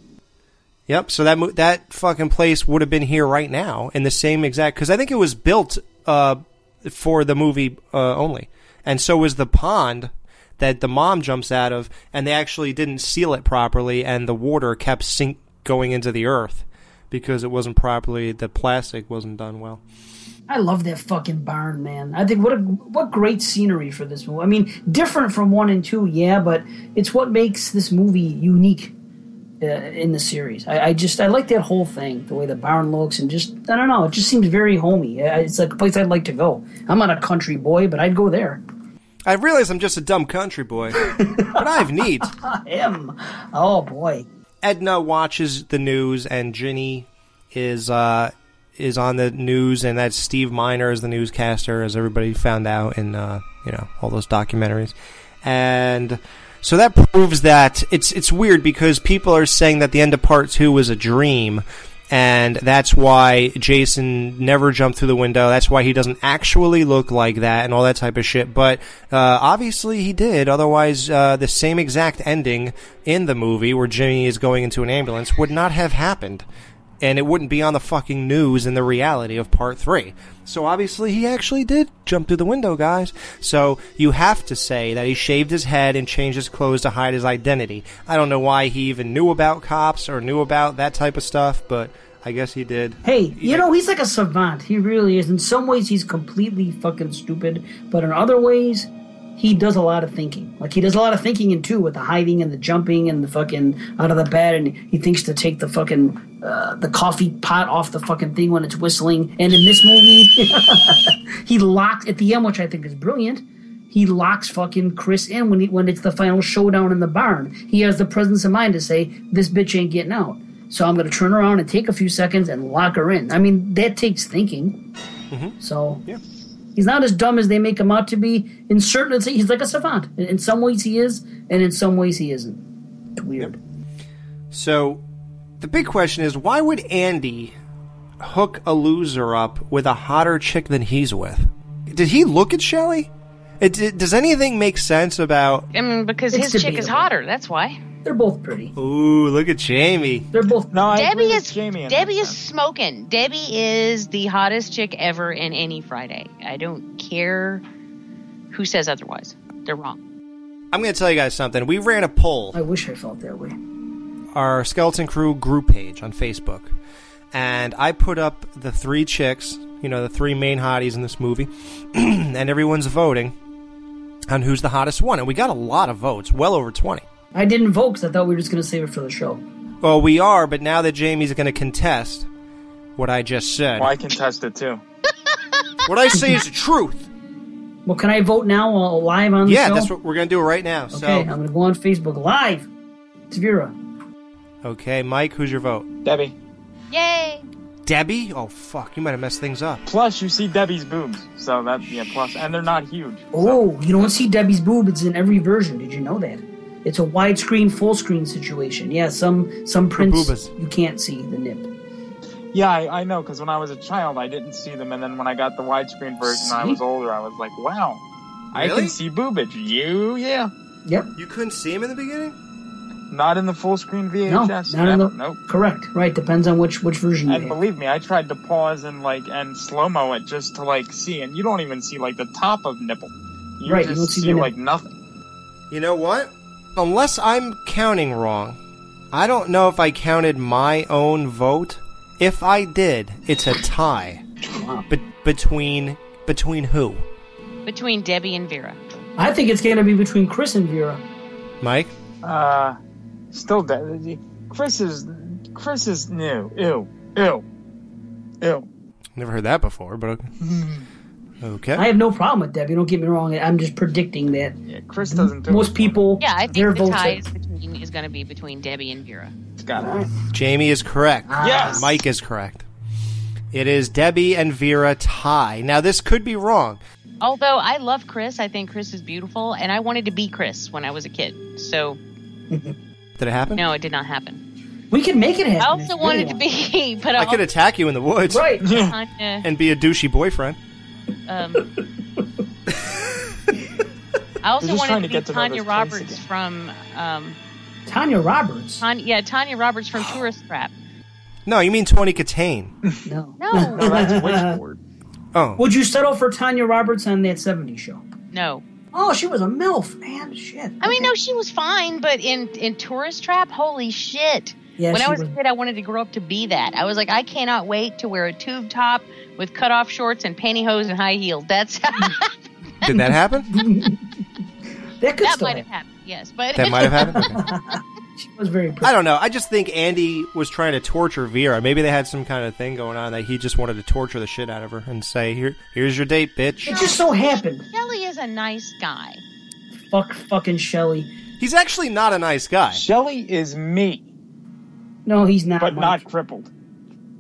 Yep. So that mo- that fucking place would have been here right now in the same exact because I think it was built uh, for the movie uh, only, and so was the pond that the mom jumps out of, and they actually didn't seal it properly, and the water kept sink going into the earth because it wasn't properly the plastic wasn't done well. I love that fucking barn, man. I think what a what great scenery for this movie. I mean, different from one and two, yeah, but it's what makes this movie unique uh, in the series. I, I just I like that whole thing, the way the barn looks, and just I don't know, it just seems very homey. It's like a place I'd like to go. I'm not a country boy, but I'd go there. I realize I'm just a dumb country boy, but I have needs. Him, oh boy. Edna watches the news, and Ginny is uh, is on the news, and that's Steve Miner is the newscaster, as everybody found out in uh, you know all those documentaries, and so that proves that it's it's weird because people are saying that the end of part two was a dream, and that's why Jason never jumped through the window. That's why he doesn't actually look like that and all that type of shit. But uh, obviously he did. Otherwise, uh, the same exact ending in the movie where Ginny is going into an ambulance would not have happened. And it wouldn't be on the fucking news in the reality of part three. So obviously he actually did jump through the window, guys. So you have to say that he shaved his head and changed his clothes to hide his identity. I don't know why he even knew about cops or knew about that type of stuff, but I guess he did. Hey, you know, he's like a savant. He really is. In some ways, he's completely fucking stupid, but in other ways, he does a lot of thinking. Like, he does a lot of thinking in too, with the hiding and the jumping and the fucking out of the bed, and he thinks to take the fucking, uh, the coffee pot off the fucking thing when it's whistling. And in this movie, he locks at the end, which I think is brilliant, he locks fucking Chris in when, he, when it's the final showdown in the barn. He has the presence of mind to say, this bitch ain't getting out. So I'm going to turn around and take a few seconds and lock her in. I mean, that takes thinking. So Yeah. He's not as dumb as they make him out to be. In certain, he's like a savant. In, in some ways he is, and in some ways he isn't. It's weird. So the big question is why would Andy hook a loser up with a hotter chick than he's with? Did he look at Shelly? It, it- does anything make sense about? I mean, because It's his chick is hotter. That's why. They're both pretty. Ooh, look at Jamie. They're both. No, I Debbie is Jamie. in Debbie that is smoking. Debbie is the hottest chick ever in any Friday. I don't care who says otherwise. They're wrong. I'm going to tell you guys something. We ran a poll, I wish I felt that way. our Skeleton Crew group page on Facebook, and I put up the three chicks, you know, the three main hotties in this movie, and everyone's voting on who's the hottest one, and we got a lot of votes, well over 20. I didn't vote because I thought we were just going to save it for the show. Well, we are, but now that Jamie's going to contest what I just said, Well, I contest it too. what I say is the truth. Well, can I vote now uh, live on the Yeah, show? that's what we're going to do right now. Okay, So, I'm going to go on Facebook live. It's Vera. okay, Mike, who's your vote? Debbie. Yay! Debbie? Oh fuck, you might have messed things up. Plus, you see Debbie's boobs, so that yeah. Plus, and they're not huge. Oh, you don't see Debbie's boobs in every version. Did you know that? It's a widescreen, full screen situation. Yeah, some some prints you can't see the nip. Yeah, I, I know, because when I was a child, I didn't see them, and then when I got the widescreen version, I was older. I was like, wow, I can see boobage. You, yeah. Yep. You couldn't see him in the beginning? Not in the full screen No, VHS. not in the. Nope. Correct. Right. Depends on which which version you And have. believe me, I tried to pause and like and slow mo it just to like see, and you don't even see like the top of nipple. You Right, you don't see see, the nipple. like nothing. You know what? Unless I'm counting wrong, I don't know if I counted my own vote. If I did, it's a tie. Be- between between who? Between Debbie and Vera. I think it's going to be between Chris and Vera. Mike? Uh, still dead. Chris is Chris is new. Ew, ew, ew. Never heard that before, but okay. Okay. I have no problem with Debbie. Don't get me wrong. I'm just predicting that Yeah, Chris doesn't do most it. people. Yeah, I their think the votes tie is between is going to be between Debbie and Vera. It's got it. Jamie is correct. Ah. Yes. Mike is correct. It is Debbie and Vera tie. Now this could be wrong. Although I love Chris, I think Chris is beautiful, and I wanted to be Chris when I was a kid. So Did it happen? no, it did not happen. We can make it happen. I also wanted to be, but I could attack you in the woods. Right. And be a douchey boyfriend. Um, I also We're just trying wanted to to be get to Tanya Roberts again. from um, Tanya Roberts. Tanya, yeah, Tanya Roberts from Tourist Trap. No, you mean Tawny Kitaen. No. No, No, that's Witchboard. Oh. Would you settle for Tanya Roberts on that 70s show? no. Oh, she was a MILF, man. Shit. I mean, no, she was fine, but in in Tourist Trap, holy shit! Yeah, when I was, was- a kid, I wanted to grow up to be that. I was like, I cannot wait to wear a tube top with cutoff shorts and pantyhose and high heels. That's Did that happen? That could that still might have happened. Yes, but That might have happened. Okay. She was very pretty. I don't know. I just think Andy was trying to torture Vera. Maybe they had some kind of thing going on that he just wanted to torture the shit out of her and say, "Here, here's your date, bitch." It just so happened. Kelly is a nice guy. Fuck fucking Shelley. He's actually not a nice guy. Shelly is me, No, he's not. but Mike. not crippled.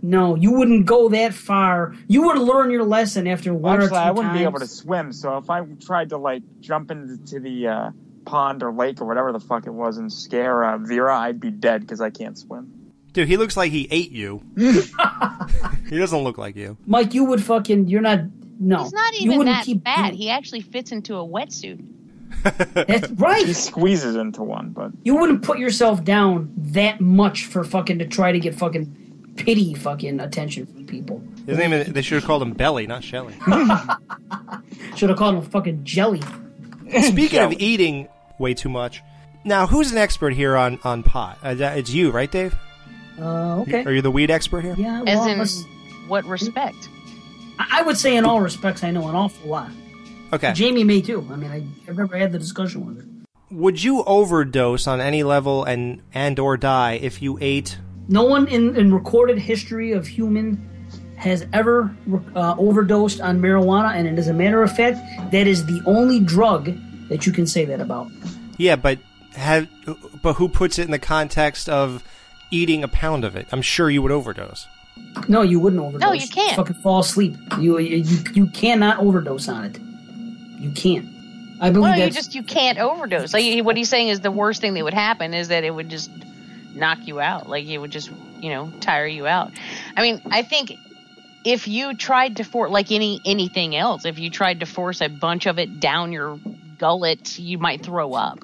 No, you wouldn't go that far. You would learn your lesson after one or two Actually, I wouldn't times. be able to swim. So if I tried to like jump into the uh, pond or lake or whatever the fuck it was and scare uh, Vera, I'd be dead because I can't swim. Dude, he looks like he ate you. he doesn't look like you. Mike, you would fucking. You're not. No, He's not you even wouldn't that keep bad. He actually fits into a wetsuit. That's right. He squeezes into one, but You wouldn't put yourself down that much for fucking to try to get fucking pity fucking attention from people. His name is, they should have called him Belly, not Shelly. Should have called him fucking jelly. Speaking of eating way too much, now who's an expert here on, on pot? Uh, it's you, right, Dave? Uh, okay. Are you the weed expert here? Yeah. As in what respect? I I would say in all respects, I know an awful lot. Okay. Jamie may too. I mean, I, I've never had the discussion with her. Would you overdose on any level and and or die if you ate? No one in, in recorded history of human has ever uh, overdosed on marijuana, and as a matter of fact, that is the only drug that you can say that about. Yeah, but have but who puts it in the context of eating a pound of it? I'm sure you would overdose. No, you wouldn't overdose. No, you can't. Fucking fall asleep. You you you cannot overdose on it. You can't. I believe Well, you just you can't overdose. Like what he's saying is the worst thing that would happen is that it would just knock you out. Like it would just you know tire you out. I mean, I think if you tried to force like any anything else, if you tried to force a bunch of it down your gullet, you might throw up.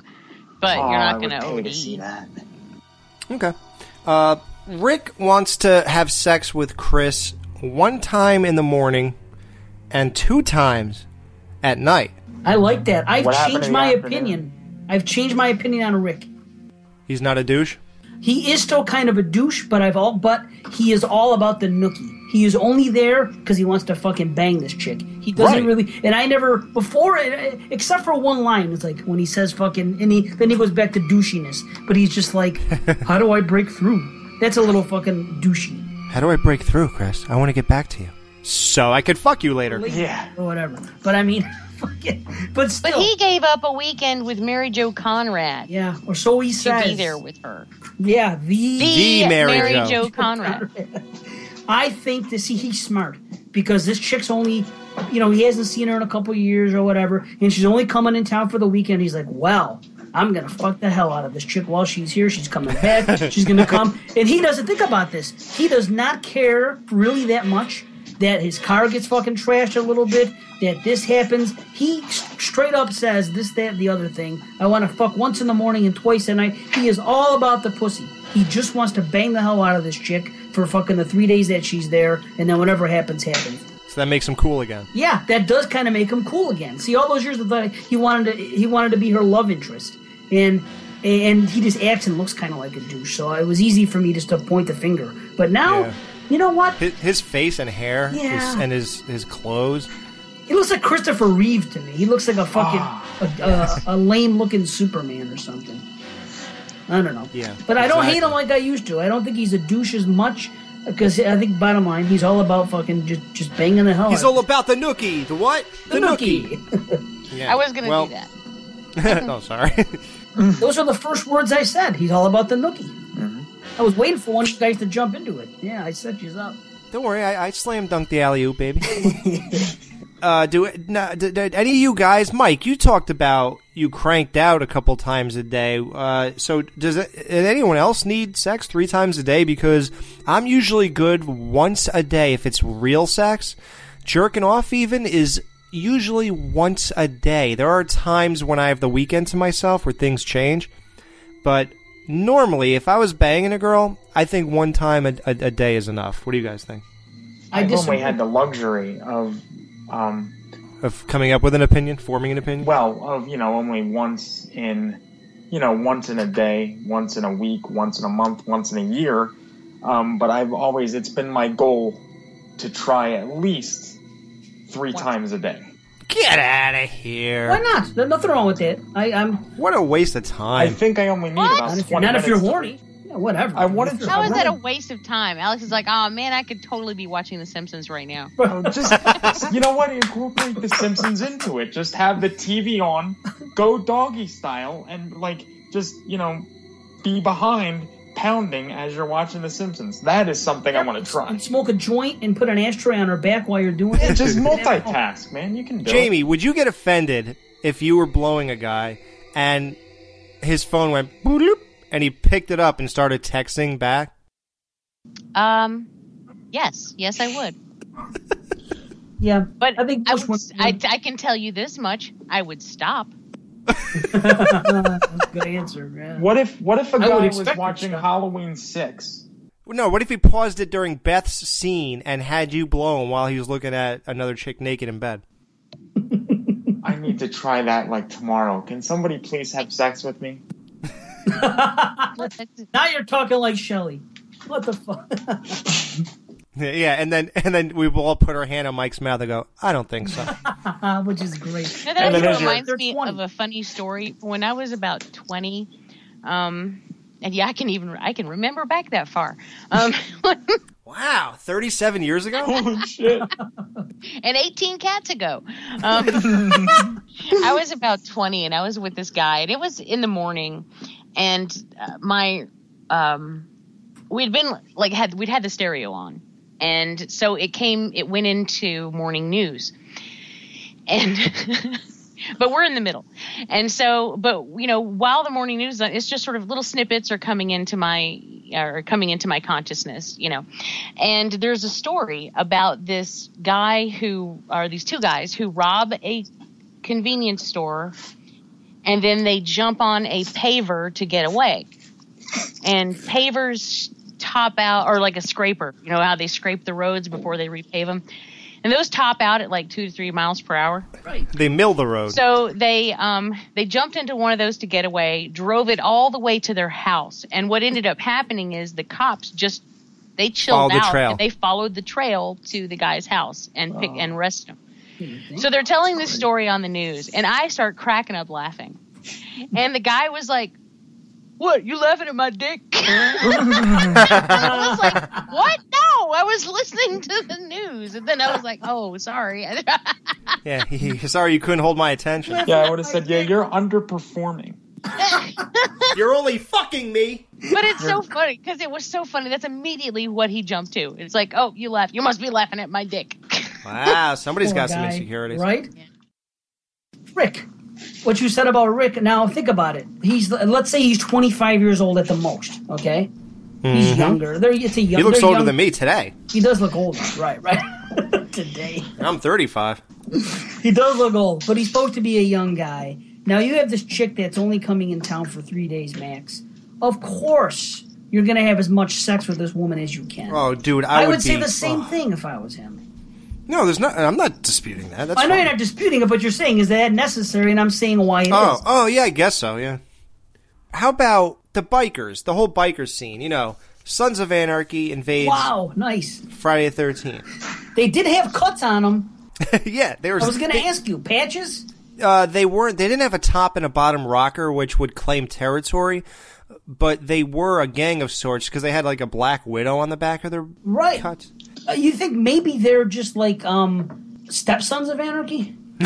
But Oh, you're not going to pay to OD. see that. Okay. Uh, Rick wants to have sex with Chris one time in the morning and two times at night. I like that. I've What changed my afternoon? opinion. I've changed my opinion on Rick. He's not a douche. He is still kind of a douche, but I've all but he is all about the nookie. He is only there because he wants to fucking bang this chick. He doesn't Right. really, and I never before, eh, except for one line. It's like when he says fucking, and he then he goes back to douchiness. But he's just like, how do I break through? That's a little fucking douchey. How do I break through, Chris? I want to get back to you. So I could fuck you later. Yeah, or whatever. But I mean, fucking, but still, But he gave up a weekend with Mary Jo Conrad. Yeah, or so he said. to be there with her. yeah, the The, Mary, Jo Conrad. I think to see he's smart because this chick's only, you know, he hasn't seen her in a couple of years or whatever, and she's only coming in town for the weekend. He's like, well, I'm gonna fuck the hell out of this chick while she's here. She's coming back. she's gonna come, and he doesn't think about this. He does not care really that much that his car gets fucking trashed a little bit. That this happens. He straight up says this, that, the other thing. I want to fuck once in the morning and twice at night. He is all about the pussy. He just wants to bang the hell out of this chick for fucking the three days that she's there, and then whatever happens, happens. So that makes him cool again. Yeah, that does kind of make him cool again. See, all those years of the, he wanted to he wanted to be her love interest, and and he just acts and looks kind of like a douche. So it was easy for me just to point the finger. But now, Yeah. You know what? His, his face and hair his- and his, his clothes. He looks like Christopher Reeve to me. He looks like a fucking Ah, a, a, a lame looking Superman or something. I don't know. Yeah. But I don't hate him like I used to. I don't think he's a douche as much because I think bottom line he's all about fucking just just banging the hell. He's out all about the nookie. The what? The nookie. Yeah. I was going to Well- do that. oh, sorry. Those are the first words I said. He's all about the nookie. Mm-hmm. I was waiting for one of you guys to jump into it. Yeah, I set you up. Don't worry, I, I slam dunked the alley oop, baby. uh, do it? No, d- d- any of you guys, Mike? You talked about you cranked out a couple times a day. Uh, so does, it, does anyone else need sex three times a day? Because I'm usually good once a day if it's real sex. Jerking off even is usually once a day. There are times when I have the weekend to myself where things change, but normally if I was banging a girl, I think one time a, a, a day is enough. What do you guys think? I I've only had the luxury of, um, of coming up with an opinion, forming an opinion. well, of you know, only once in, you know, once in a day, once in a week, once in a month, once in a year. Um, but I've always, it's been my goal to try at least three times a day. Get out of here! Why not? There's nothing wrong with it. I, I'm What a waste of time. I time! think I only need about not if, 20 not if you're minutes. horny. Yeah, whatever. I wanted to. How is that a waste of time? Alex is like, oh man, I could totally be watching The Simpsons right now. Oh, just you know what? Incorporate the Simpsons into it. Just have the TV on, go doggy style, and like just you know, be behind pounding as you're watching the Simpsons. That is something I want to try. And smoke a joint and put an ashtray on her back while you're doing it. Just multitask, man. You can do Jamie, would you get offended if you were blowing a guy and his phone went boop and he picked it up and started texting back? Um, yes, yes, I would. Yeah, but I think I, would, I, I can tell you this much: I would stop. That's a good answer. Yeah. What if what if a I would guy was watching Halloween six? No, what if he paused it during Beth's scene and had you blown while he was looking at another chick naked in bed? I need to try that like tomorrow. Can somebody please have sex with me? now you're talking like Shelly. What the fuck? Yeah, and then and then we will all put our hand on Mike's mouth and go, "I don't think so." Which is great. No, that actually reminds me of a funny story. When I was about twenty, um, and yeah, I can even I can remember back that far. Um, wow, thirty-seven years ago. Holy shit! and 18 cats ago. Um, I was about 20 and I was with this guy and it was in the morning and uh, my, um, we'd been like, had, we'd had the stereo on. And so it came, it went into morning news and, but we're in the middle. And so, but you know, while the morning news, it's just sort of little snippets are coming into my, are coming into my consciousness, you know. And there's a story about this guy who, are these two guys who rob a convenience store and then they jump on a paver to get away. And pavers top out, or like a scraper, you know how they scrape the roads before they repave them. And those top out at like two to three miles per hour. Right. They mill the road. So they um they jumped into one of those to get away, drove it all the way to their house, and what ended up happening is the cops just they chilled Followed the out trail. and they followed the trail to the guy's house and pick and arrested him. So they're telling this story on the news, and I start cracking up laughing, and the guy was like. What? You laughing at my dick? I was like, "What? No, I was listening to the news." And then I was like, "Oh, sorry." yeah, he, sorry you couldn't hold my attention. Yeah, I would have said, yeah, you're underperforming. You're only fucking me. But it's so funny because it was so funny. That's immediately what he jumped to. It's like, oh, you laugh. You must be laughing at my dick. Wow, somebody's Poor got some guy, insecurities. right? Rick, what you said about Rick. Now think about it. He's let's say he's 25 years old at the most. Okay, he's Mhm. younger. There, it's a young. He looks older young- than me today. He does look older. Right, right. Today, I'm 35. he does look old, but he's supposed to be a young guy. Now you have this chick that's only coming in town for three days max. Of course, you're gonna have as much sex with this woman as you can. Oh, dude, I, I, would, would say the same oh. thing if I was him. No, there's not. I'm not disputing that. That's I know fine. you're not disputing it, but you're saying is that necessary, and I'm saying why it is. Oh, oh yeah, I guess so. Yeah. How about the bikers? The whole biker scene. You know, Sons of Anarchy invades Wow, nice. Friday the Thirteenth. They did have cuts on them. yeah, they were. I was going to ask you, patches? Uh, they weren't. They didn't have a top and a bottom rocker, which would claim territory. But they were a gang of sorts because they had like a black widow on the back of their Right. cut. Uh, you think maybe they're just like um stepsons of anarchy?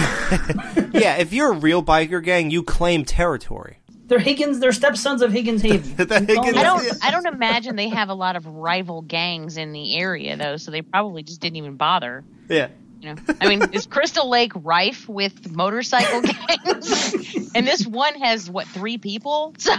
yeah, if you're a real biker gang, you claim territory. They're Higgins. They're stepsons of Higgins Haven. I don't. I don't imagine they have a lot of rival gangs in the area, though. So they probably just didn't even bother. Yeah. You know, I mean, is Crystal Lake rife with motorcycle gangs? and this one has what three people? So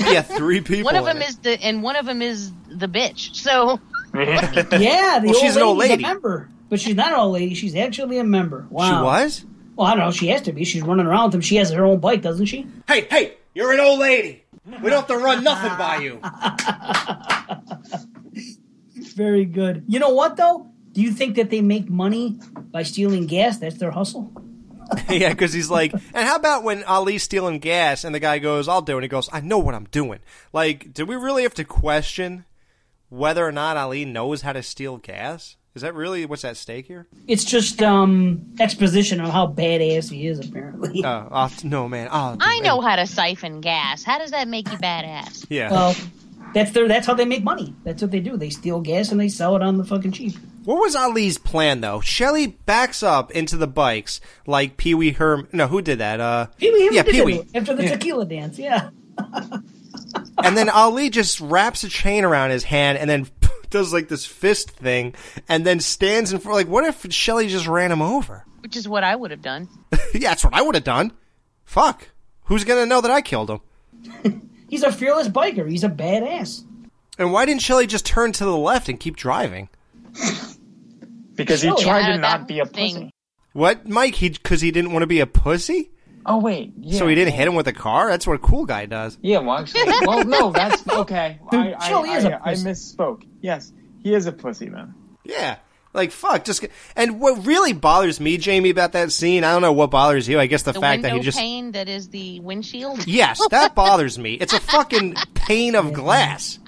Yeah, three people. one of them it. is the and one of them is the bitch. So yeah, the Well, old she's an old lady. a member, but she's not an old lady. She's actually a member. Wow. She was? Well, I don't know. She has to be. She's running around with him. She has her own bike, doesn't she? Hey, hey, you're an old lady. We don't have to run nothing by you. Very good. You know what though? Do you think that they make money by stealing gas? That's their hustle. yeah, because he's like, and how about when Ali's stealing gas and the guy goes, I'll do it. And he goes, I know what I'm doing. Like, do we really have to question whether or not Ali knows how to steal gas? Is that really what's at stake here? It's just um exposition of how badass he is, apparently. Oh, oh, no, man. Oh, I know how to siphon gas. How does that make you badass? yeah. Well, that's their that's how they make money. That's what they do. They steal gas and they sell it on the fucking cheap. What was Ali's plan, though? Shelly backs up into the bikes like Pee Wee Herm. No, who did that? Uh, Pee Wee yeah, Pee Wee. after the Yeah. tequila dance. Yeah. and then Ali just wraps a chain around his hand and then does like this fist thing and then stands in front. Like, what if Shelly just ran him over? Which is what I would have done. yeah, that's what I would have done. Fuck. Who's gonna know that I killed him? He's a fearless biker. He's a badass. And why didn't Shelley just turn to the left and keep driving? Because he tried yeah, to not be a thing. pussy. What, Mike? He because he didn't want to be a pussy. Oh wait, yeah. So he didn't hit him with a car. That's what a cool guy does. Yeah, well, actually, well, no, that's okay. I, I, Shelley is I, a I pussy. misspoke. Yes, he is a pussy man. Yeah. Like fuck, just and what really bothers me, Jamie, about that scene, I don't know what bothers you. I guess the, The fact that he just pane that is the windshield. yes, that bothers me. It's a fucking pane of glass.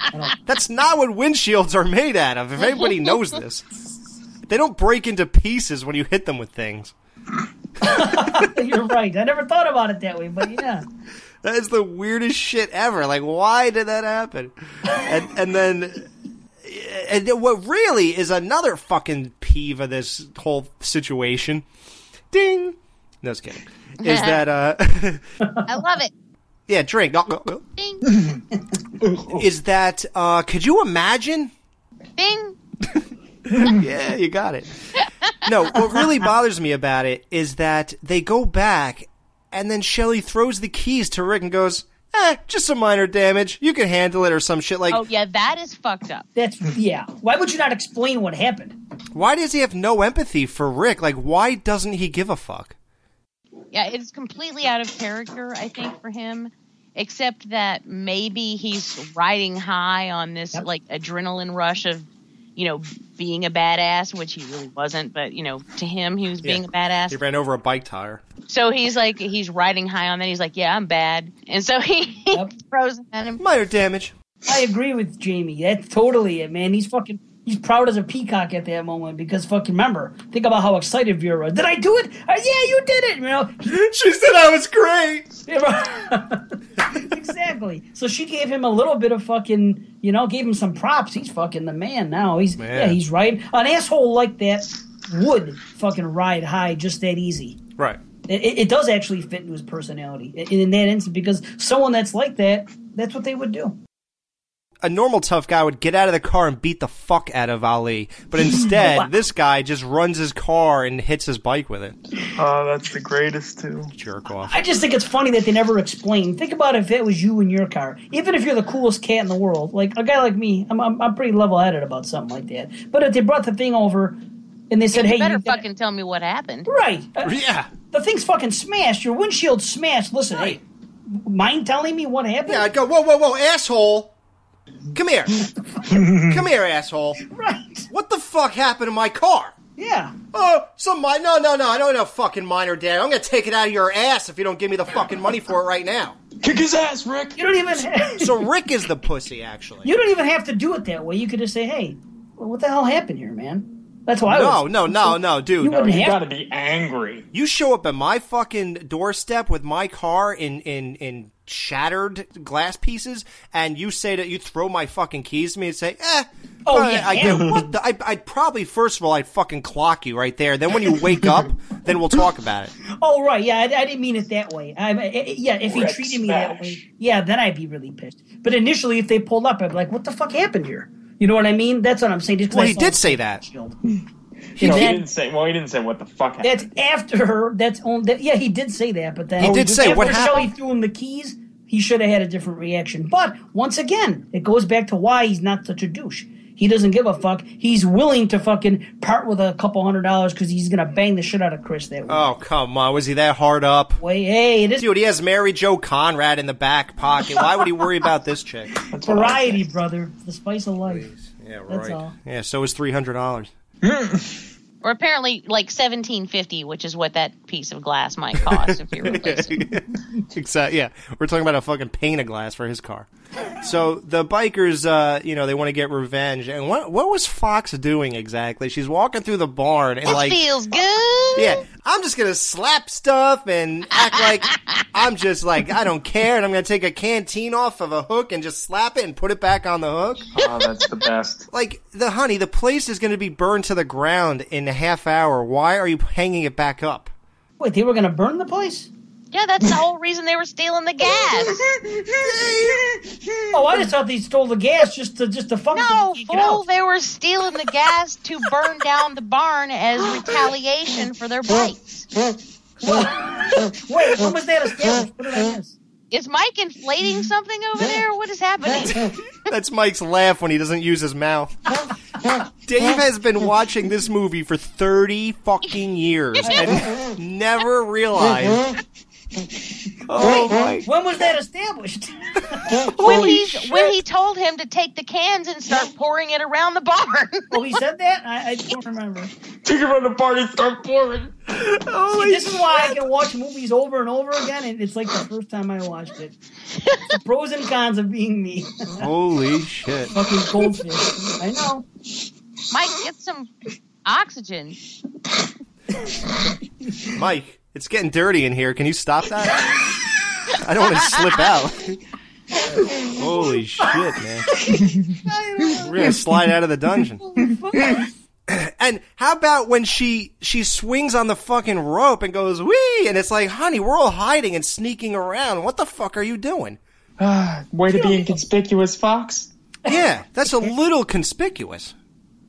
That's not what windshields are made out of. If anybody knows this, they don't break into pieces when you hit them with things. You're right. I never thought about it that way, but yeah. That is the weirdest shit ever. Like, why did that happen? And and then, and what really is another fucking peeve of this whole situation? Ding. No, just kidding. Is that uh? I love it. yeah, drink. Ding. Is that uh? Could you imagine? Bing. yeah, you got it. No, what really bothers me about it is that they go back, and then Shelly throws the keys to Rick and goes, "Eh, just some minor damage. You can handle it, or some shit like." oh yeah, that is fucked up. That's yeah. Why would you not explain what happened? Why does he have no empathy for Rick? Like, why doesn't he give a fuck? Yeah, it's completely out of character, I think, for him. Except that maybe he's riding high on this like adrenaline rush of, you know, being a badass, which he really wasn't. But you know, to him, he was being a badass. He ran over a bike tire. So he's like, he's riding high on that. He's like, yeah, I'm bad, and so he throws at him. Minor damage. I agree with Jamie. That's totally it, man. He's fucking. He's proud as a peacock at that moment because fucking remember, think about how excited Vera was. Did I do it? Uh, yeah, you did it. You know. she said I was great. exactly. So she gave him a little bit of fucking, you know, gave him some props. He's fucking the man now. He's Man. yeah, he's right. An asshole like that would fucking ride high just that easy. Right. It, it, it does actually fit into his personality in, in that instance because someone that's like that, that's what they would do. A normal tough guy would get out of the car and beat the fuck out of Ali, but instead, this guy just runs his car and hits his bike with it. Oh, that's the greatest too. Jerk off. I just think it's funny that they never explain. Think about if it was you in your car. Even if you're the coolest cat in the world, like a guy like me, I'm, I'm, I'm pretty level headed about something like that. But if they brought the thing over and they said, you hey, better you got- fucking tell me what happened. Right. Uh, yeah. The thing's fucking smashed. Your windshield smashed. Listen, hey, mind telling me what happened? Yeah, I'd go, whoa, whoa, whoa, asshole. Come here. Come here, asshole. Right. What the fuck happened to my car? Yeah. Oh, some mi- no, no, no. I don't know fucking minor damage. I'm gonna take it out of your ass if you don't give me the fucking money for it right now. Kick his ass, Rick. You don't even. So Rick is the pussy, actually. You don't even have to do it that way. You could just say, hey, well, what the hell happened here, man? That's why I No, was. no, no, no, no, dude. You wouldn't You have gotta be angry. You show up at my fucking doorstep with my car in in in shattered glass pieces, and you say that you throw my fucking keys to me and say, "Eh." Oh, I- yeah, I yeah. get what the, I, I'd probably first of all I'd fucking clock you right there. Then when you wake up, then we'll talk about it. Oh right, yeah, I, I didn't mean it that way. I, I- yeah, if he Rick treated me that way, yeah, then I'd be really pissed. But initially, if they pulled up, I'd be like, "What the fuck happened here?" You know what I mean? That's what I'm saying. Just 'cause Well, he did say that. shield. No, And he didn't say. Well, he didn't say what the fuck happened. That's after. Her that's on. That, yeah, he did say that, but then He did say, after what happened? Shelley threw him the keys. He should have had a different reaction. But once again, it goes back to why he's not such a douche. He doesn't give a fuck. He's willing to fucking part with a couple hundred dollars because he's gonna bang the shit out of Chris that way. Oh come on, was he that hard up? Way, hey, it is Dude, he has Mary Joe Conrad in the back pocket. Why would he worry about this chick? variety, brother. The spice of life. Yeah, That's right. all. Yeah, so is three hundred dollars. Or apparently like seventeen fifty, which is what that piece of glass might cost if you're replacing. Exactly. Yeah, we're talking about a fucking pane of glass for his car. So the bikers, uh, you know, they want to get revenge. And what what was Fox doing exactly? She's walking through the barn and It like, feels good. yeah, I'm just gonna slap stuff and act like I'm just like I don't care, and I'm gonna take a canteen off of a hook and just slap it and put it back on the hook. Oh, that's the best. Like the honey, the place is gonna be burned to the ground in a half hour. Why are you hanging it back up? Wait, they were gonna burn the place? Yeah, that's the whole reason they were stealing the gas. Oh, I just thought they stole the gas just to just to fuck No, with them, take it fool, they were stealing the gas to burn down the barn as retaliation for their bikes. Wait, when was that established? What did I miss? Is Mike inflating something over there? What is happening? That's Mike's laugh when he doesn't use his mouth. Dave has been watching this movie for 30 fucking years and never realized. Oh, Wait, when was that established? when he when he told him to take the cans and start pouring it around the barn. oh, he said that? I, I don't remember. Take it around the barn and start pouring. See, this is why I can watch movies over and over again, and it's like the first time I watched it. The pros and cons of being me. Holy shit. Fucking goldfish. I know. Mike, get some oxygen. Mike, it's getting dirty in here. Can you stop that? I don't want to slip out. Holy shit, man. We're gonna slide out of the dungeon. And how about when she she swings on the fucking rope and goes wee, and it's like, honey, we're all hiding and sneaking around. What the fuck are you doing? Way to be inconspicuous, Fox. Yeah, that's a little conspicuous.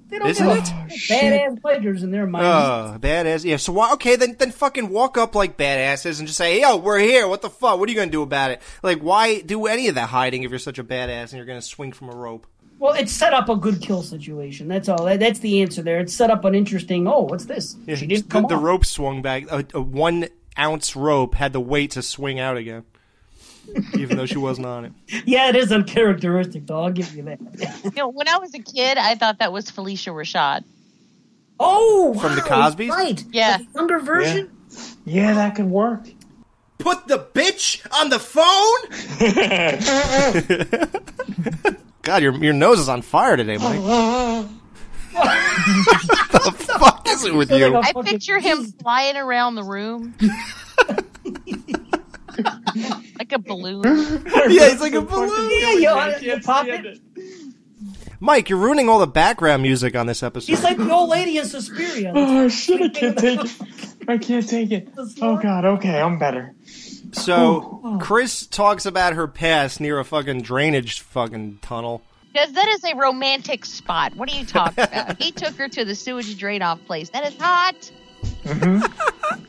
They don't Isn't get it? Oh, badass pleasures in their mind. Oh, badass. Yeah. So why, okay, then then fucking walk up like badasses and just say, "Yo, we're here. What the fuck? What are you gonna do about it?" Like, why do any of that hiding if you're such a badass and you're gonna swing from a rope? Well, it set up a good kill situation. That's all. That- That's the answer there. It set up an interesting. Oh, what's this? Yeah, she just didn't come the, the rope swung back. A, a one ounce rope had the weight to swing out again, even though she wasn't on it. Yeah, it is uncharacteristic, though. I'll give you that. You know, when I was a kid, I thought that was Phylicia Rashad. Oh, From the wow, Cosbys? right? Yeah. The younger version. Yeah, that could work. Put the bitch on the phone. God, your your nose is on fire today, Mike. the fuck is it with you? I picture him flying around the room. like a balloon. yeah, he's like a balloon. Yeah, you, you pop it. Mike, you're ruining all the background music on this episode. He's like the old lady in Suspiria. Oh shit! I can't take it. I can't take it. Oh god. Okay, I'm better. So Chris talks about her past near a fucking drainage fucking tunnel. Because that is a romantic spot. What are you talking about? he took her to the sewage drain off place. That is hot. Mm-hmm.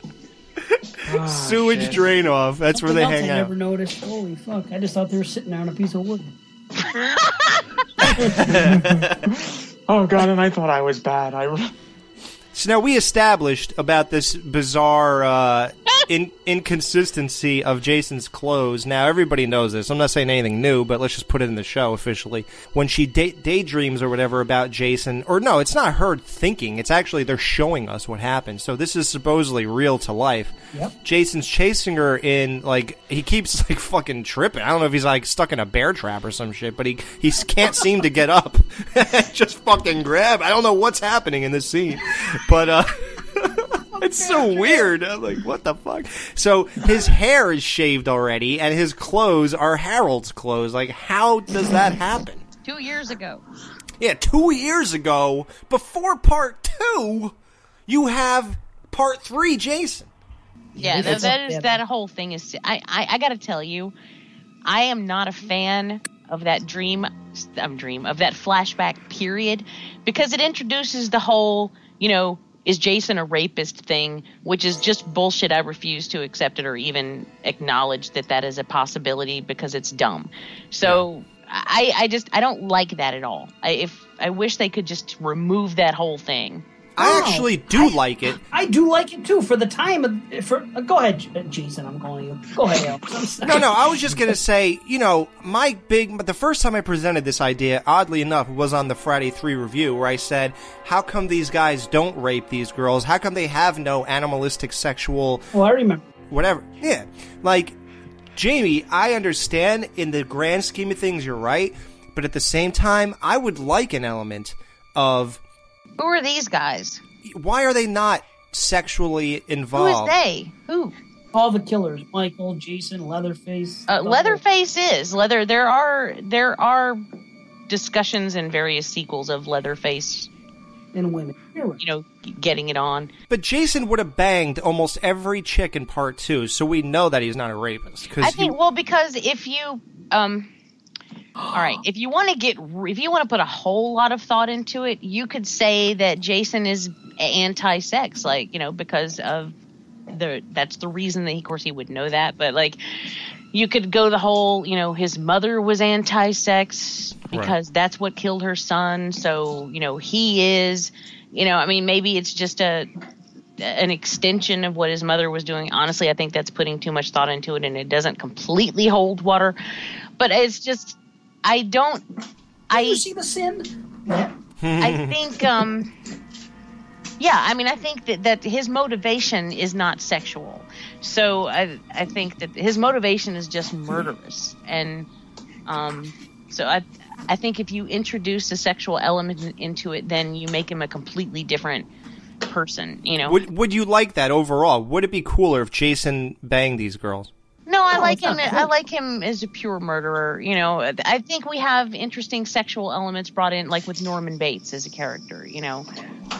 Ah, Sewage drain off. That's where they else hang I out. I never noticed. Holy fuck! I just thought they were sitting there on a piece of wood. Oh god, and I thought I was bad. I. So now we established about this bizarre uh, in- inconsistency of Jason's clothes. Now everybody knows this. I'm not saying anything new, but let's just put it in the show officially. When she day- daydreams or whatever about Jason, or no, it's not her thinking. It's actually they're showing us what happened. So this is supposedly real to life. Yep. Jason's chasing her in like he keeps like fucking tripping. I don't know if he's like stuck in a bear trap or some shit, but he he can't seem to get up. Just fucking grab. I don't know what's happening in this scene, but uh. It's so weird. I'm like, what the fuck? So his hair is shaved already, and his clothes are Harold's clothes. Like, how does that happen? Two years ago. Yeah, two years ago, before part two, you have part three, Jason. Yeah, that, that is that whole thing is. I I, I got to tell you, I am not a fan of that dream, um, dream of that flashback period because it introduces the whole, you know, is Jason a rapist thing, which is just bullshit. I refuse to accept it or even acknowledge that that is a possibility because it's dumb. So. I, I just I don't like that at all. I if I wish they could just remove that whole thing. I actually do like it. I do like it too for the time. Of, for uh, go ahead, Jason. I'm calling you. Go ahead, Alex. I'm sorry. No, no, I was just gonna say, you know, my big, but the first time I presented this idea, oddly enough, was on the Friday Three review, where I said, "How come these guys don't rape these girls? How come they have no animalistic sexual Oh, I remember. whatever?" Yeah, like Jamie, I understand in the grand scheme of things, you're right, but at the same time, I would like an element of Who are these guys? why are they not sexually involved? Who is they? Who? All the killers: Michael, Jason, Leatherface. Uh, Leatherface is leather. There are there are discussions in various sequels of Leatherface. whole- and women. You're right. You know, getting it on. But Jason would have banged almost every chick in part two, so we know that he's not a rapist. Because I think well because if you um. All right. If you want to get, if you want to put a whole lot of thought into it, you could say that Jason is anti-sex, like you know, because of the. That's the reason that, he, of course, he would know that. But like, You could go the whole, you know, his mother was anti-sex because that's what killed her son. So, you know, he is, you know, I mean, maybe it's just a an extension of what his mother was doing. Honestly, I think that's putting too much thought into it, and it doesn't completely hold water. But it's just, I don't. I you see the sin. I think, um, yeah, I mean, I think that, that his motivation is not sexual. So I, I think that his motivation is just murderous. And um, so I, I think if you introduce a sexual element into it, then you make him a completely different person, you know? Would Would you like that overall? Would it be cooler if Jason banged these girls? No, I No, like him. I like him as a pure murderer. You know, I think we have interesting sexual elements brought in, like with Norman Bates as a character. You know,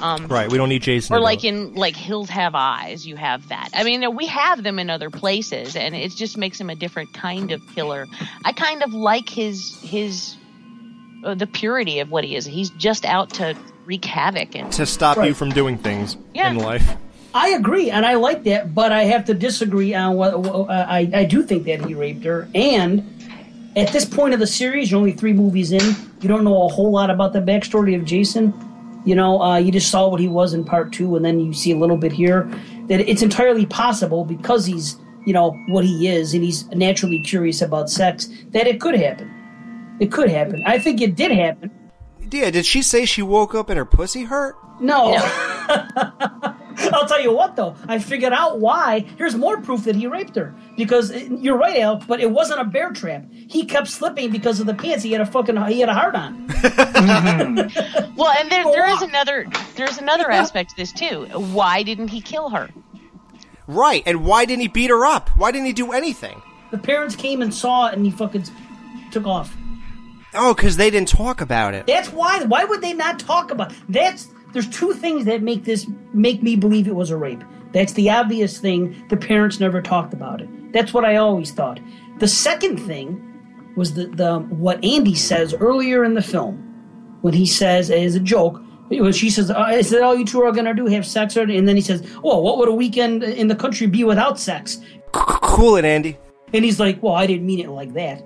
um, Right. We don't need Jason. or like in like Hills Have Eyes, you have that. I mean, we have them in other places, and it just makes him a different kind of killer. I kind of like his his uh, the purity of what he is. He's just out to wreak havoc and to stop you from doing things Yeah. in life. I agree, and I like that, but I have to disagree on what uh, I, I do think that he raped her. And at this point of the series, you're only three movies in. You don't know a whole lot about the backstory of Jason. You know, uh, you just saw what he was in part two, and then you see a little bit here. That it's entirely possible because he's, you know, what he is, and he's naturally curious about sex, that it could happen. It could happen. I think it did happen. Yeah. Did she say she woke up and her pussy hurt? No. I'll tell you what, though. I figured out why. Here's more proof that he raped her. Because uh, you're right, Al, but it wasn't a bear trap. He kept slipping because of the pants. He had a fucking he had a heart on. well, and there there is another there's another aspect to this too. Why didn't he kill her? Right. And why didn't he beat her up? Why didn't he do anything? The parents came and saw it, and he fucking took off. Oh, because they didn't talk about it. That's why. Why would they not talk about? That's there's two things that make this make me believe it was a rape. That's the obvious thing. The parents never talked about it. That's what I always thought. The second thing was the, the what Andy says earlier in the film when he says as a joke. When she says, uh, "Is that all you two are gonna do? Have sex?" Or, and then he says, "Oh, what would a weekend in the country be without sex?" Cool it, Andy. And he's like, "Well, I didn't mean it like that.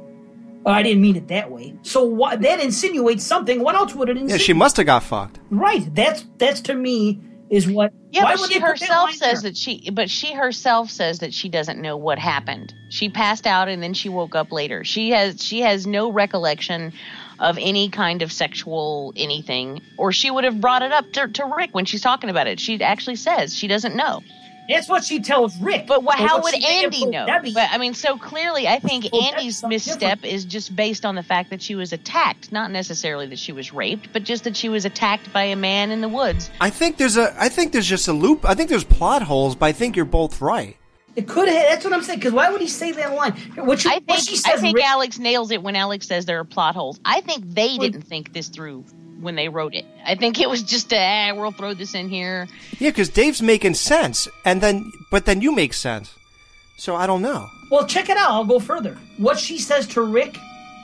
Or I didn't mean it that way." So what, that insinuates something. What else would it insinuate? Yeah, insinuate? she must have got fucked. Right. That's that's to me is what. Yeah, why but she they put that herself says there? that she but she herself says that she doesn't know what happened. She passed out and then she woke up later. She has she has no recollection of any kind of sexual anything or she would have brought it up to, to Rick when she's talking about it. She actually says she doesn't know. That's what she tells Rick. But what, But how what would she may have Andy know? Debbie- But I mean, so clearly, I think Well, Andy's something misstep is just based on the fact that she was attacked, not necessarily that she was raped, but just that she was attacked by a man in the woods. I think there's a. I think there's just a loop. I think there's plot holes, but I think you're both right. It could have. That's what I'm saying. Because why would he say that line? What, she, I what think she I think Rick, Alex nails it when Alex says there are plot holes. I think they didn't think this through when they wrote it. I think it was just a, eh, we'll throw this in here. Yeah, because Dave's making sense, and then but then you make sense. So I don't know. well, check it out. I'll go further. What she says to Rick,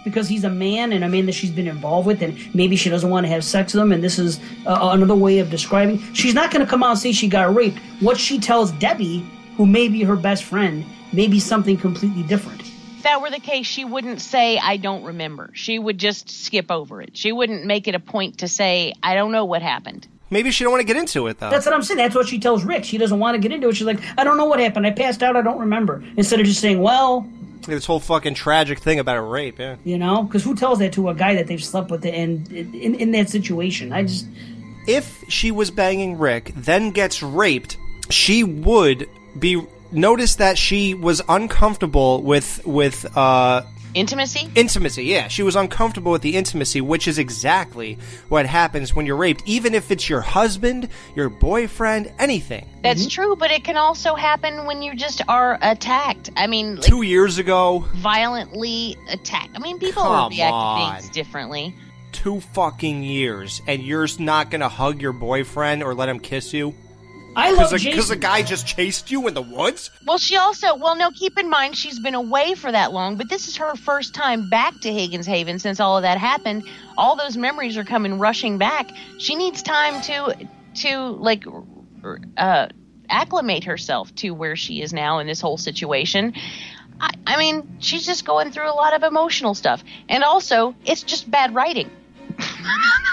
because he's a man and a man that she's been involved with, and maybe she doesn't want to have sex with him, and this is uh, another way of describing. She's not going to come out and say she got raped. What she tells Debbie, who may be her best friend, may be something completely different. If that were the case, she wouldn't say, I don't remember. She would just skip over it. She wouldn't make it a point to say, I don't know what happened. Maybe she don't want to get into it though. That's what I'm saying. That's what she tells Rick. She doesn't want to get into it. She's like, I don't know what happened. I passed out. I don't remember. Instead of just saying, well, this whole fucking tragic thing about a rape. Yeah. you know, because who tells that to a guy that they've slept with and in, in that situation? I just If she was banging Rick, then gets raped, she would be. Notice that she was uncomfortable with with uh Intimacy? intimacy. Yeah, she was uncomfortable with the intimacy, which is exactly what happens when you're raped. Even if it's your husband, your boyfriend, anything. That's true, but it can also happen when you just are attacked. I mean, like, Two years ago, violently attacked. I mean, people Come react on. to things differently. two fucking years, and you're not gonna hug your boyfriend or let him kiss you. I love Because Jason. a guy just chased you in the woods. Well, she also, well, no, keep in mind she's been away for that long, but this is her first time back to Higgins Haven since all of that happened. All those memories are coming rushing back. She needs time to, to like, uh, acclimate herself to where she is now in this whole situation. I, I mean, she's just going through a lot of emotional stuff, and also it's just bad writing.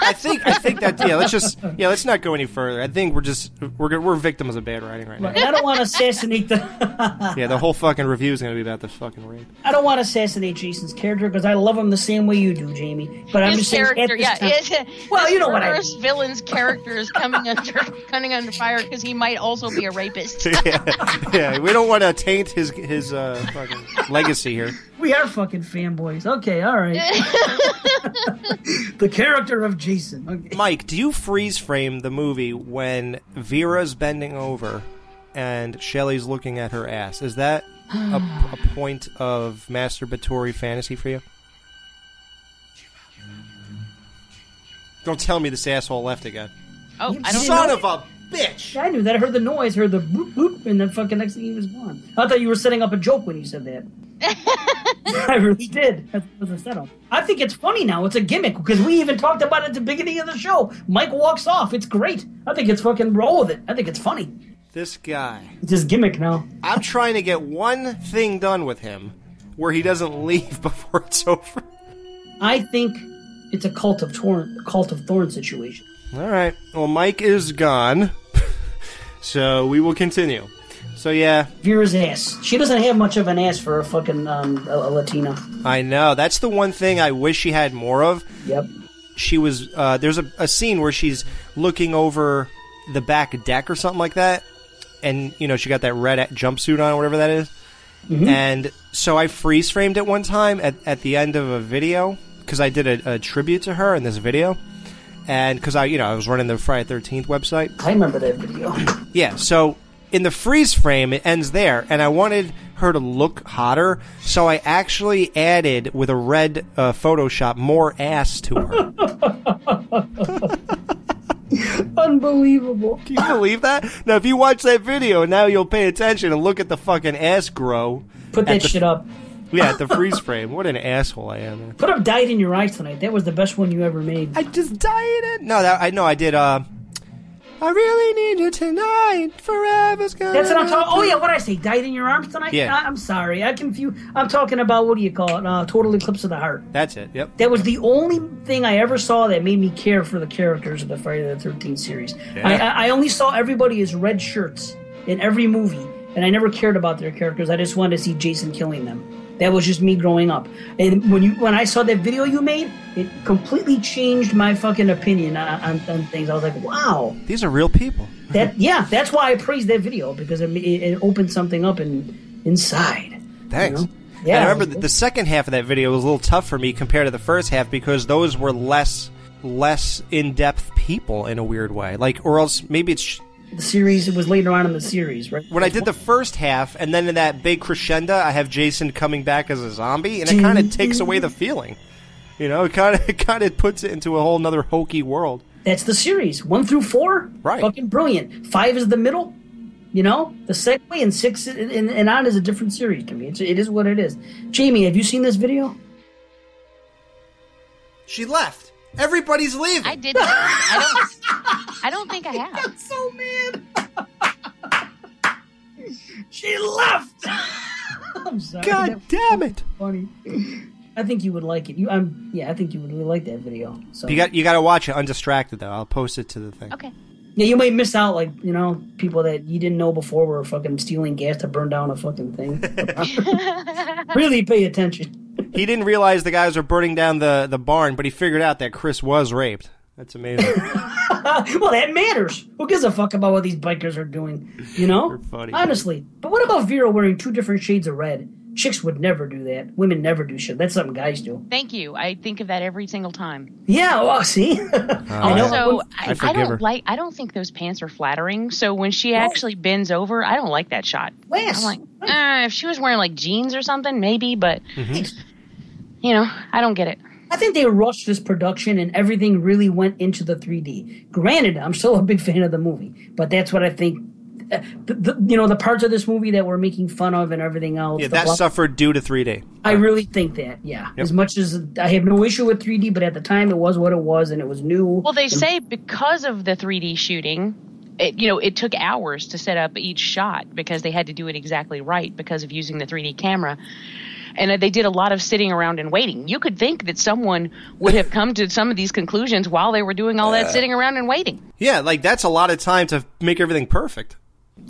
I think I think that yeah. Let's just yeah. Let's not go any further. I think we're just we're we're victims of bad writing right now. Right, I don't want to assassinate the. Yeah, the whole fucking review is going to be about the fucking rape. I don't want to assassinate Jason's character because I love him the same way you do, Jamie. But I'm just saying, at character, this yeah. time- it- well, you know what I murderous villain's character is coming under coming under fire because he might also be a rapist. yeah, yeah. We don't want to taint his his uh, fucking legacy here. We are fucking fanboys. Okay, all right. the character of Jason. Okay. Mike, do you freeze frame the movie when Vera's bending over and Shelly's looking at her ass? Is that a, a point of masturbatory fantasy for you? Don't tell me this asshole left again. Oh, I don't Son know. of a bitch! I knew that. I heard the noise, heard the boop boop, and then fucking next thing he was gone. I thought you were setting up a joke when you said that. I really did. That was a setup. I think it's funny now. It's a gimmick because we even talked about it at the beginning of the show. Mike walks off. It's great. I think it's fucking roll with it. I think it's funny. This guy. It's his gimmick now. I'm trying to get one thing done with him where he doesn't leave before it's over. I think it's a cult of torn, cult of thorn situation. All right. Well, Mike is gone, so we will continue. So yeah, Vera's ass. She doesn't have much of an ass for a fucking um, a, a Latina. I know that's the one thing I wish she had more of. Yep. She was uh, there's a, a scene where she's looking over the back deck or something like that, and you know she got that red jumpsuit on, whatever that is. Mhm. And so I freeze framed it one time at, at the end of a video because I did a, a tribute to her in this video, and because I you know I was running the Friday Thirteenth website. I remember that video. Yeah, so in the freeze frame, it ends there, and I wanted her to look hotter, so I actually added with a red uh, Photoshop more ass to her. Unbelievable. Can you believe that? Now, if you watch that video, now you'll pay attention and look at the fucking ass grow. Put that shit up. Yeah, the freeze frame. What an asshole I am. Put up "Died in Your Eyes" tonight. That was the best one you ever made. I just died it. No, that I know I did. Uh, I really need you tonight. Forever's gonna. That's what I'm talking. Oh yeah, what I say? Died in your arms tonight? Yeah. I, am sorry, I confuse. I'm talking about what do you call it? Uh, Total Eclipse of the Heart. That's it. Yep. That was the only thing I ever saw that made me care for the characters of the Friday the Thirteenth series. Yeah. I, I, I only saw everybody as red shirts in every movie, and I never cared about their characters. I just wanted to see Jason killing them. That was just me growing up. And when you when I saw that video you made, it completely changed my fucking opinion on, on, on things. I was like, wow. These are real people. That yeah, that's why I praised that video because it, it, opened something up in inside. Thanks. You know? Yeah. And I remember the, the second half of that video was a little tough for me compared to the first half because those were less less in depth people in a weird way. Like, or else maybe it's the series. It was later on in the series, right? when I did the first half, and then in that big crescendo, I have Jason coming back as a zombie, and it kind of takes away the feeling. You know, it kind of it kind of puts it into a whole nother hokey world. That's the series. One through four, right? Fucking brilliant. Five is the middle. You know, the segue and six and, and, and on is a different series to me. It's, it is what it is. Jamie, have you seen this video? She left. Everybody's leaving. I didn't. I don't. I don't think I have. I'm so mad. she left. I'm sorry. God That- damn it! Funny. I think you would like it. You, I'm, yeah, I think you would really like that video. So You got you got to watch it undistracted though. I'll post it to the thing. Okay. Yeah, you might miss out, like you know, people that you didn't know before were fucking stealing gas to burn down a fucking thing. really pay attention. He didn't realize the guys were burning down the the barn, but he figured out that Chris was raped. That's amazing. well, that matters. Who gives a fuck about what these bikers are doing? You know, funny. honestly. But what about Vera wearing two different shades of red? Chicks would never do that. Women never do shit. That's something guys do. Thank you. I think of that every single time. Yeah. Well, see. I know. Also, I I, I, don't her. like. I don't think those pants are flattering. So when she actually bends over, I don't like that shot. Lance. I'm like, uh, if she was wearing like jeans or something, maybe. But Mm-hmm. You know, I don't get it. I think they rushed this production and everything really went into the 3D. Granted, I'm still a big fan of the movie, but that's what I think. uh, The, the, you know, the parts of this movie that we're making fun of and everything else. Yeah, that blo- suffered due to 3D. I really think that, yeah. Yep. As much as I have no issue with 3D, but at the time it was what it was and it was new. Well, they And- say because of the 3D shooting, it, you know, it took hours to set up each shot because they had to do it exactly right because of using the 3D camera. And they did a lot of sitting around and waiting. You could think that someone would have come to some of these conclusions while they were doing all that Uh. sitting around and waiting. Yeah, like that's a lot of time to make everything perfect.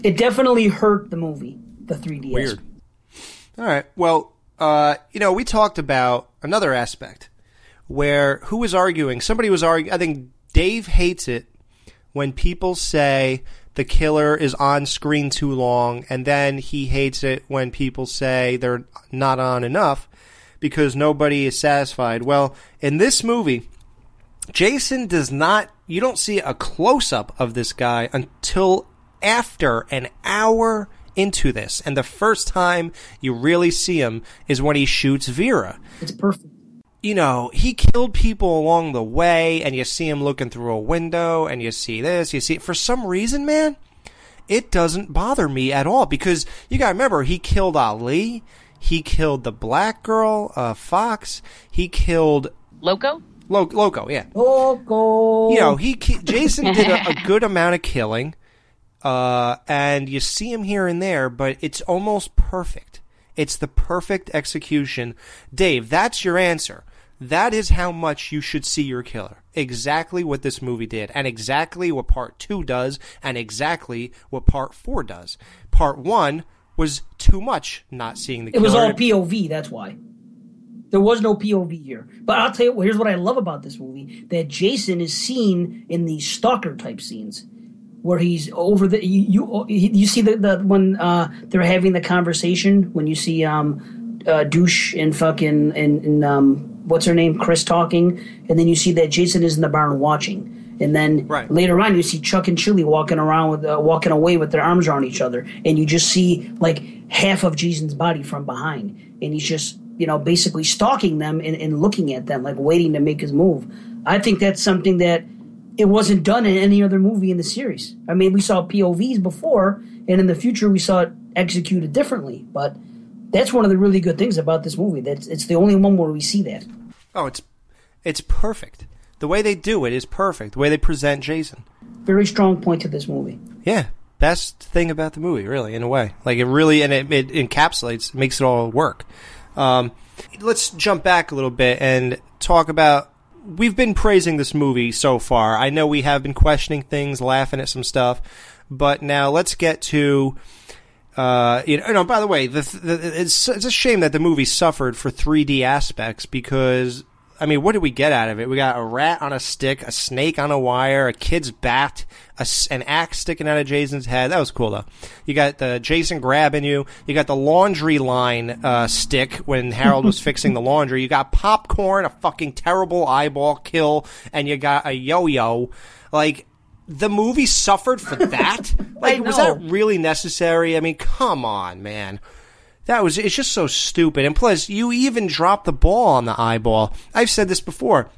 It definitely hurt the movie, the 3D. Weird. All right. Well, uh, you know, we talked about another aspect where who was arguing? Somebody was arguing. I think Dave hates it when people say the killer is on screen too long, and then he hates it when people say they're not on enough because nobody is satisfied. Well, in this movie, Jason does not. You don't see a close up of this guy until after an hour into this, and the first time you really see him is when he shoots Vera. It's perfect. You know, he killed people along the way, and you see him looking through a window, and you see this, you see. it. For some reason, man, it doesn't bother me at all because you got to remember he killed Ali, he killed the black girl, uh, Fox, he killed Loco. Lo- Loco, yeah. Loco. You know, he ki- Jason did a, a good amount of killing, uh, and you see him here and there, but it's almost perfect. It's the perfect execution. Dave, that's your answer. That is how much you should see your killer. Exactly what this movie did, and exactly what part two does, and exactly what part four does. Part one was too much not seeing the killer. It was all POV. That's why. There was no POV here. But I'll tell you, here's what I love about this movie: that Jason is seen in these stalker type scenes, where he's over the you you, you see the, the when uh, they're having the conversation when you see um uh, douche and fucking and, and um what's her name Chris talking, and then you see that Jason is in the barn watching. And then later on, you see Chuck and Chili walking around with, uh, walking away with their arms around each other, and you just see like half of Jason's body from behind, and he's just you know basically stalking them and, and looking at them, like waiting to make his move. I think that's something that it wasn't done in any other movie in the series. I mean, we saw POVs before, and in the future we saw it executed differently. But that's one of the really good things about this movie. That's it's the only one where we see that. Oh, it's it's perfect. The way they do it is perfect. The way they present Jason. Very strong point to this movie. Yeah, best thing about the movie, really, in a way. Like it really, and it, it encapsulates, makes it all work. Um, let's jump back a little bit and talk about. We've been praising this movie so far. I know we have been questioning things, laughing at some stuff, but now let's get to. Uh, you know, no, by the way, the, the, it's it's a shame that the movie suffered for 3D aspects because I mean, what did we get out of it? We got a rat on a stick, a snake on a wire, a kid's bat, a an axe sticking out of Jason's head. That was cool though. You got the Jason grabbing you. You got the laundry line uh, stick when Harold was fixing the laundry. You got popcorn, a fucking terrible eyeball kill, and you got a yo-yo. Like the movie suffered for that. like, was that really necessary? I mean, come on, man. That was it's just so stupid. And plus, you even dropped the ball on the eyeball. I've said this before.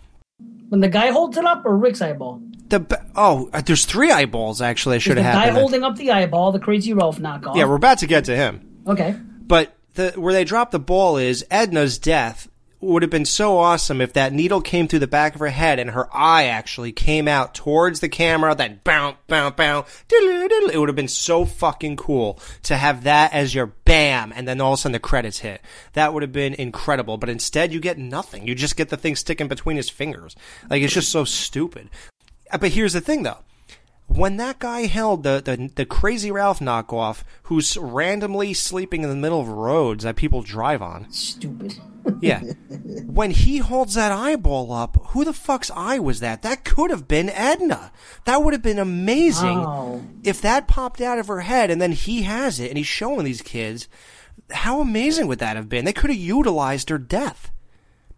When the guy holds it up, or Rick's eyeball. The oh, uh, there's three eyeballs actually. I should the have guy happened. then. holding up the eyeball, the Crazy Ralph knockoff. Yeah, we're about to get to him. okay. But the where they dropped the ball is Edna's death would have been so awesome if that needle came through the back of her head and her eye actually came out towards the camera, That bounce, bounce, bounce. It would have been so fucking cool to have that as your bam, and then all of a sudden the credits hit. That would have been incredible. But instead, you get nothing. You just get the thing sticking between his fingers. Like it's just so stupid. Uh, But here's the thing, though when that guy held the, the the crazy Ralph knockoff, who's randomly sleeping in the middle of roads that people drive on, stupid. Yeah, when he holds that eyeball up, who the fuck's eye was that? That could have been Edna. That would have been amazing Wow. if that popped out of her head, and then he has it, and he's showing these kids. How amazing would that have been? They could have utilized her death,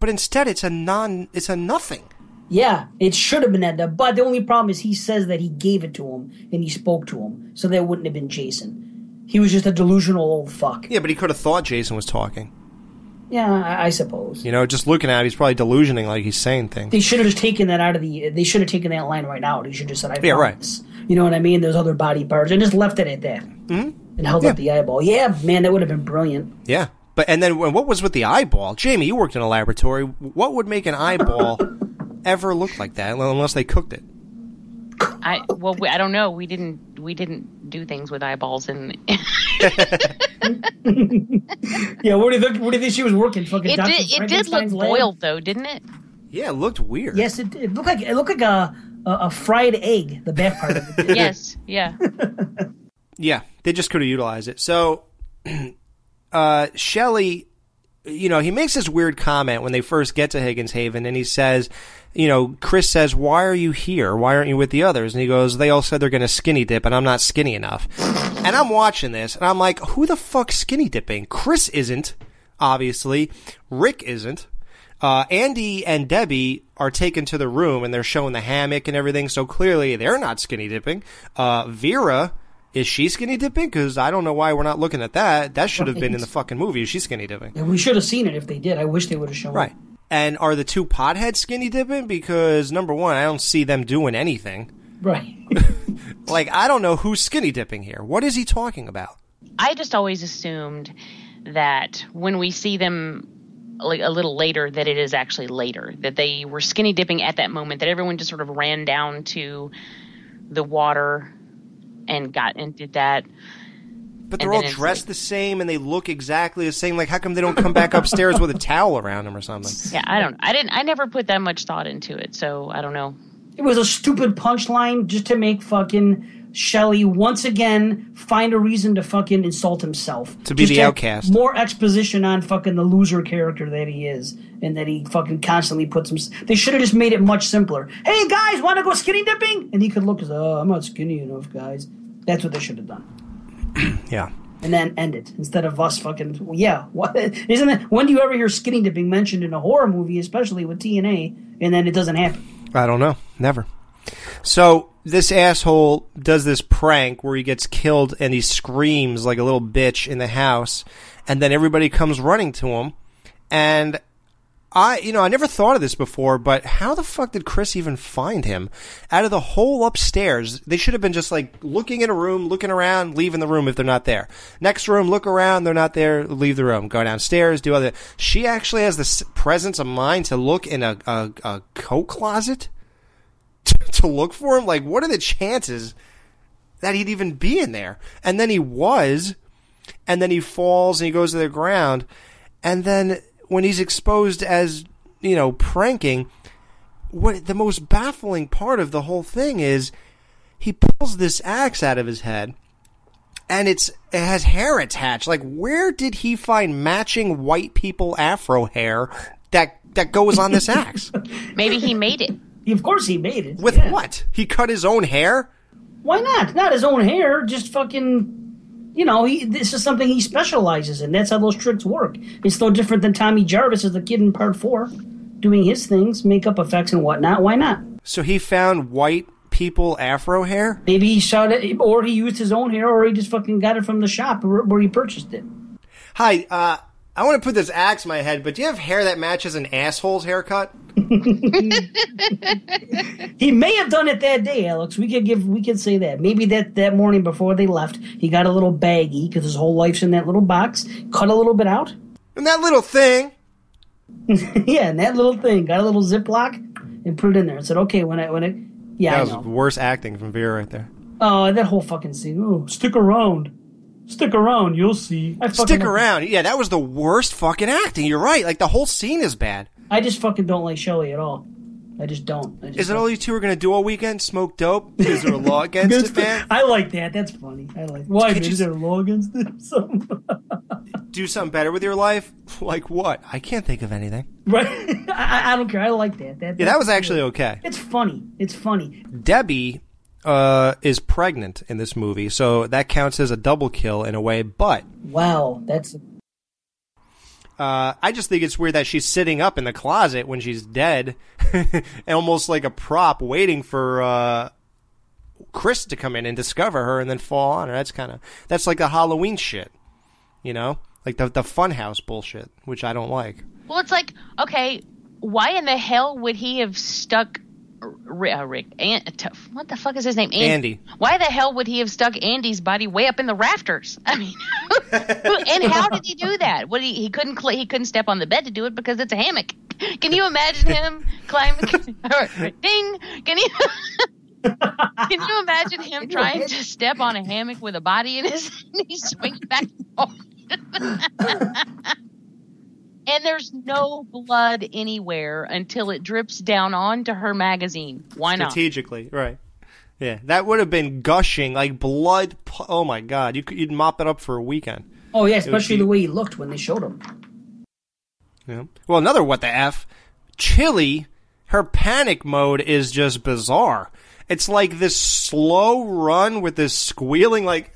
but instead, it's a non. It's a nothing. Yeah, it should have been Edna, but the only problem is he says that he gave it to him and he spoke to him, so there wouldn't have been Jason. He was just a delusional old fuck. Yeah, but he could have thought Jason was talking. Yeah, I, I suppose. You know, just looking at him, he's probably delusioning like he's saying things. They should have just taken that out of the. They should have taken that line right out. He should have just said, "I Yeah, found right. this." You know what I mean? Those other body parts, and just left it at that, Mhm. and held up the eyeball. Yeah, man, that would have been brilliant. Yeah. But and then what was with the eyeball? Jamie, you worked in a laboratory. What would make an eyeball ever look like that unless they cooked it? I well, we, I don't know. We didn't we didn't do things with eyeballs, and yeah, where do you think? Where do you think she was working? Fucking it Dr. did it did look Frankenstein's boiled though, didn't it? Yeah, it looked weird. Yes, it. It looked like it looked like a a, a fried egg. The back part of it. yes, yeah. Yeah, they just could have utilized it. So, uh, Shelley, you know, he makes this weird comment when they first get to Higgins Haven, and he says, you know, Chris says, "Why are you here? Why aren't you with the others?" And he goes, "They all said they're going to skinny dip, and I'm not skinny enough." and I'm watching this, and I'm like, "Who the fuck skinny dipping? Chris isn't, obviously. Rick isn't." Uh, Andy and Debbie are taken to the room and they're showing the hammock and everything, so clearly they're not skinny dipping. Uh, Vera, is she skinny dipping? Because I don't know why we're not looking at that. That should have been in the fucking movie. Is she skinny dipping? And we should have seen it if they did. I wish they would have shown Right. it. And are the two potheads skinny dipping? Because number one, I don't see them doing anything. Right. Like, I don't know who's skinny dipping here. What is he talking about? I just always assumed that when we see them like a little later, that it is actually later. That they were skinny dipping at that moment. That everyone just sort of ran down to the water and got and did that. But they're all then it's dressed the same and they look exactly the same. Like, how come they don't come back upstairs with a towel around them or something? Yeah, I don't. I didn't. I never put that much thought into it, so I don't know. It was a stupid punchline just to make fucking Shelley once again find a reason to fucking insult himself. To be Just the have outcast. More exposition on fucking the loser character that he is, and that he fucking constantly puts him. They should have just made it much simpler. Hey guys, want to go skinny dipping? And he could look as, oh, I'm not skinny enough, guys. That's what they should have done. Yeah. And then end it instead of us fucking. Yeah, what isn't it? When do you ever hear skinny dipping mentioned in a horror movie, especially with TNA, and then it doesn't happen? I don't know. Never. So this asshole does this prank where he gets killed and he screams like a little bitch in the house, and then everybody comes running to him. And I, you know, I never thought of this before, but how the fuck did Chris even find him? Out of the whole upstairs, they should have been just like looking in a room, looking around, leaving the room if they're not there. Next room, look around, they're not there, leave the room. Go downstairs, do other. She actually has the presence of mind to look in a, a, a coat closet to, to look for him. Like, what are the chances that he'd even be in there? And then he was, and then he falls and he goes to the ground, and then when he's exposed as you know pranking, what the most baffling part of the whole thing is he pulls this axe out of his head. And it's it has hair attached. Like, where did he find matching white people afro hair that that goes on this axe? Maybe he made it. Of course, he made it. With what? He cut his own hair? Why not? Not his own hair, just fucking. You know, he, this is something he specializes in. That's how those tricks work. It's no different than Tommy Jarvis as the kid in part four, doing his things, makeup effects and whatnot. Why not? So he found white people afro hair? Maybe he shot it, or he used his own hair, or he just fucking got it from the shop where, where he purchased it. Hi, uh, I want to put this axe in my head, but do you have hair that matches an asshole's haircut? He may have done it that day, Alex. We could give, we could say that. Maybe that that morning before they left, he got a little baggy because his whole life's in that little box. Cut a little bit out. And that little thing. yeah, and that little thing got a little Ziploc and put it in there. and said, "Okay, when I when it, yeah, that was worse acting from Vera right there. Oh, that whole fucking scene. Ooh, stick around, stick around. You'll see. I fucking Stick around. Yeah, that was the worst fucking acting. You're right. Like the whole scene is bad. I just fucking don't like Shelley at all. I just don't. I just Is it all you two are gonna do all weekend? Smoke dope? Is there a law against it, man? I like that. That's funny. I like. Why Can't is you- there a law against it? Something. Do something better with your life? Like what? I can't think of anything. Right? I, I don't care. I like that. that Yeah, that was actually okay. It's funny. It's funny. Debbie uh, is pregnant in this movie, so that counts as a double kill in a way. But Wow, that's uh, I just think it's weird that she's sitting up in the closet when she's dead, almost like a prop, waiting for uh, Chris to come in and discover her and then fall on her. That's kind of that's like the Halloween shit, you know, like the the funhouse bullshit, which I don't like. Well, it's like, okay, why in the hell would he have stuck R- uh, Rick? An- t- what the fuck is his name? An- Andy. Why the hell would he have stuck Andy's body way up in the rafters? I mean, and how did he do that? What he he couldn't cl- he couldn't step on the bed to do it because it's a hammock. Can you imagine him climbing? Ding! Can you? Can you imagine him trying to step on a hammock with a body in his and he's swinging back and forth? And there's no blood anywhere until it drips down onto her magazine. Why not? Strategically, right. Yeah, that would have been gushing like blood. pu- Oh my god, you could, you'd mop it up for a weekend. Oh yeah, especially be- the way he looked when they showed him. Yeah. Well, another what the f, Chili. Her panic mode is just bizarre. It's like this slow run with this squealing, like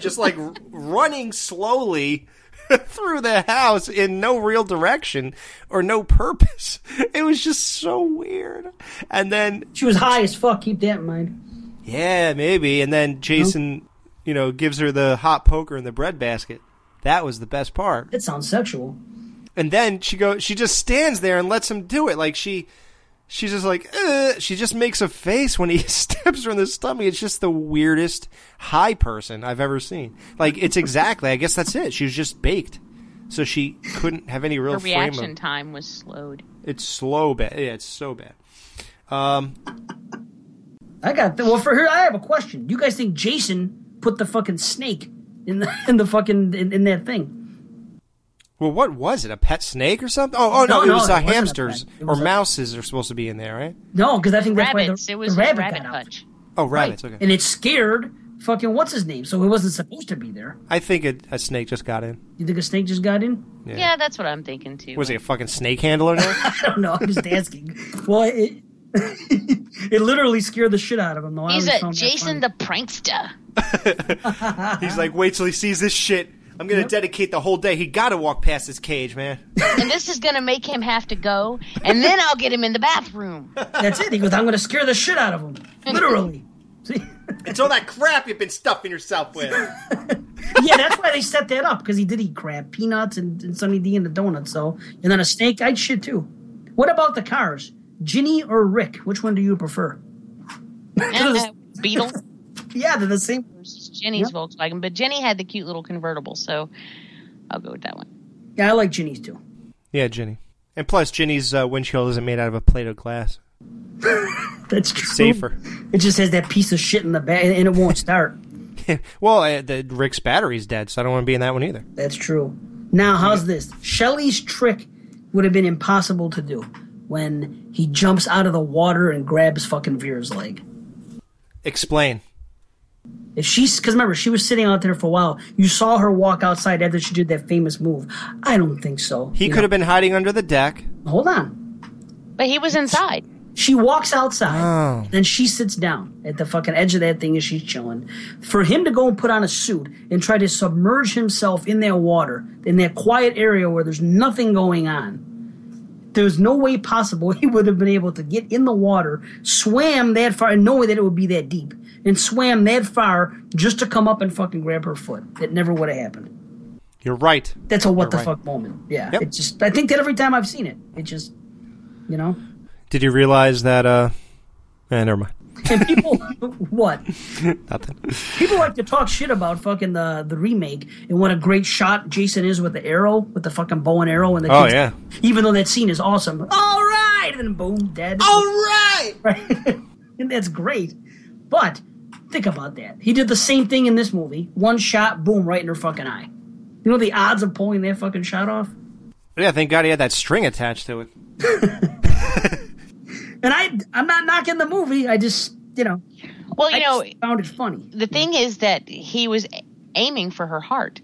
just like running slowly through the house in no real direction or no purpose. It was just so weird. And then She was high as fuck. Keep that in mind. yeah, maybe. And then Jason, you know, gives her the hot poker in the bread basket. That was the best part. It sounds sexual. And then she go, she just stands there and lets him do it. Like she, she's just like, Ugh. she just makes a face when he steps her in the stomach. It's just the weirdest high person I've ever seen. Like it's exactly, I guess that's it. She was just baked, so she couldn't have any real Her frame reaction of. time was slowed. It's slow bad. Yeah, it's so bad. Um, I got the well for her. I have a question. Do you guys think Jason put the fucking snake in the in the fucking in, in that thing? Well, what was it? A pet snake or something? Oh, oh no, No, it was it uh, wasn't hamsters pet. Or was a- mouses are supposed to be in there, right? No, because I think that's Rabbits. why the, it was the rabbit, rabbit hutch. Oh, rabbits. Right. Okay. And it scared fucking what's his name, so it wasn't supposed to be there. I think a, a snake just got in. You think a snake just got in? Yeah. that's what I'm thinking too. Was he a fucking snake handler now? I don't know. I'm just asking. well, it it literally scared the shit out of him. Though. I He's a Jason the prankster. He's like, wait till he sees this shit. I'm gonna dedicate the whole day. He gotta walk past this cage, man. and this is gonna make him have to go, and then I'll get him in the bathroom. That's it. He goes, I'm going to scare the shit out of him. Literally. See? It's all that crap you've been stuffing yourself with. yeah, that's why they set that up because he did eat crap, peanuts and, and Sunny D and the donuts. So, and then a snake, I'd shit too. What about the cars, Ginny or Rick? Which one do you prefer? Uh, Beetle. Yeah, they're the same. Ginny's Volkswagen, but Ginny had the cute little convertible, so I'll go with that one. Yeah, I like Ginny's too. Yeah, Ginny. And plus, Ginny's uh, windshield isn't made out of a plate of glass. That's true. Safer. It just has that piece of shit in the back, and it won't start. well, uh, the Rick's battery's dead, so I don't want to be in that one either. That's true. Now, how's this? Shelley's trick would have been impossible to do when he jumps out of the water and grabs fucking Vera's leg. Explain. If she's, because remember, she was sitting out there for a while. You saw her walk outside after she did that famous move. I don't think so. He could know, have been hiding under the deck. Hold on. But he was inside. She walks outside, Oh. then she sits down at the fucking edge of that thing and she's chilling. For him to go and put on a suit and try to submerge himself in that water, in that quiet area where there's nothing going on, there's no way possible he would have been able to get in the water, swam that far, and knowing that it would be that deep, and swam that far just to come up and fucking grab her foot. It never would have happened. You're right. That's a what You're the right. fuck moment. Yeah. Yep. It just I think that every time I've seen it. It just you know? Did you realize that? uh eh, never mind. And people what? Nothing. People like to talk shit about fucking the the remake and what a great shot Jason is with the arrow, with the fucking bow and arrow and the Oh, kids- yeah. Even though that scene is awesome. All right, and boom, dead. All right. Right. and that's great. But think about that. He did the same thing in this movie. One shot, boom, right in her fucking eye. You know the odds of pulling that fucking shot off? Yeah, thank God he had that string attached to it. And I I'm not knocking the movie. I just, you know, Well, you I know, found it funny. the thing is that he was aiming for her heart.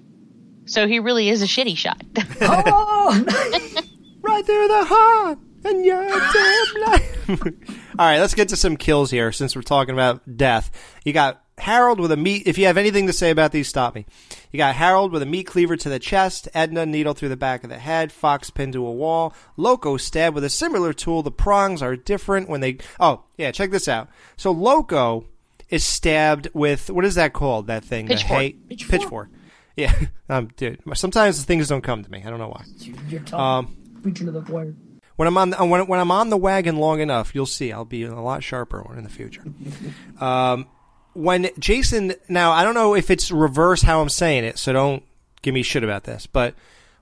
So he really is a shitty shot. Oh, right there, the heart, and you're damn life. All right, let's get to some kills here since we're talking about death. You got Harold with a meat. If you have anything to say about these, stop me. You got Harold with a meat cleaver to the chest, Edna needle through the back of the head, Fox pinned to a wall, Loco stabbed with a similar tool. The prongs are different when they. Oh, yeah, check this out. So Loco is stabbed with what is that called? That thing, Pitchfork. the hay pitchfork. Yeah, um, dude. Sometimes things don't come to me. I don't know why. You're talking Um, preaching to the choir. When I'm on the, when, when I'm on the wagon long enough, you'll see I'll be a lot sharper in the future. Um, when Jason, now I don't know if it's reverse how I'm saying it, so don't give me shit about this. But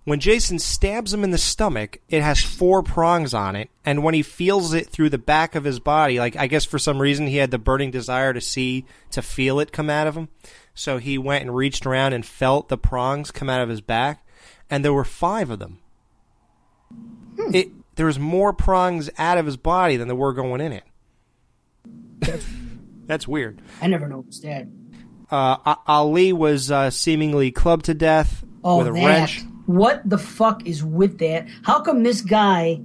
When Jason stabs him in the stomach, it has four prongs on it, and when he feels it through the back of his body, like I guess for some reason he had the burning desire to see, to feel it come out of him, so he went and reached around and felt the prongs come out of his back, and there were five of them. It there was more prongs out of his body than there were going in it. That's weird. I never noticed that. Uh, Ali was uh, seemingly clubbed to death Oh, with a that. wrench. What the fuck is with that? How come this guy,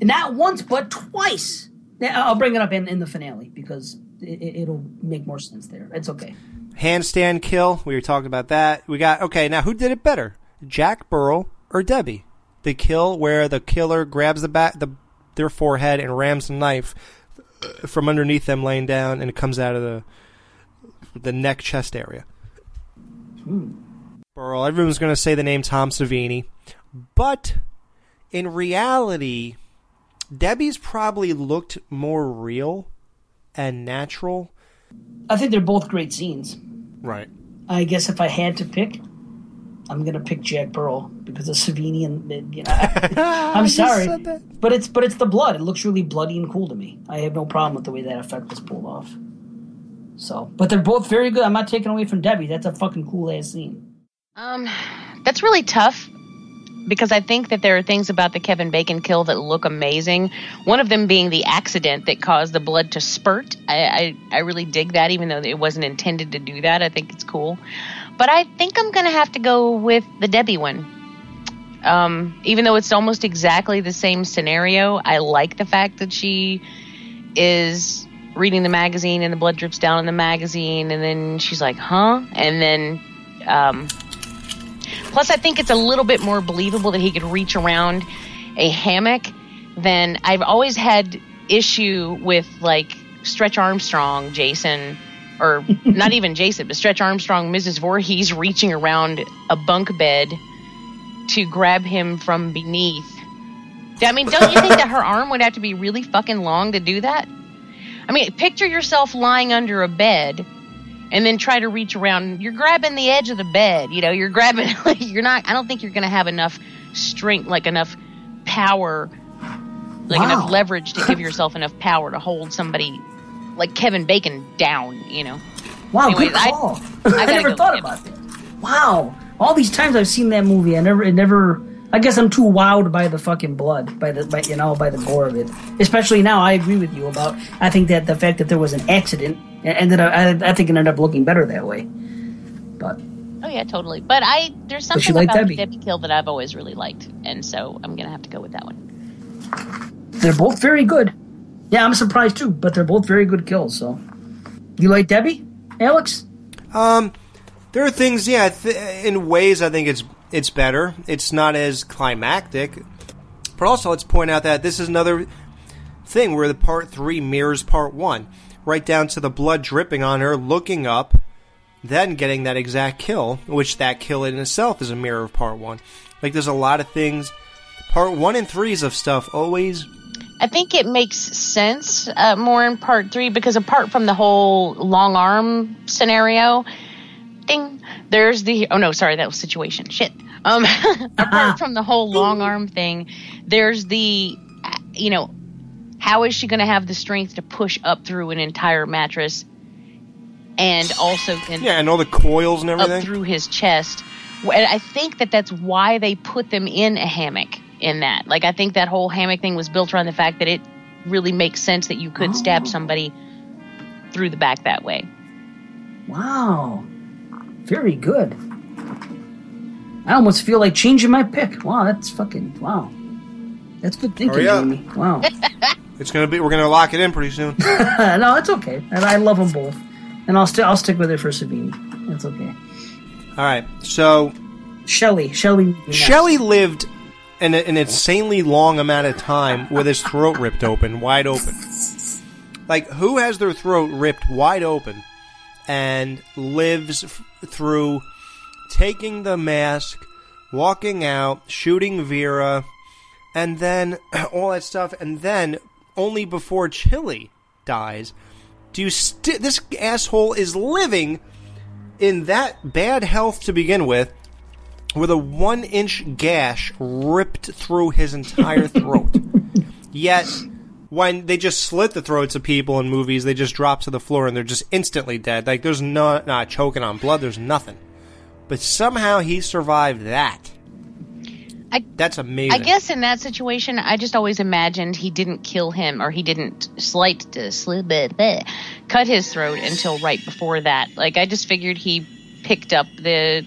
not once but twice? I'll bring it up in, in the finale because it, it- it'll make more sense there. It's okay. Handstand kill. We were talking about that. We got okay. Now, who did it better, Jack Burrell or Debbie? The kill where the killer grabs the back, the their forehead and rams the knife uh, from underneath them, laying down, and it comes out of the the neck chest area. Hmm. Burrell. Everyone's going to say the name Tom Savini, but in reality, Debbie's probably looked more real and natural. I think they're both great scenes. Right. I guess if I had to pick, I'm gonna pick Jack Burrell because of Savini and you know. I, am I just sorry, but it's but it's the blood. It looks really bloody and cool to me. I have no problem with the way that effect was pulled off. So, but they're both very good. I'm not taking away from Debbie. That's a fucking cool ass scene. Um, that's really tough because I think that there are things about the Kevin Bacon kill that look amazing. One of them being the accident that caused the blood to spurt. I, I, I really dig that, even though it wasn't intended to do that. I think it's cool. But I think I'm going to have to go with the Debbie one. Um, even though it's almost exactly the same scenario, I like the fact that she is reading the magazine and the blood drips down in the magazine, and then she's like, huh? And then, um, plus, I think it's a little bit more believable that he could reach around a hammock than I've always had issue with like Stretch Armstrong, Jason, or not even Jason, but Stretch Armstrong, Mrs. Voorhees reaching around a bunk bed to grab him from beneath. I mean, don't you think that her arm would have to be really fucking long to do that? I mean, picture yourself lying under a bed and then try to reach around. You're grabbing the edge of the bed, you know, you're grabbing, like, you're not, I don't think you're going to have enough strength, like enough power, like Wow. enough leverage to give yourself enough power to hold somebody like Kevin Bacon down, you know. Wow, Anyways, good I- call. I I, gotta never thought about that. Wow, all these times I've seen that movie, I never, it never. I guess I'm too wowed by the fucking blood, by the, by, you know, by the gore of it. Especially now, I agree with you about. I think that the fact that there was an accident ended up. I, I think it ended up looking better that way. But Oh yeah, totally. But I there's something about Debbie. Debbie kill that I've always really liked, and so I'm gonna have to go with that one. they're both very good. Yeah, I'm surprised too, but they're both very good kills. So, you like Debbie, Alex? Um, there are things, yeah. Th- in ways, I think it's it's better. It's not as climactic, but also let's point out that this is another thing where the part three mirrors part one, right down to the blood dripping on her, looking up, then getting that exact kill, which that kill in itself is a mirror of part one. Like there's a lot of things. Part one and threes of stuff always I think it makes sense uh, more in part three because apart from the whole long arm scenario, ding, there's the oh no, sorry, that was situation. Shit. Um, apart from the whole long arm thing, there's the you know, how is she going to have the strength to push up through an entire mattress, and also can yeah, and all the coils and up everything. through his chest. And I think that that's why they put them in a hammock. In that, like, I think that whole hammock thing was built around the fact that it really makes sense that you could Oh. stab somebody through the back that way. Wow, very good. I almost feel like changing my pick. Wow, that's fucking wow. That's good thinking, Hurry up. Jamie. Wow. It's gonna be. We're gonna lock it in pretty soon. no, it's okay. And I love them both, and I'll still I'll stick with it for Savini. It's okay. All right, so Shelley, Shelley, Shelley lived an, an insanely long amount of time with his throat ripped open, wide open. Like, who has their throat ripped wide open and lives f- through taking the mask, walking out, shooting Vera, and then all that stuff, and then only before Chili dies, do you st- this asshole is living in that bad health to begin with, with a one inch gash ripped through his entire throat. Yet, when they just slit the throats of people in movies, they just drop to the floor and they're just instantly dead. Like, there's no, not choking on blood, there's nothing. But somehow he survived that. I, That's amazing. I guess in that situation, I just always imagined he didn't kill him or he didn't slight uh, sli- bleh, bleh, cut his throat until right before that. Like I just figured he picked up the,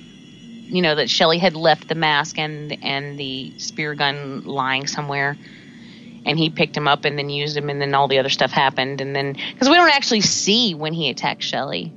you know, that Shelley had left the mask and and the spear gun lying somewhere, and he picked him up and then used him, and then all the other stuff happened, and then because we don't actually see when he attacked Shelley.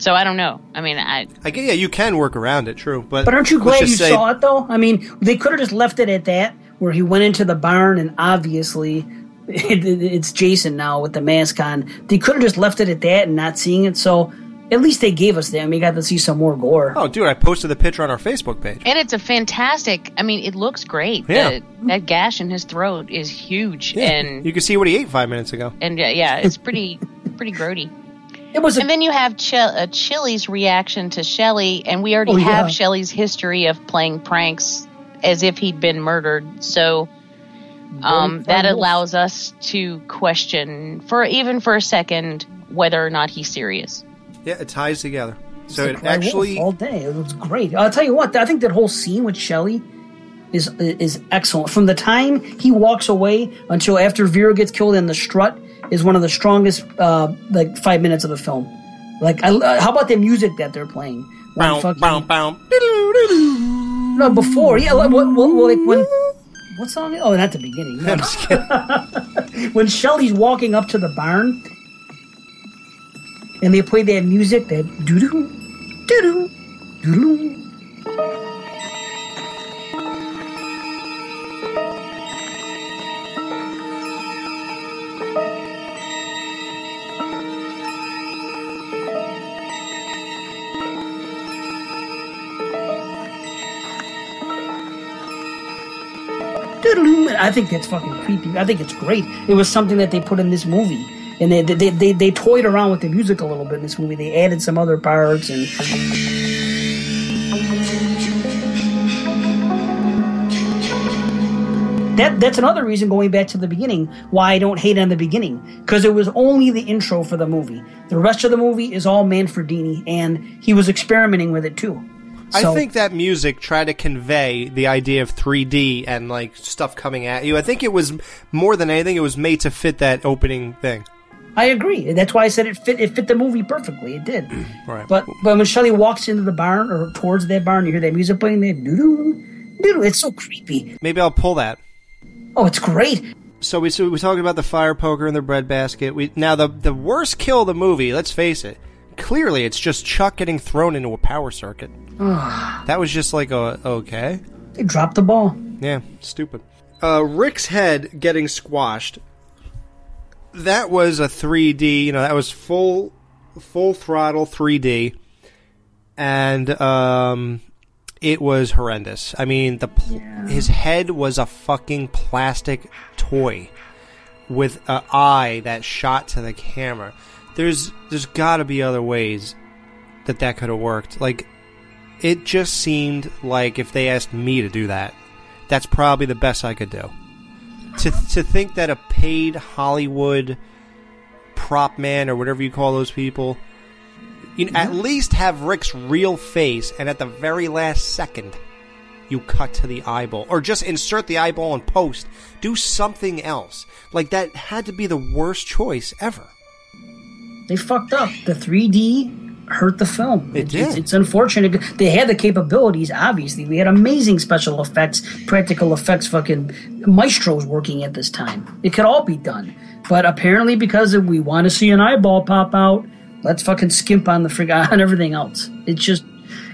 So I don't know. I mean, I I guess, yeah, you can work around it, true. But, But aren't you glad you say- saw it though? I mean, they could have just left it at that, where he went into the barn and obviously it, it- it's Jason now with the mask on. They could have just left it at that and not seeing it. So at least they gave us that. and We got to see some more gore. Oh, dude, I posted the picture on our Facebook page. and it's a fantastic. I mean, it looks great. Yeah. The- that gash in his throat is huge, yeah. and You can see what he ate five minutes ago. and uh, yeah, it's pretty pretty grody. It was, and then you have Ch- uh, Chili's reaction to Shelly, and we already Oh, yeah. have Shelley's history of playing pranks as if he'd been murdered. So um, that allows us to question for even for a second whether or not he's serious. Yeah, it ties together. So It's it like Wolf actually all day. It was great. I'll tell you what. I think that whole scene with Shelley is is excellent. From the time he walks away until after Vera gets killed in the strut is one of the strongest uh, like five minutes of the film. Like, I, uh, how about the music that they're playing? Bow, fucking- bow, bow. No, before. Yeah, like, what, what, like when. What song? Oh, not the beginning. I'm just kidding. when Shelley's walking up to the barn, and they play that music, that doo doo, doo doo, doo doo. I think that's fucking creepy. I think it's great. It was something that they put in this movie. And they, they, they, they toyed around with the music a little bit in this movie. They added some other parts and that that's another reason going back to the beginning why I don't hate on the beginning because it was only the intro for the movie. The rest of the movie is all Manfredini, and he was experimenting with it too. I think that music tried to convey the idea of 3D and like stuff coming at you. I think it was more than anything, it was made to fit that opening thing. I agree. That's why I said it fit. It fit the movie perfectly. It did. Right. But but when Shelley walks into the barn or towards that barn, you hear that music playing. There, doo doo doo. It's so creepy. Maybe I'll pull that. Oh, it's great. So we so we talked about the fire poker and the bread basket. We now the the worst kill of the movie. Let's face it. Clearly, it's just Chuck getting thrown into a power circuit. That was just like a okay. They dropped the ball. Yeah, stupid. Uh, Rick's head getting squashed. That was a 3D. You know, that was full full throttle 3D, and um, it was horrendous. I mean, the pl- his head was a fucking plastic toy with an eye that shot to the camera. There's there's got to be other ways that that could have worked. Like it just seemed like if they asked me to do that, that's probably the best I could do. To to think that a paid Hollywood prop man or whatever you call those people, you know, at mm-hmm. least have Rick's real face, and at the very last second, you cut to the eyeball, or just insert the eyeball in post. Do something else. Like that had to be the worst choice ever. They fucked up. The 3D hurt the film. It It's- did. It's, it's unfortunate. They had the capabilities. Obviously, we had amazing special effects, practical effects, fucking maestros working at this time. It could all be done, but apparently, because we want to see an eyeball pop out, let's fucking skimp on the frig on everything else. It's just.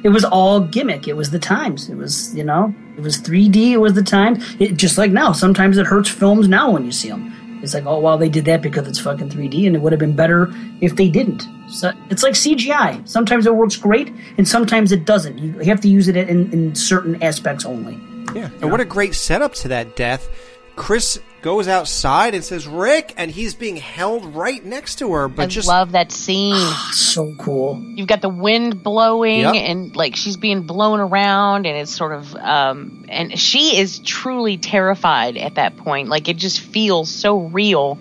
It was all gimmick. It was the times. It was, you know, it was 3D. It was the times. It, just like now, sometimes it hurts films now when you see them. It's like, oh, well, they did that because it's fucking 3D, and it would have been better if they didn't. So it's like CGI. Sometimes it works great, and sometimes it doesn't. You have to use it in, in certain aspects only. Yeah, and what a great setup to that death. Chris goes outside and says, Rick, and he's being held right next to her. But I just love that scene. so cool. You've got the wind blowing Yep. and like she's being blown around and it's sort of um and she is truly terrified at that point. Like it just feels so real.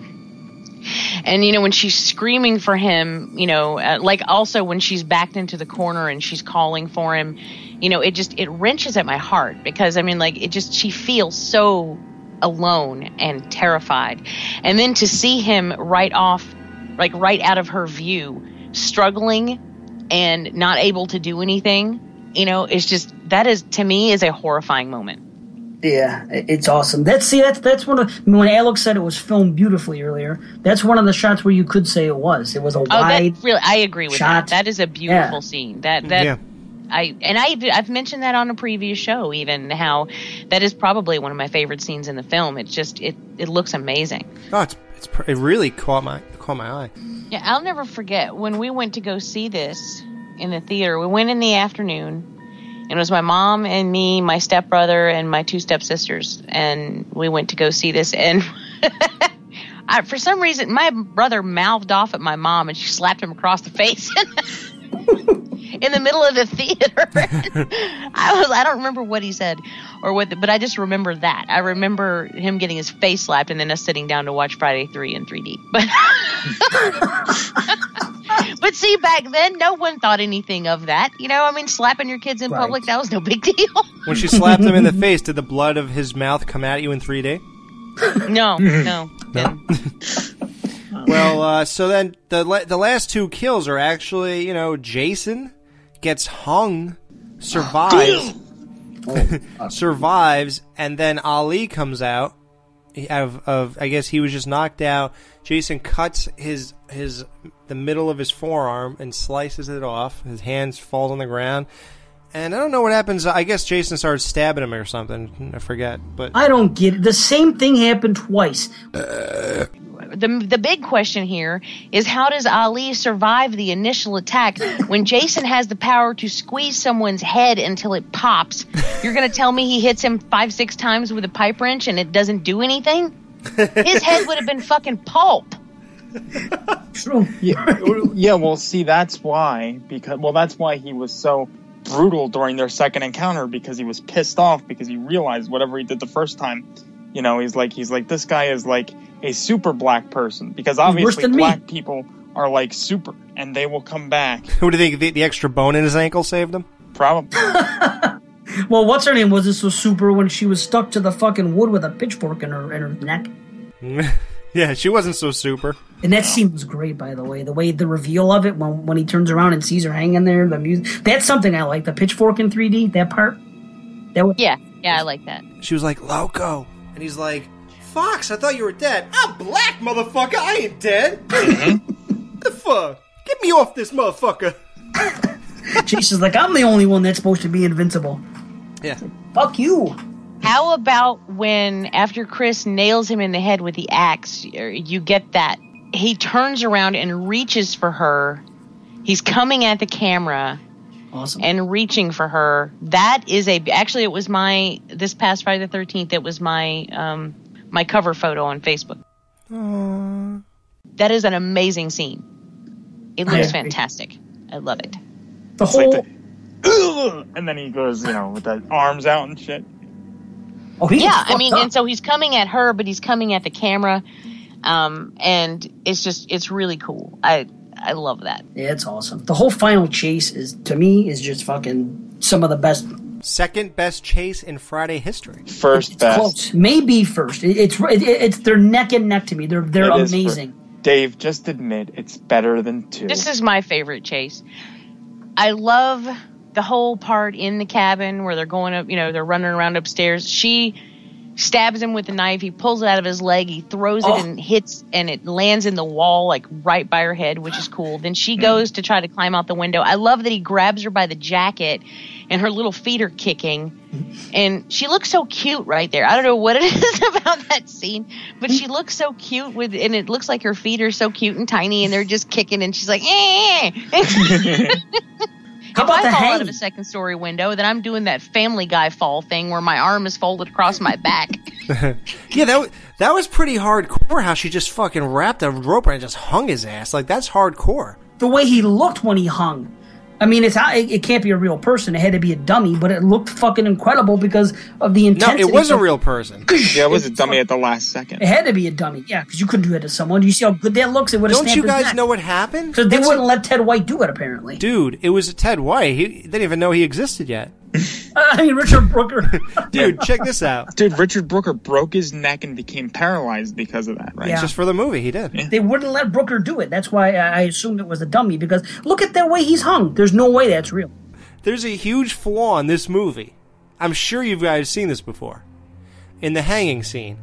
And you know when she's screaming for him, you know, uh, like also when she's backed into the corner and she's calling for him, you know, it just it wrenches at my heart because I mean like it just she feels so alone and terrified. And then to see him right off like right out of her view, struggling and not able to do anything, you know, it's just that is to me is a horrifying moment. Yeah, it's awesome. That's see, that's that's one of when Alex said it was filmed beautifully earlier. That's one of the shots where you could say it was. It was a Oh, wide. that really, I agree with shot. that. That is a beautiful Yeah. scene. That that Yeah. I and I I've mentioned that on a previous show, even how that is probably one of my favorite scenes in the film. It just it it looks amazing. oh, it's, it's pr- it really caught my caught my eye. Yeah, I'll never forget when we went to go see this in the theater. We went in the afternoon, and it was my mom and me, my stepbrother, and my two stepsisters, and we went to go see this. And I, for some reason, my brother mouthed off at my mom, and she slapped him across the face. In the middle of the theater, I was I don't remember what he said or what, the, but I just remember that. I remember him getting his face slapped, and then us sitting down to watch Friday Three in 3D. But but see, back then, no one thought anything of that. You know, I mean, slapping your kids in Right. public, that was no big deal. When she slapped him in the face, did the blood of his mouth come at you in 3D? no, no. No. Well, uh, so then the la- the last two kills are actually, you know, Jason gets hung, survives, survives, and then Ali comes out. Of, of I guess he was just knocked out. Jason cuts his his the middle of his forearm and slices it off. His hands falls on the ground, and I don't know what happens. I guess Jason starts stabbing him or something. I forget, but I don't get it. The same thing happened twice. the the big question here is how does Ali survive the initial attack when Jason has the power to squeeze someone's head until it pops? You're going to tell me he hits him 5 6 times with a pipe wrench and it doesn't do anything? His head would have been fucking pulp. True. Yeah, yeah. Well, see, that's why because well, that's why he was so brutal during their second encounter because he was pissed off because he realized whatever he did the first time. You know, he's like he's like this guy is like a super black person because obviously than me. black people are like super and they will come back. who do you think the, the extra bone in his ankle saved him? Probably. Well, what's her name? was this was super when she was stuck to the fucking wood with a pitchfork in her in her neck. yeah, she wasn't so super. And that scene was great, by the way. The way the reveal of it when when he turns around and sees her hanging there, the music. That's something I like. The pitchfork in 3D. That part. That was, Yeah, yeah, I like that. She was like, Loco. And he's like, Fox, I thought you were dead. I'm black, motherfucker. I ain't dead. the fuck? Get me off this motherfucker. Jason's like, I'm the only one that's supposed to be invincible. Yeah. Fuck you. How about when after Chris nails him in the head with the axe, you get that he turns around and reaches for her. He's coming at the camera Awesome. and reaching for her. That is a actually it was my this past Friday the 13th it was my um my cover photo on Facebook. That is an amazing scene. It looks agree. fantastic. I love it. The It's like whole. the- and then he goes, you know, with the arms out and shit. Oh, he yeah, I mean, up. and so he's coming at her, but he's coming at the camera, um, and it's just it's really cool. I I love that. Yeah, it's awesome. The whole final chase is, to me, is just fucking some of the best. Second best chase in Friday history. First best. Close, maybe first. It's it, it's they're neck and neck to me. They're they're It is fir- amazing. Dave, just admit it's better than two. This is my favorite chase. I love the whole part in the cabin where they're going up, you know, they're running around upstairs. She stabs him with the knife. He pulls it out of his leg. He throws Oh. it and hits, and it lands in the wall, like right by her head, which is cool. Then she hmm. goes to try to climb out the window. I love that he grabs her by the jacket, and her little feet are kicking. And she looks so cute right there. I don't know what it is about that scene, but she looks so cute with, and it looks like her feet are so cute and tiny, and they're just kicking, and she's like, eh. eh, eh. How if about I the fall out of a second story window, then I'm doing that Family Guy fall thing where my arm is folded across my back. yeah, that wa- that was pretty hardcore. How she just fucking wrapped a rope around and just hung his ass. Like that's hardcore. The way he looked when he hung. I mean, it's it, it can't be a real person. It had to be a dummy, but it looked fucking incredible because of the intensity. No, it was a real person. Yeah, it was a dummy at the last second. It had to be a dummy, yeah, because you couldn't do that to someone. You see how good that looks? It would have Don't you guys know what happened? Because they That's wouldn't a- let Ted White do it, apparently. Dude, it was a Ted White. He they didn't even know he existed yet. I mean, Richard Brooker. Dude, check this out. Dude, Richard Brooker broke his neck and became paralyzed because of that, right? Yeah. Just for the movie, he did. They wouldn't let Brooker do it. That's why I I assumed it was a dummy, because look at the way he's hung. There's no way that's real. There's a huge flaw in this movie. I'm sure you guys seen this before. In the hanging scene.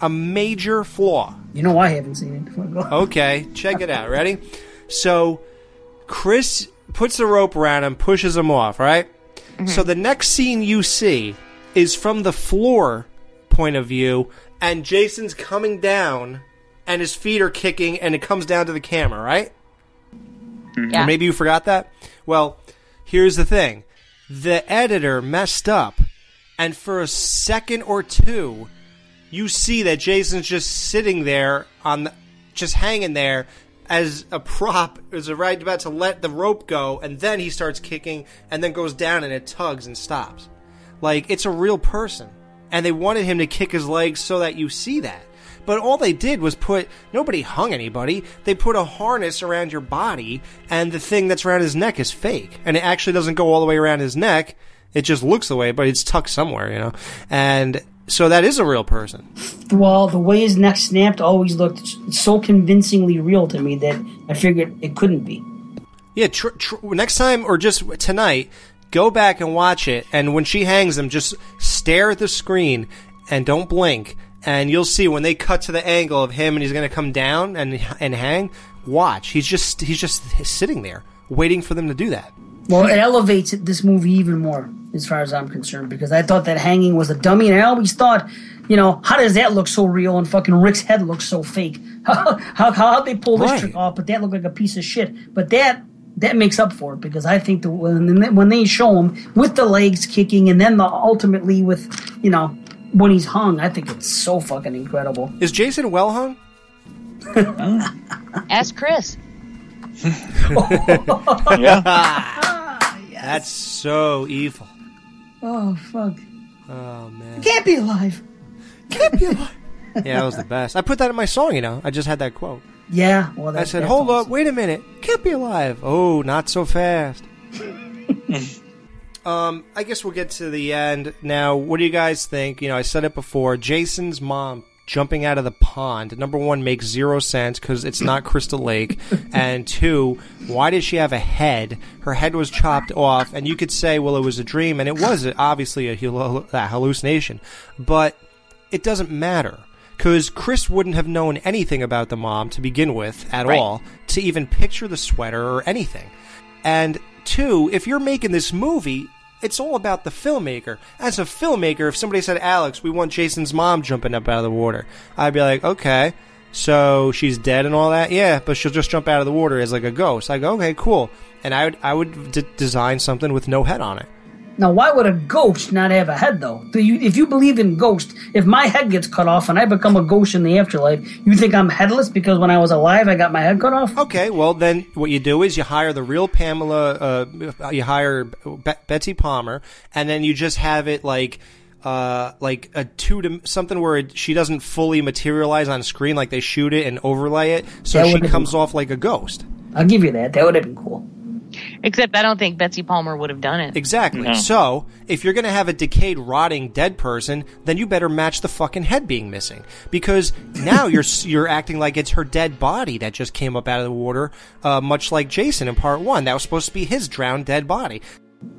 A major flaw. You know I haven't seen it. Okay, check it out. Ready? So, Chris puts the rope around him, pushes him off, right? So the next scene you see is from the floor point of view, and Jason's coming down, and his feet are kicking, and it comes down to the camera, right? Mm-hmm. Yeah. Or maybe you forgot that? Well, here's the thing the editor messed up, and for a second or two, you see that Jason's just sitting there on the, just hanging there as a prop is right about to let the rope go and then he starts kicking and then goes down and it tugs and stops. Like it's a real person. And they wanted him to kick his legs so that you see that. But all they did was put nobody hung anybody. They put a harness around your body and the thing that's around his neck is fake. And it actually doesn't go all the way around his neck. It just looks the way but it's tucked somewhere you know? And so that is a real person Well, the way his neck snapped always looked so convincingly real to me that I figured it couldn't be. Yeah, tr- tr- next time or just tonight, go back and watch it. And when she hangs him, just stare at the screen and don't blink. And you'll see when they cut to the angle of him and he's going to come down and and hang. Watch, he's just he's just sitting there waiting for them to do that. Well, it elevates this movie even more, as far as I'm concerned, because I thought that hanging was a dummy, and I always thought, you know, how does that look so real and fucking Rick's head looks so fake? How how how they pull this Right. trick off? But that looked like a piece of shit. But that that makes up for it because I think the when they- when they show him with the legs kicking and then the ultimately with you know when he's hung, I think it's so fucking incredible. Is Jason well hung? Ask Chris. That's so evil. Oh fuck! Oh man. Can't be alive. Can't be alive. Yeah, that was the best. I put that in my song, you know. I just had that quote. Yeah. Well, that, I said, "Hold awesome. up, wait a minute. Can't be alive." Oh, not so fast. um, I guess we'll get to the end now. What do you guys think? You know, I said it before. Jason's mom jumping out of the pond. Number one makes zero sense because it's not Crystal Lake, and two, why did she have a head? Her head was chopped off, and you could say, well, it was a dream, and it was obviously a hallucination, but it doesn't matter because Chris wouldn't have known anything about the mom to begin with at Right. all to even picture the sweater or anything. And two, if you're making this movie, it's all about the filmmaker. As a filmmaker, if somebody said, Alex, we want Jason's mom jumping up out of the water, I'd be like, okay. So she's dead and all that? Yeah, but she'll just jump out of the water as like a ghost. I go, okay, cool. And I would, I would d- design something with no head on it. Now, why would a ghost not have a head, though? Do you, if you believe in ghosts, if my head gets cut off and I become a ghost in the afterlife, you think I'm headless because when I was alive I got my head cut off? Okay, well then, what you do is you hire the real Pamela. Uh, you hire Be- Betsy Palmer, and then you just have it like. Uh, like a two to something where it, she doesn't fully materialize on screen, like they shoot it and overlay it, so That she comes been- off like a ghost. I'll give you that. That would have been cool. Except I don't think Betsy Palmer would have done it. Exactly. So, if you're going to have a decayed, rotting, dead person, then you better match the fucking head being missing because now you're you're acting like it's her dead body that just came up out of the water, uh, much like Jason in part one. That was supposed to be his drowned dead body.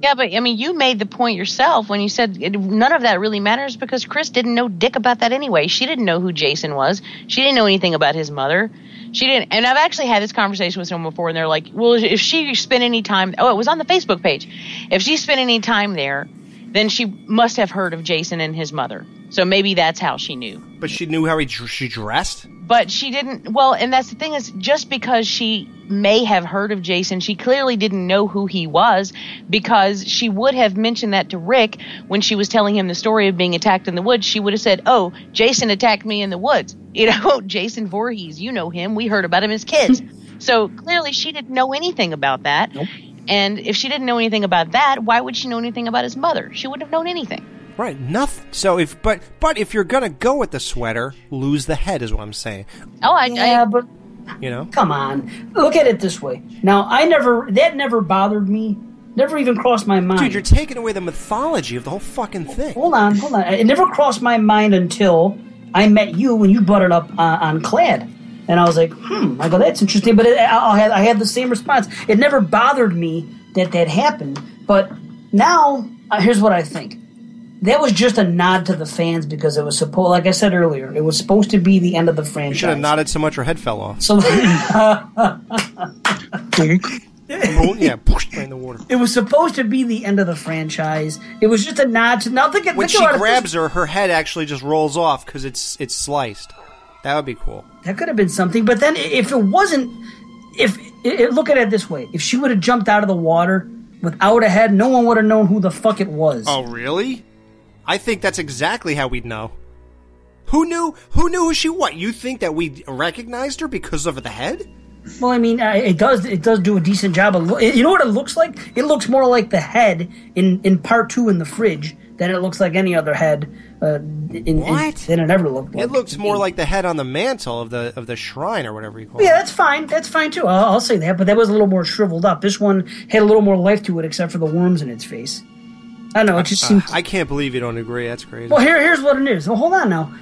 Yeah, but I mean, you made the point yourself when you said it, none of that really matters because Chris didn't know dick about that anyway. She didn't know who Jason was. She didn't know anything about his mother. She didn't. And I've actually had this conversation with someone before, and they're like, "Well, if she spent any time, oh, it was on the Facebook page. If she spent any time there, then she must have heard of Jason and his mother. So maybe that's how she knew. But she knew how he she dressed. But she didn't. Well, and that's the thing is, just because she may have heard of Jason, she clearly didn't know who he was because she would have mentioned that to Rick when she was telling him the story of being attacked in the woods. She would have said, "Oh, Jason attacked me in the woods." You know, Jason Voorhees. You know him. We heard about him as kids. so clearly, she didn't know anything about that. And if she didn't know anything about that, why would she know anything about his mother? She wouldn't have known anything. Right, nothing. So if but but if you're gonna go with the sweater, lose the head is what I'm saying. Oh, I, yeah, but You know. come on, look at it this way. Now, I never that never bothered me. Never even crossed my mind. Dude, you're taking away the mythology of the whole fucking thing. Hold on, hold on. It never crossed my mind until I met you when you brought it up uh, on Clad, and I was like, hmm. I go, that's interesting. But it, I, I had I had the same response. It never bothered me that that happened. But now, uh, here's what I think. That was just a nod to the fans because it was supposed, like I said earlier, it was supposed to be the end of the You franchise. should have nodded so much her head fell off. So, yeah, pushed in the water. it was supposed to be the end of the franchise. It was just a nod to. Now think, When think she grabs her, her head actually just rolls off because it's it's sliced. That would be cool. That could have been something. But then, if it wasn't, if i i- look at it this way, if she would have jumped out of the water without a head, no one would have known who the fuck it was. Oh, really? I think that's exactly how we'd know. Who knew? Who knew who she? What you think that we recognized her because of the head? Well, I mean, uh, it does it does do a decent job of. Lo- you know what it looks like? It looks more like the head in in part two in the fridge than it looks like any other head. Uh, in, in- What? than it ever looked like. It looks more like the head on the mantle of the of the shrine or whatever you call Yeah, it. Yeah, that's fine. That's fine too. I'll, I'll say that. But that was a little more shriveled up. This one had a little more life to it, except for the worms in its face. I don't know. It just Uh, seems. I can't believe you don't agree. That's crazy. Well, here, here's what it is. Well, hold on now.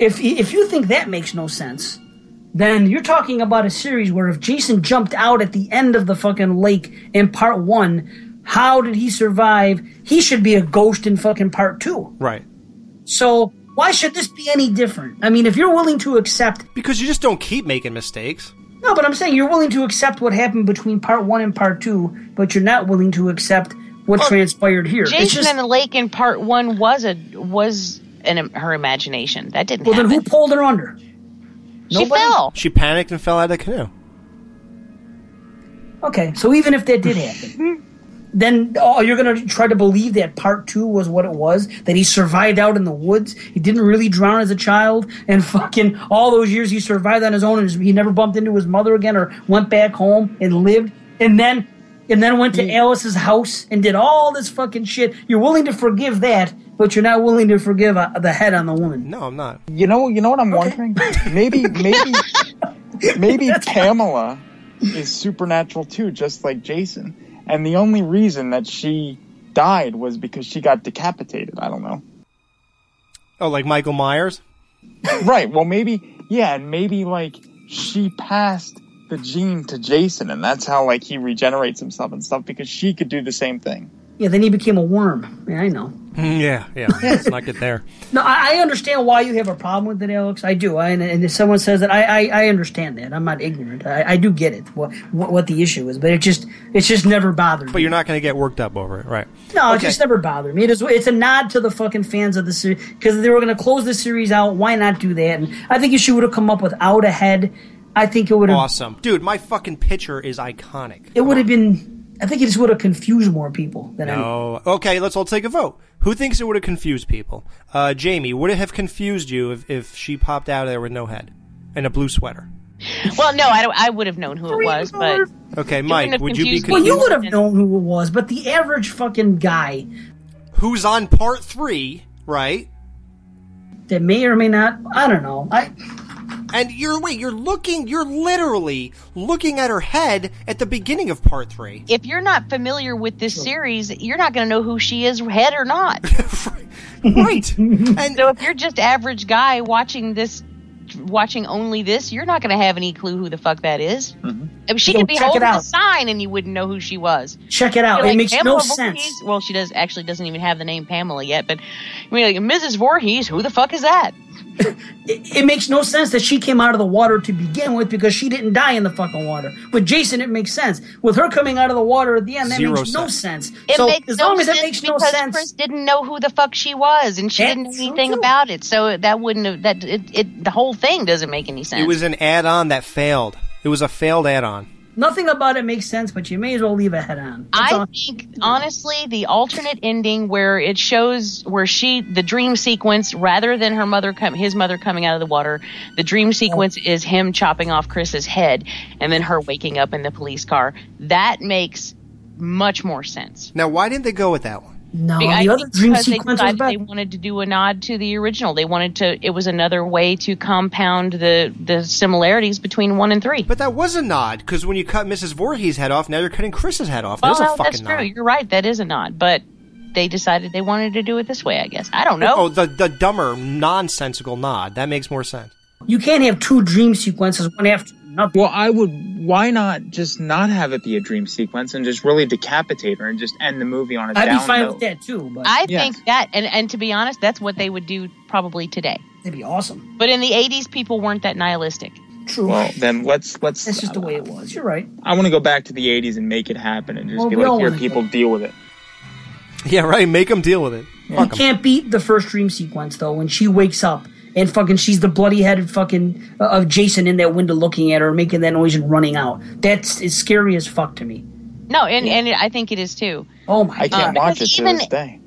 If if you think that makes no sense, then you're talking about a series where if Jason jumped out at the end of the fucking lake in part one, how did he survive? He should be a ghost in fucking part two. right. So why should this be any different? I mean, if you're willing to accept, Because you just don't keep making mistakes. no, but I'm saying you're willing to accept what happened between part one and part two, but you're not willing to accept what transpired here. It's Jason just in the lake in part one was a was in her imagination. That didn't well, then who pulled her under? she fell. She panicked and fell out of the canoe. Okay, so even if that did happen, then oh, you're gonna try to believe that part two was what it was that he survived out in the woods. He didn't really drown as a child, and fucking all those years he survived on his own, and he never bumped into his mother again or went back home and lived, and then and then went to Alice's house and did all this fucking shit. You're willing to forgive that, but you're not willing to forgive uh, the head on the woman. No, I'm not. You know, you know what I'm wondering? Maybe, maybe, maybe Pamela is supernatural too, just like Jason. And the only reason that she died was because she got decapitated. I don't know. Oh, like Michael Myers? right. Well, maybe, yeah, and maybe like she passed the gene to Jason, and that's how like he regenerates himself and stuff because she could do the same thing. Yeah, then he became a worm. Yeah, I know. Mm, Yeah, yeah. Let's not get there. No, I, I understand why you have a problem with it, Alex. I do. I, and, and if someone says that, I, I, I understand that. I'm not ignorant. I, I do get it. What, what what the issue is, but it just it's just never bothered me. But me. you're not going to get worked up over it, right? No, it just never bothered me. It is, it's a nod to the fucking fans of the series because they were going to close the series out. Why not do that? And I think if she would have come up without a head, I think it would have. Awesome. Dude, my fucking picture is iconic. It would have been. I think it just would have confused more people than anything. No. Okay, let's all take a vote. Who thinks it would have confused people? Uh, Jamie, would it have confused you if, if she popped out of there with no head and a blue sweater? Well, no, I, don't- I would have known who it was, but Okay, Mike, would you be confused. Well, you would have known who it was, but the average fucking guy Who's on part three, right? that may or may not. I don't know. I. And you're wait, you're looking, you're literally looking at her head at the beginning of part three. if you're not familiar with this series, you're not going to know who she is, head or not. right. And so if you're just average guy watching this, watching only this, you're not going to have any clue who the fuck that is. Mm-hmm. I mean, she Yo, could be holding a sign and you wouldn't know who she was. Check it out. You're It like, makes no Pamela sense. Well, she does actually doesn't even have the name Pamela yet, but I mean, like, Mrs. Voorhees, who the fuck is that? It, it makes no sense that she came out of the water to begin with because she didn't die in the fucking water. With Jason, it makes sense. With her coming out of the water at the end, that Zero makes no sense. It so makes as no long as sense makes no because sense, Chris didn't know who the fuck she was, and she That's didn't know anything about it. So that wouldn't have that it, it the whole thing doesn't make any sense. It was an add-on that failed. It was a failed add-on. Nothing about it makes sense. But you may as well leave a head on. That's I all. think honestly, the alternate ending where it shows where she the dream sequence rather than her mother come his mother coming out of the water, the dream sequence is him chopping off Chris's head and then her waking up in the police car. That makes much more sense. Now, why didn't they go with that one? No, I the other dream because they was decided bad. They wanted to do a nod to the original. They wanted to. It was another way to compound the the similarities between one and three. But that was a nod because when you cut Mrs. Voorhees' head off, now you're cutting Chris's head off. Well, That's a that's fucking true. nod. You're right. That is a nod, but they decided they wanted to do it this way. I guess I don't know. Oh, the the dumber, nonsensical nod. That makes more sense. You can't have two dream sequences one after another. Well, I would. Why not just not have it be a dream sequence and just really decapitate her and just end the movie on a I'd down be fine note? with that too. But I Yes. think that, and and to be honest, that's what they would do probably today. That'd be awesome. But in the '80s, people weren't that nihilistic. True. Well, then let's let's. That's just the way it uh, was. You're right. I want to go back to the '80s and make it happen and just Well, be we all like, here, wanna people deal with it. Yeah, right. Make them deal with it. You can't beat the first dream sequence though when she wakes up and fucking she's the bloody headed fucking uh, of Jason in that window looking at her making that noise and running out. That's as scary as fuck to me. No, and and I think it is too. Oh my I can't Uh, watch it because to even- this day.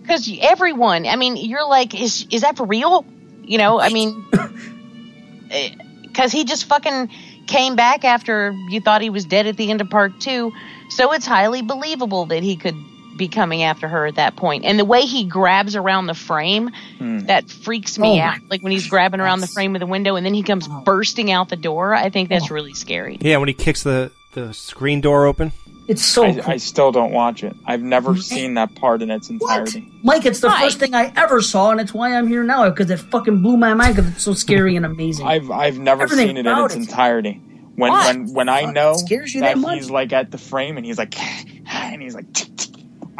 Because everyone, I mean, you're like, is is that for real? You know, I mean, because he just fucking came back after you thought he was dead at the end of part two, so it's highly believable that he could be coming after her at that point. And the way he grabs around the frame, hmm. that freaks me Oh out. Like when he's grabbing around the frame of the window and then he comes bursting out the door. I think Oh. that's really scary. Yeah, when he kicks the the screen door open. It's so I, cool. I still don't watch it. I've never mm-hmm. seen that part in its entirety. Mike, it's the first thing I ever saw, and it's why I'm here now because it fucking blew my mind because it's so scary and amazing. I've I've never Everything seen it in its it. entirety. When What? when when I know scares you that that he's like at the frame and he's like and he's like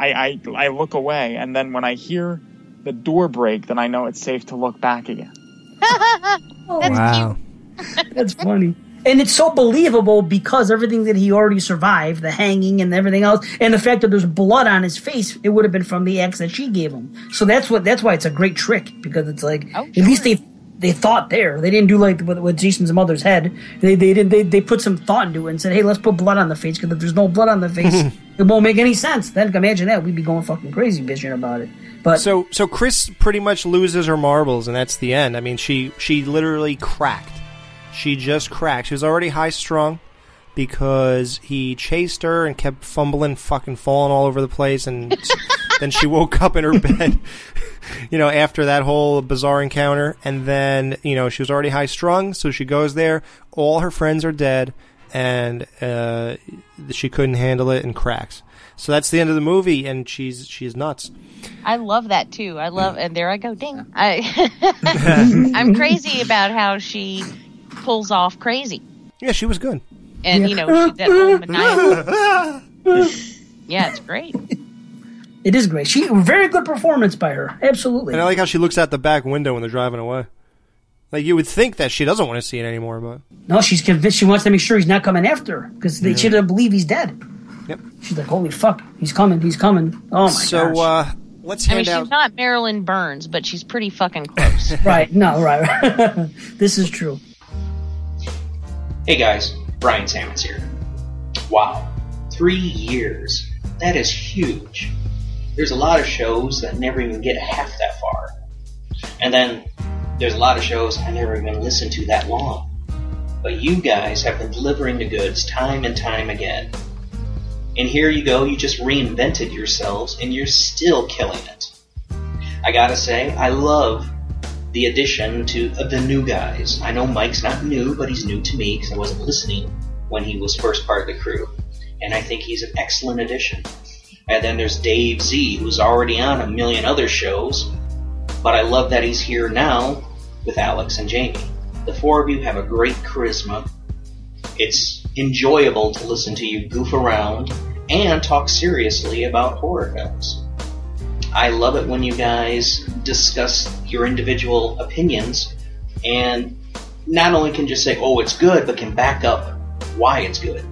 I, I I look away and then when I hear the door break then I know it's safe to look back again. That's wow. That's funny. And it's so believable because everything that he already survived, the hanging and everything else, and the fact that there's blood on his face, it would have been from the axe that she gave him. So that's what that's why it's a great trick because it's like oh, at least they they thought there. They didn't do like with, with Jason's mother's head. They they didn't they, they put some thought into it and said, hey, let's put blood on the face because if there's no blood on the face, it won't make any sense. Then imagine that we'd be going fucking crazy bitching about it. But so so Chris pretty much loses her marbles, and that's the end. I mean, she she literally cracked. She just cracked. She was already high strung because he chased her and kept fumbling, fucking falling all over the place, and then she woke up in her bed. You know, after that whole bizarre encounter, and then you know she was already high strung, so she goes there. All her friends are dead, and uh, she couldn't handle it and cracks. So that's the end of the movie, and she's she's nuts. I love that too. I love, and there I go, ding. I, I'm crazy about how she pulls off crazy, Yeah, she was good. and you know she, that whole maniacal. Yeah, it's great. It is great. She very good performance by her. Absolutely. And I like how she looks out the back window when they're driving away. Like you would think that she doesn't want to see it anymore, but No, she's convinced. She wants to make sure he's not coming after her because Yeah. she doesn't believe he's dead. Yep. She's like, "Holy fuck, he's coming! He's coming!" Oh my so gosh. uh, let's I mean, hand she's not Marilyn Burns, but she's pretty fucking close. right? No, right. this is true. Hey guys, Brian Sammons here. Wow, three years. That is huge. There's a lot of shows that never even get half that far. And then there's a lot of shows I never even listened to that long. But you guys have been delivering the goods time and time again. And here you go, you just reinvented yourselves and you're still killing it. I gotta say, I love the addition to of the new guys. I know Mike's not new, but he's new to me because I wasn't listening when he was first part of the crew. And I think he's an excellent addition. And then there's Dave Z, who's already on a million other shows, but I love that he's here now with Alex and Jamie. The four of you have a great charisma. It's enjoyable to listen to you goof around and talk seriously about horror films. I love it when you guys discuss your individual opinions and not only can just say, oh, it's good, but can back up why it's good.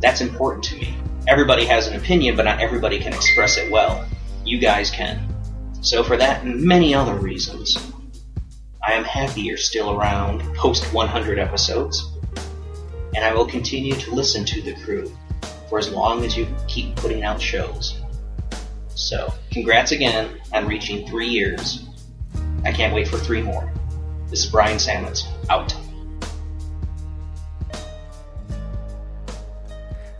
That's important to me. Everybody has an opinion, but not everybody can express it well. You guys can. So, for that and many other reasons, I am happy you're still around post 100 episodes, and I will continue to listen to the crew for as long as you keep putting out shows. So, congrats again on reaching three years. I can't wait for three more. This is Brian Sammons, out.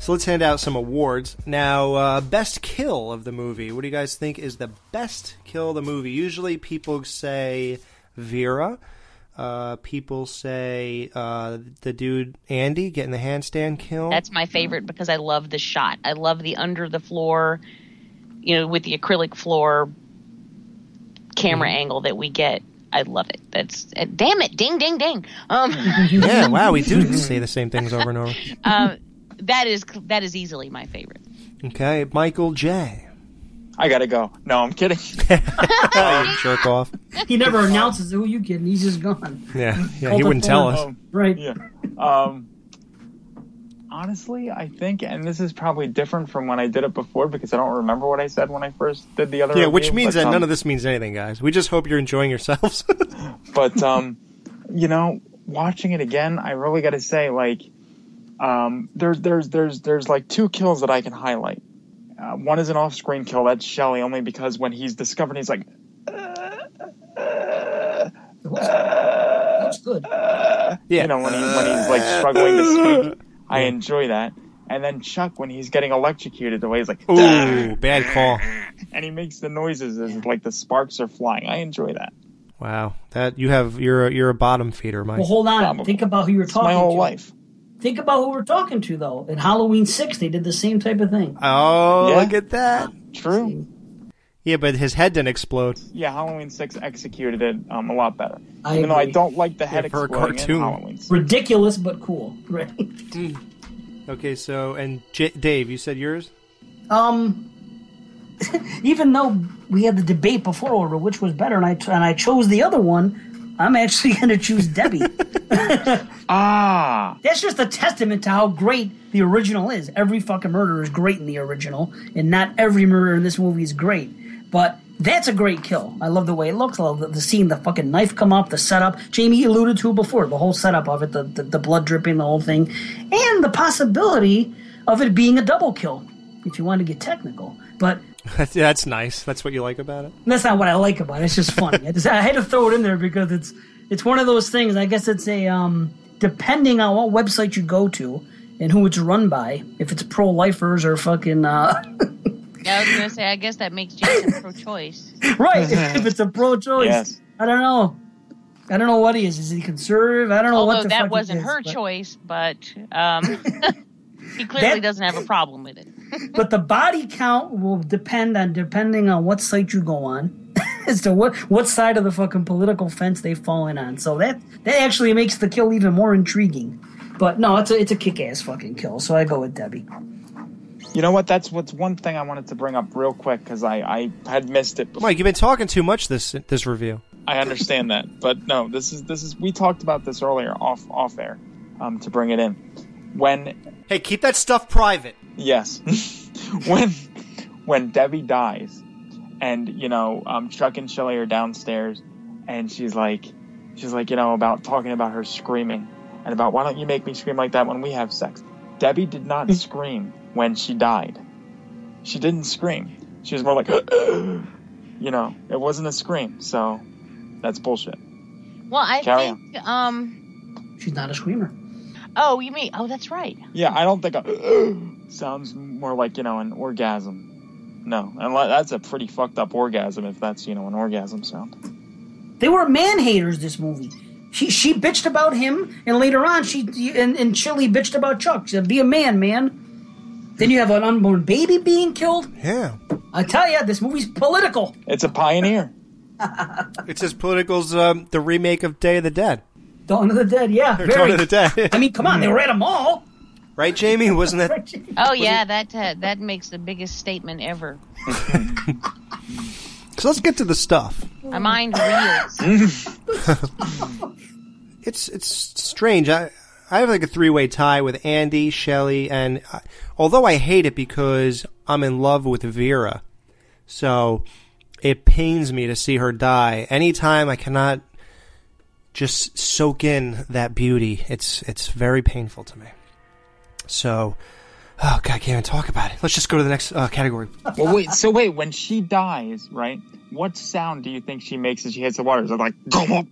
So let's hand out some awards. Now, uh, best kill of the movie. What do you guys think is the best kill of the movie? Usually people say Vera. Uh, people say uh, the dude Andy getting the handstand kill. That's my favorite because I love the shot. I love the under the floor, you know, with the acrylic floor camera Mm-hmm. angle that we get. I love it. That's uh, damn it, ding, ding, ding. Um, yeah, wow, we do say the same things over and over. um, that is that is easily my favorite. Okay, Michael J. I gotta go. No, I'm kidding. you jerk off. He never announces who you kidding. He's just gone. Yeah, yeah, he wouldn't tell us. Thorns. Right. Yeah. Um, honestly, I think, and this is probably different from when I did it before because I don't remember what I said when I first did the other. Yeah, which means but, that um, none of this means anything, guys. We just hope you're enjoying yourselves. but um, you know, watching it again, I really got to say, like, um, there's there's there's there's like two kills that I can highlight. Uh, one is an off-screen kill. That's Shelly, only because when he's discovered, he's like, That's good. yeah. you know, when he when he's like struggling to speak. I enjoy that. And then Chuck, when he's getting electrocuted, the way he's like, Ooh, bad call. and he makes the noises as like the sparks are flying. I enjoy that. Wow, that you have you're a, you're a bottom feeder, Mike. Well, hold on. Think about who you're talking my whole to. life. Think about who we're talking to, though. In Halloween 6, they did the same type of thing. Oh, Yeah. look at that. True. Yeah, but his head didn't explode. Yeah, Halloween Six executed it um, a lot better. I Even though I don't like the head Yeah, for a exploding in cartoon. Halloween. Ridiculous, but cool. Right. Okay, so and J- Dave, you said yours. Um, even though we had the debate before over which was better, and I and I chose the other one, I'm actually going to choose Debbie. ah, That's just a testament to how great the original is. Every fucking murder is great in the original, and not every murder in this movie is great. But that's a great kill. I love the way it looks. I love the, the seeing the fucking knife come up, the setup. Jamie alluded to it before, the whole setup of it, the, the, the blood dripping, the whole thing, and the possibility of it being a double kill, if you want to get technical. But That's, that's nice. That's what you like about it. that's not what I like about it. It's just funny. I, just, I had to throw it in there because it's it's one of those things. I guess it's a um, depending on what website you go to and who it's run by. If it's pro lifers or fucking uh, Yeah, I was gonna say. I guess that makes Jason pro-choice. right. if it's a pro choice, Yes. I don't know. I don't know what he is. Is he conservative? I don't know Although what the that fuck wasn't is, her but- choice, but um, he clearly That- doesn't have a problem with it. but the body count will depend on depending on what site you go on as to what what side of the fucking political fence they've fallen on. So that that actually makes the kill even more intriguing. But no, it's a it's a kick ass fucking kill. So I go with Debbie. you know what? That's what's one thing I wanted to bring up real quick because I, I had missed it. Before. Mike, you've been talking too much this this review. I understand that, but no, this is this is we talked about this earlier off off air um, to bring it in. When Hey, keep that stuff private. Yes, when when Debbie dies, and you know um, Chuck and Shelly are downstairs, and she's like, she's like you know about talking about her screaming and about why don't you make me scream like that when we have sex. Debbie did not scream when she died. She didn't scream. She was more like, you know, it wasn't a scream. So that's bullshit. Well, I Carry think. Um. She's not a screamer. Oh, you mean? Oh, that's right. Yeah, I don't think a sounds more like you know an orgasm. No, unless that's a pretty fucked up orgasm if that's you know an orgasm sound. They were man haters. This movie. She she bitched about him, and later on she and, and Chili bitched about Chuck. She said, "Be a man, man." Then you have an unborn baby being killed. Yeah. I tell you, this movie's political. It's a pioneer. It's as political as um, the remake of Day of the Dead. Dawn of the Dead, yeah. Very. Dawn of the Dead. I mean, come on, they were at a mall. Right, Jamie? Wasn't that? Oh yeah, that uh, that makes the biggest statement ever. So let's get to the stuff. My mind reels. it's it's strange. I I have like a three way tie with Andy, Shelley, and uh, although I hate it because I'm in love with Vera, so it pains me to see her die. Anytime I cannot just soak in that beauty, it's it's very painful to me. So, oh god, I can't even talk about it. Let's just go to the next uh, category. Well, wait. So wait, when she dies, right? What sound do you think she makes as she hits the water? Is it like come up?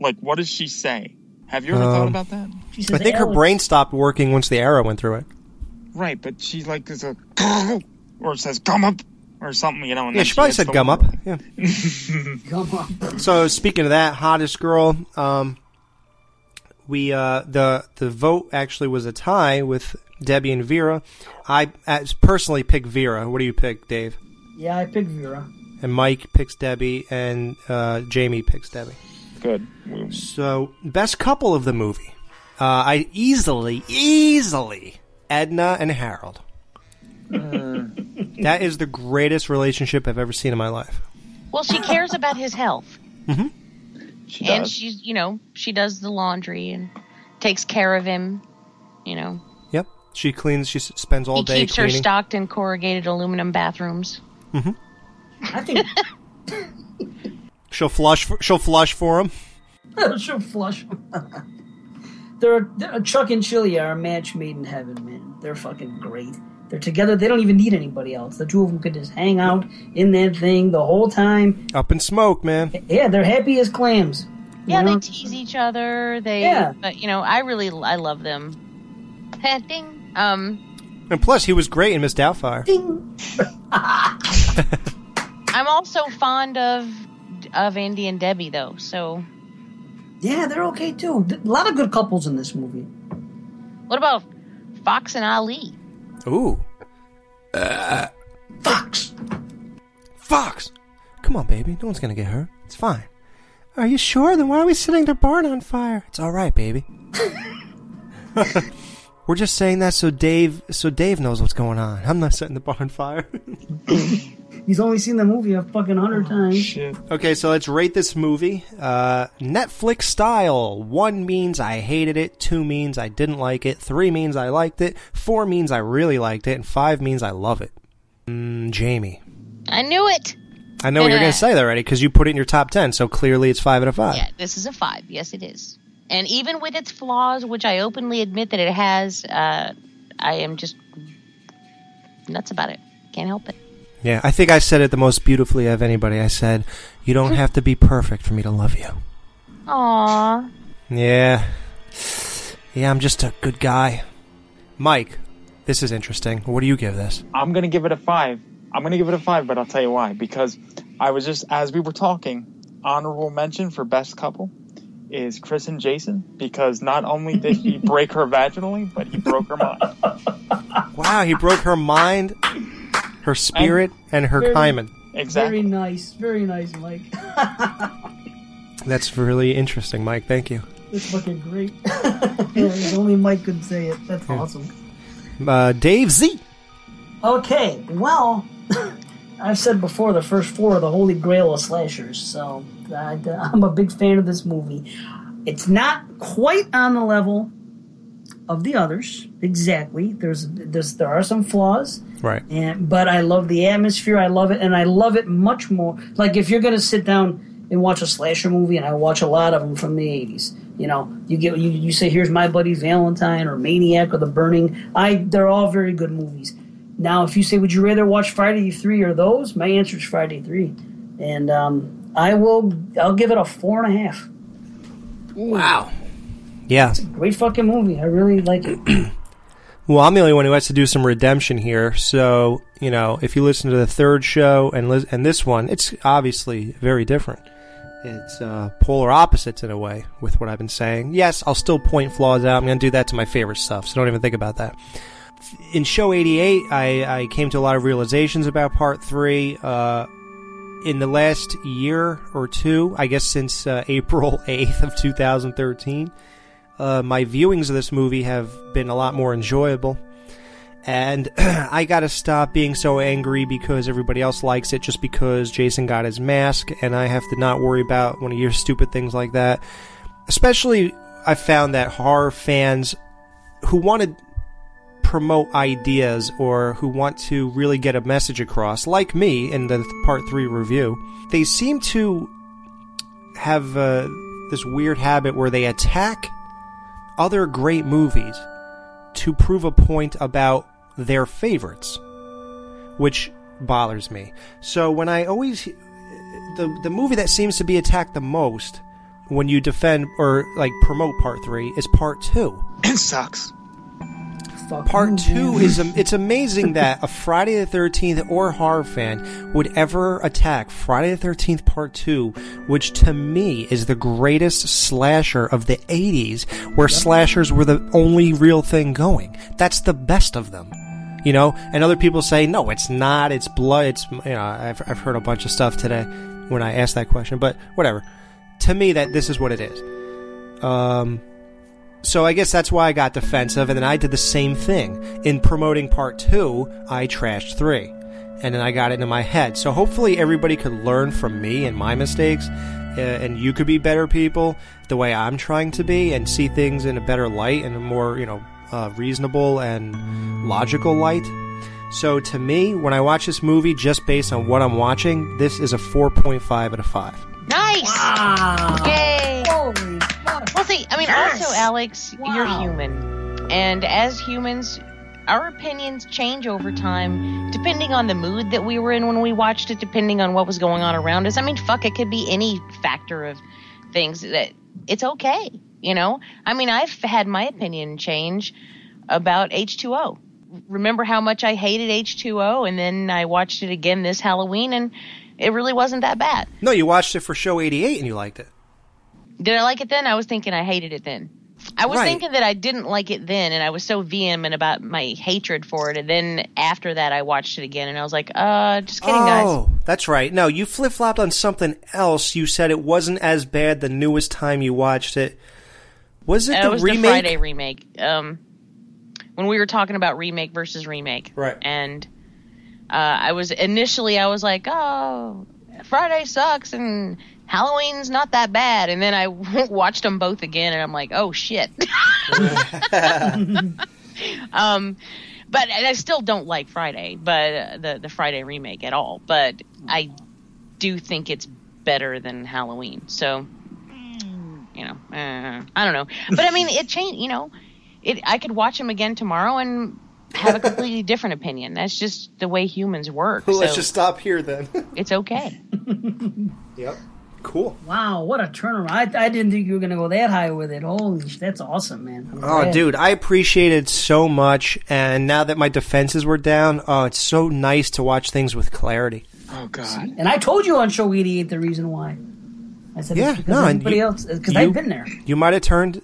Like what does she say? Have you ever thought Um, about that? I think her brain stopped working once the arrow went through it. Right, but she like is a or it says come up or something, you know. And Yeah, then she probably hits said the gum up. Yeah. Come on. So speaking of that, hottest girl, um, we uh, the the vote actually was a tie with Debbie and Vera. I personally pick Vera. What do you pick, Dave? Yeah, I pick Vera. And Mike picks Debbie, and uh, Jamie picks Debbie. Good. So best couple of the movie, uh, I easily, easily Edna and Harold. that is the greatest relationship I've ever seen in my life. Well, she cares about his health. Mhm. and does. she's, you know, she does the laundry and takes care of him. You know, Yep, she cleans. She spends all day. he day keeps her stocked in corrugated aluminum bathrooms. hmm I think She'll flush. For, she'll flush for him. she'll flush. they're, they're Chuck and Chili are a match made in heaven, man. They're fucking great. They're together. They don't even need anybody else. The two of them could just hang out in that thing the whole time. Up in smoke, man. Yeah, they're happy as clams. Yeah, know? they tease each other. They, Yeah. but you know, I really, I love them. Heh, Ding. Um, And plus, he was great in Miss Doubtfire. I'm also fond of of Andy and Debbie though. So, Yeah, they're okay too. A lot of good couples in this movie. what about Fox and Ali? Ooh. Fox. Fox. Come on, baby. No one's gonna get hurt. It's fine. Are you sure? Then why are we setting the barn on fire? It's all right, baby. We're just saying that so Dave, so Dave knows what's going on. I'm not setting the barn on fire. He's only seen the movie a fucking hundred times. Okay, so let's rate this movie. Uh, Netflix style. One means I hated it. Two means I didn't like it. Three means I liked it. Four means I really liked it. And five means I love it. Mm, Jamie. I knew it. I know what you're going to say that already because you put it in your top 10, so clearly it's 5 out of 5. Yeah, this is a five. Yes, it is. And even with its flaws, which I openly admit that it has, uh, I am just nuts about it. Can't help it. Yeah, I think I said it the most beautifully of anybody. I said, You don't have to be perfect for me to love you. Aww. Yeah. Yeah, I'm just a good guy. Mike, this is interesting. What do you give this? I'm gonna give it a five. I'm gonna give it a five, but I'll tell you why. Because I was just as we were talking, honorable mention for best couple is Chris and Jason because not only did he break her vaginally, but he broke her mind. Wow, he broke her mind, her spirit, and, her Very- hymen. Very nice. Very nice, Mike. That's really interesting, Mike. Thank you. That's fucking great. If Only Mike could say it. That's awesome. Uh, Dave Z. Okay, well, I've said before the first four are the holy grail of slashers, so I, I'm a big fan of this movie. It's not quite on the level of the others, exactly. There's, there's there are some flaws, Right. and but I love the atmosphere. I love it, and I love it much more. Like if you're gonna sit down and watch a slasher movie, and I watch a lot of them from the '80s. You know, you get you, you say, "Here's My Bloody Valentine" or "Maniac" or "The Burning." I they're all very good movies. Now, if you say, "Would you rather watch Friday Three or those?" My answer is Friday Three, and um, I will. I'll give it a four and a half. Wow. Yeah. It's a Great fucking movie. I really like it. Well, I'm the only one who has to do some redemption here. So, you know, if you listen to the third show and lis- and this one, it's obviously very different. It's uh, polar opposites in a way with what I've been saying. Yes, I'll still point flaws out. I'm going to do that to my favorite stuff, so don't even think about that. In show 88, I, I came to a lot of realizations about part three. Uh, in the last year or two, I guess since uh, April 8th of 2013, uh, my viewings of this movie have been a lot more enjoyable. And I gotta stop being so angry because everybody else likes it just because Jason got his mask, and I have to not worry about one of your stupid things like that. Especially, I found that horror fans who want to promote ideas or who want to really get a message across, like me in the part three review, they seem to have uh, this weird habit where they attack other great movies to prove a point about their favorites, which bothers me. So when I always the the movie that seems to be attacked the most when you defend or like promote part 3 is part 2. It sucks. Part two is it's amazing that a Friday the Thirteenth or horror fan would ever attack Friday the Thirteenth Part Two, which to me is the greatest slasher of the '80s, where slashers were the only real thing going. That's the best of them, you know. And other people say no, it's not. It's blood. It's you know. I've I've heard a bunch of stuff today when I asked that question, but whatever. To me, that this is what it is. Um. So I guess that's why I got defensive, and then I did the same thing. In promoting part two, I trashed three. And then I got it into my head. So hopefully everybody could learn from me and my mistakes, uh, and you could be better people the way I'm trying to be, and see things in a better light and a more, you know, uh, reasonable and logical light. So to me, when I watch this movie, just based on what I'm watching, this is a 4.5 out of 5. Nice. Wow. Yay. Holy Well, see, I mean, Yes. also, Alex, you're human. And as humans, our opinions change over time, depending on the mood that we were in when we watched it, depending on what was going on around us. I mean, fuck, it could be any factor of things that it's okay, you know? I mean, I've had my opinion change about H2O. Remember how much I hated H2O, and then I watched it again this Halloween, and it really wasn't that bad. No, you watched it for show 88 and you liked it. Did I like it then? I was thinking I hated it then. I was Right. thinking that I didn't like it then, and I was so vehement about my hatred for it. And then after that, I watched it again, and I was like, "Uh, just kidding, guys." oh, that's right. No, you flip flopped on something else. You said it wasn't as bad the newest time you watched it. Was it Uh, the it was remake? the Friday remake. Um, when we were talking about remake versus remake, Right. And uh, I was initially I was like, "Oh, Friday sucks," and Halloween's not that bad. And then I watched them both again, and I'm like, "Oh shit." um, but and I still don't like Friday, but uh, the the Friday remake at all. But I do think it's better than Halloween. So you know, uh, I don't know. But I mean, it changed. You know, it. I could watch them again tomorrow and have a completely different opinion. That's just the way humans work. Let's just stop here then. it's okay. yep. Cool. Wow, what a turnaround! I, I didn't think you were gonna go that high with it. Holy, sh- that's awesome, man. I'm Oh, glad. dude, I appreciate it so much. And now that my defenses were down, oh, it's so nice to watch things with clarity. Oh God. And I told you on show 88 the reason why. I said Yeah, it's because no, and everybody you- else because you- I've been there. You might have turned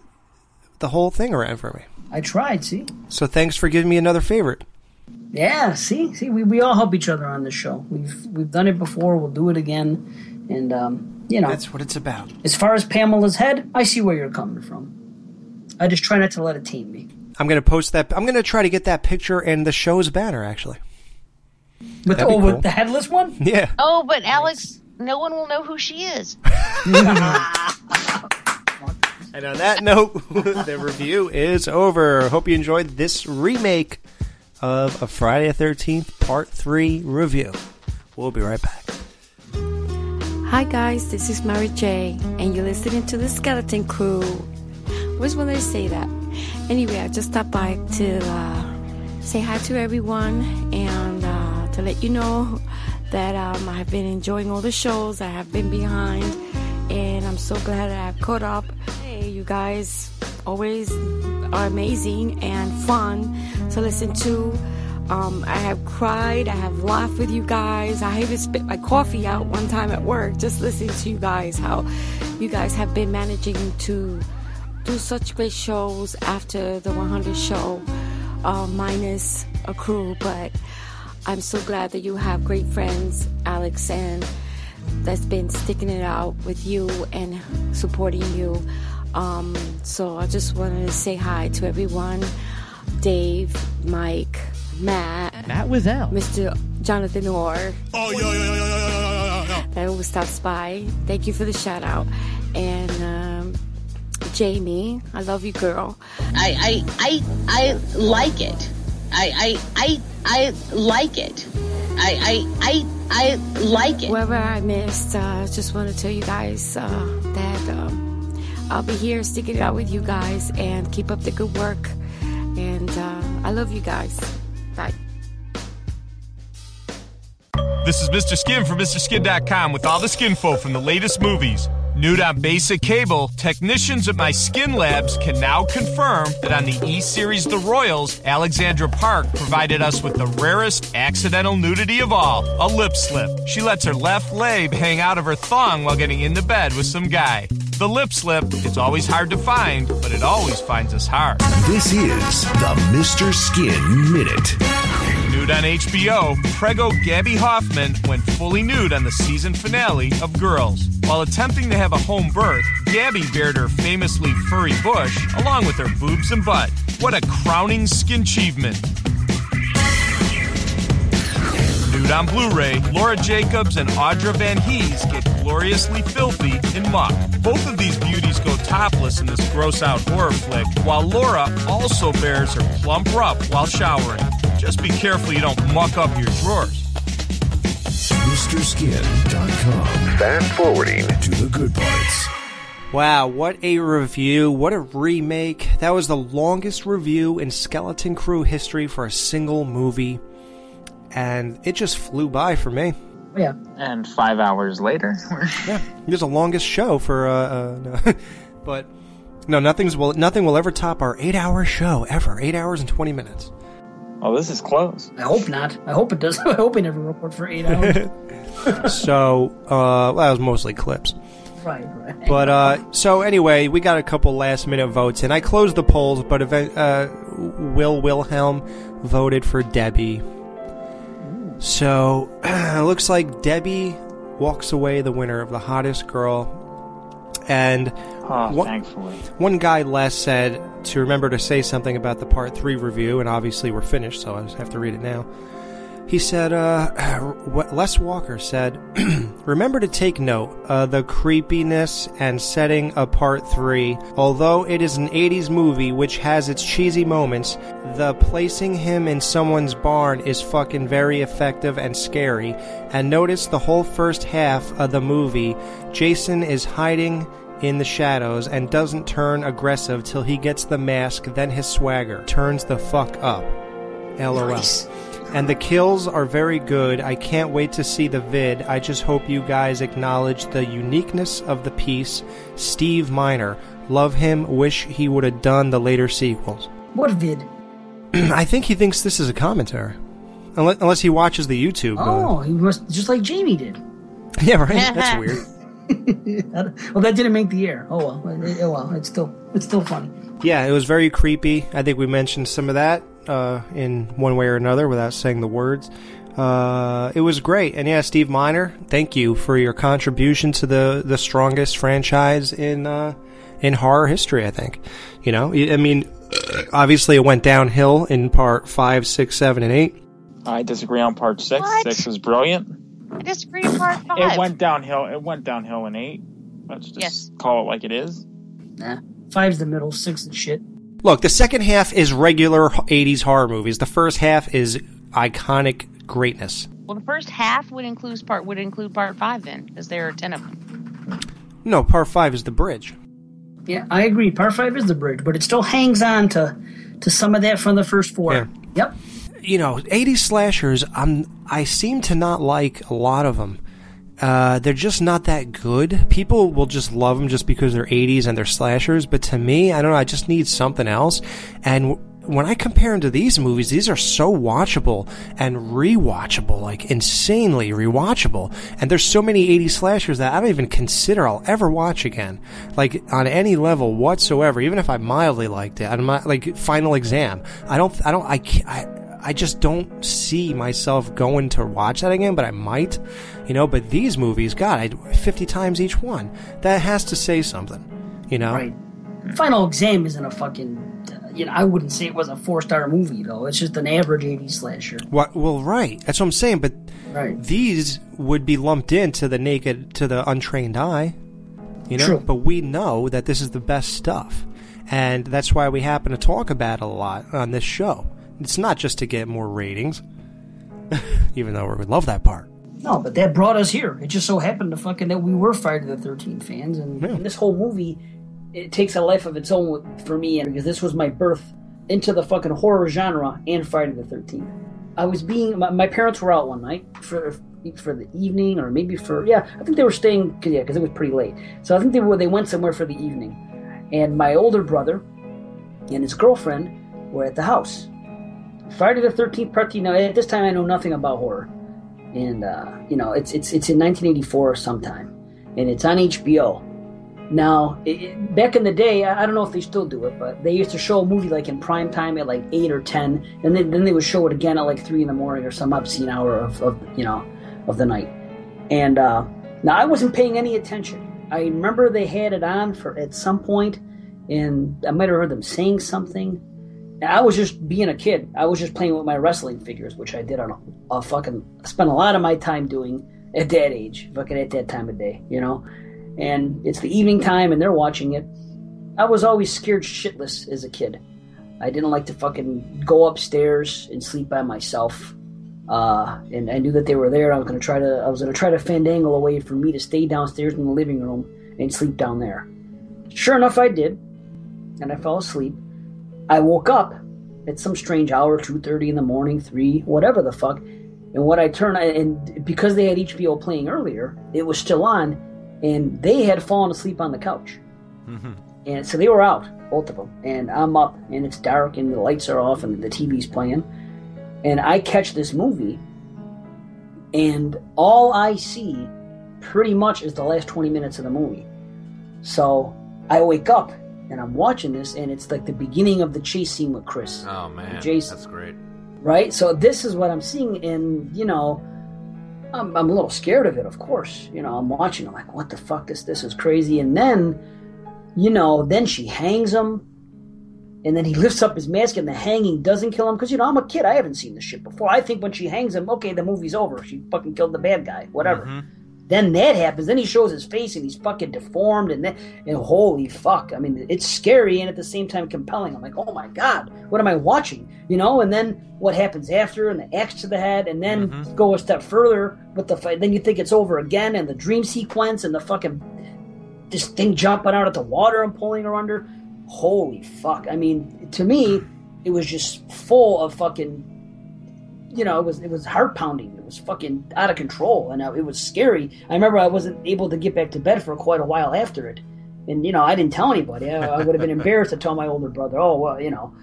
the whole thing around for me. I tried. See, So thanks for giving me another favorite. yeah. See, see, we, we all help each other on this show. We've we've done it before. We'll do it again. And um, you know, That's what it's about. as far as Pamela's head, I see where you're coming from. I just try not to let it tame me. I'm going to post that. I'm going to try to get that picture and the show's banner, actually. With, That'd oh, cool. with the headless one? Yeah. Oh, but Alex, no one will know who she is. And on that note, the review is over. Hope you enjoyed this remake of a Friday the 13th Part 3 review. We'll be right back. Hi guys, this is Mary J, and you're listening to the Skeleton Crew. Always wanted to say that. Anyway, I just stopped by to uh, say hi to everyone and uh, to let you know that um, I have been enjoying all the shows. I have been behind, and I'm so glad that I've caught up. Hey, you guys always are amazing and fun to listen to. Um, I have cried, I have laughed with you guys. I even spit my coffee out one time at work just listening to you guys. How you guys have been managing to do such great shows after the 100 show, uh, minus a crew. But I'm so glad that you have great friends, Alex, and that's been sticking it out with you and supporting you. Um, so I just wanted to say hi to everyone Dave, Mike, Matt. Matt Wiesel. Mr. Jonathan Orr. Oh, yeah yeah yeah yeah yeah yeah yeah. Then we stop by. Thank you for the shout out. And um, Jamie, I love you, girl. I, I, I, I like it. I, I, I, I like it. I, I, I, I like it. Whoever I missed, uh, just want to tell you guys uh, that um, I'll be here sticking it out with you guys and keep up the good work. And uh, I love you guys. Bye. This is Mr. Skin from MrSkin.com with all the skinfo from the latest movies. Nude on basic cable, technicians at my skin labs can now confirm that on the E Series The Royals, Alexandra Park provided us with the rarest accidental nudity of all a lip slip. She lets her left leg hang out of her thong while getting into bed with some guy. The lip slip, it's always hard to find, but it always finds us hard. This is the Mr. Skin Minute. Nude on HBO, Prego Gaby Hoffmann went fully nude on the season finale of Girls. While attempting to have a home birth, Gaby bared her famously furry bush along with her boobs and butt. What a crowning skin achievement! Nude on Blu-ray, Laura Jacobs and Audra Van Hees get gloriously filthy in muck. Both of these beauties go topless in this gross-out horror flick, while Laura also bears her plump rup while showering. Just be careful you don't muck up your drawers. MrSkin.com. Fast forwarding to the good parts. Wow, what a review. What a remake. That was the longest review in Skeleton Crew history for a single movie. And it just flew by for me. Yeah. And five hours later, yeah, it was the longest show for. Uh, uh, no. but no, nothing's will nothing will ever top our eight-hour show ever. Eight hours and twenty minutes. Oh, this is close. I hope not. I hope it does. I hope we never record for eight hours. so uh, well, that was mostly clips. right, right. But uh, so anyway, we got a couple last minute votes, and I closed the polls. But event, uh, Will Wilhelm voted for Debbie. So it looks like Debbie walks away the winner of the hottest girl. And Oh, one, thankfully. one guy Les said to remember to say something about the part three review, and obviously we're finished, so I just have to read it now. He said, uh, Les Walker said, remember to take note uh, the creepiness and setting of part three. Although it is an 80s movie which has its cheesy moments, the placing him in someone's barn is fucking very effective and scary. And notice the whole first half of the movie, Jason is hiding in the shadows and doesn't turn aggressive till he gets the mask, then his swagger turns the fuck up. LOL. And the kills are very good. I can't wait to see the vid. I just hope you guys acknowledge the uniqueness of the piece. Steve Miner. Love him. Wish he would have done the later sequels. What vid? I think he thinks this is a commentary. Unless, unless he watches the YouTube. uh, Oh, he must just like Jamie did. yeah, right? That's weird. well, that didn't make the air. Oh well. Oh, well, it's still it's still funny. Yeah, it was very creepy. I think we mentioned some of that uh, in one way or another without saying the words. Uh, it was great, and yeah, Steve Miner, thank you for your contribution to the the strongest franchise in uh, in horror history. I think, you know, I mean, obviously it went downhill in part five, six, seven, and eight. I disagree on part six. What? Six was brilliant. I disagree with part five. It went downhill. It went downhill in eight. Let's just Yes. call it like it is. Nah, five's the middle, six is shit. Look, the second half is regular '80s horror movies. The first half is iconic greatness. Well, the first half would include part would include part five then, because there are ten of them. No, part five is the bridge. Yeah, I agree. Part five is the bridge, but it still hangs on to to some of that from the first four. Yeah. Yep. you know, 80s slashers, I'm, I seem to not like a lot of them. Uh, they're just not that good. People will just love them just because they're 80s and they're slashers, but to me, I don't know, I just need something else. And w- when I compare them to these movies, these are so watchable and rewatchable, like insanely rewatchable. And there's so many 80s slashers that I don't even consider I'll ever watch again, like on any level whatsoever. Even if I mildly liked it, I'm not like Final Exam. I don't, I don't, I. I, I just don't see myself going to watch that again, but I might, you know. But these movies, God, I fifty times each one. That has to say something, you know. Right. Final exam isn't a fucking. Uh, you know, I wouldn't say it was a four star movie though. It's just an average 80s slasher. What? Well, right. That's what I'm saying. But Right. these would be lumped into the naked, to the untrained eye. You know. True. But we know that this is the best stuff, and that's why we happen to talk about it a lot on this show. It's not just to get more ratings, even though we would love that part. No, but that brought us here. It just so happened to fucking that we were Friday the Thirteenth fans, and, and this whole movie it takes a life of its own for me, and because this was my birth into the fucking horror genre and Friday the Thirteenth. I was being my, my parents were out one night for for the evening, or maybe for yeah, I think they were staying cause, yeah, because it was pretty late. So I think they were they went somewhere for the evening, and my older brother and his girlfriend were at the house. Friday the Thirteenth Part. You know, at this time I know nothing about horror and uh, you know it's it's it's in 1984 or sometime, and it's on HBO. Now, it, back in the day, I, I don't know if they still do it, but they used to show a movie like in prime time at like eight or ten, and then then they would show it again at like three in the morning or some obscene hour of, of you know of the night. And uh, now I wasn't paying any attention. I remember they had it on for at some point, and I might have heard them saying something. I was just being a kid. I was just playing with my wrestling figures, which I did on a, a fucking spent a lot of my time doing at that age, fucking at that time of day, you know. And it's the evening time, and they're watching it. I was always scared shitless as a kid. I didn't like to fucking go upstairs and sleep by myself. Uh, and I knew that they were there. I was gonna try to. I was gonna try to fandangle a way for me to stay downstairs in the living room and sleep down there. Sure enough, I did, and I fell asleep. I woke up at some strange hour, two thirty in the morning, three, whatever the fuck. And what I turned, and because they had HBO playing earlier, it was still on, and they had fallen asleep on the couch. Mm-hmm. And so they were out, both of them. And I'm up, and it's dark, and the lights are off, and the TV's playing. And I catch this movie, and all I see pretty much is the last 20 minutes of the movie. So I wake up, and I'm watching this, and it's like the beginning of the chase scene with Chris. Oh man, Jason. that's great. Right? So this is what I'm seeing, and, you know, I'm, I'm a little scared of it, of course. You know, I'm watching, I'm like, what the fuck? This, this is crazy. And then, you know, then she hangs him. And then he lifts up his mask, and the hanging doesn't kill him because you know I'm a kid. I haven't seen this shit before. I think when she hangs him, okay, the movie's over. She fucking killed the bad guy, whatever. Mm-hmm. Then that happens. Then he shows his face, and he's fucking deformed, and then and holy fuck! I mean, it's scary and at the same time compelling. I'm like, oh my god, what am I watching? You know? And then what happens after, and the axe to the head, and then mm-hmm. go a step further with the fight. Then you think it's over again, and the dream sequence, and the fucking this thing jumping out of the water and pulling her under. Holy fuck! I mean, to me, it was just full of fucking. You know, it was it was heart pounding. Was fucking out of control, and uh, it was scary. I remember I wasn't able to get back to bed for quite a while after it, and you know I didn't tell anybody. I, I would have been embarrassed to tell my older brother. Oh well, you know,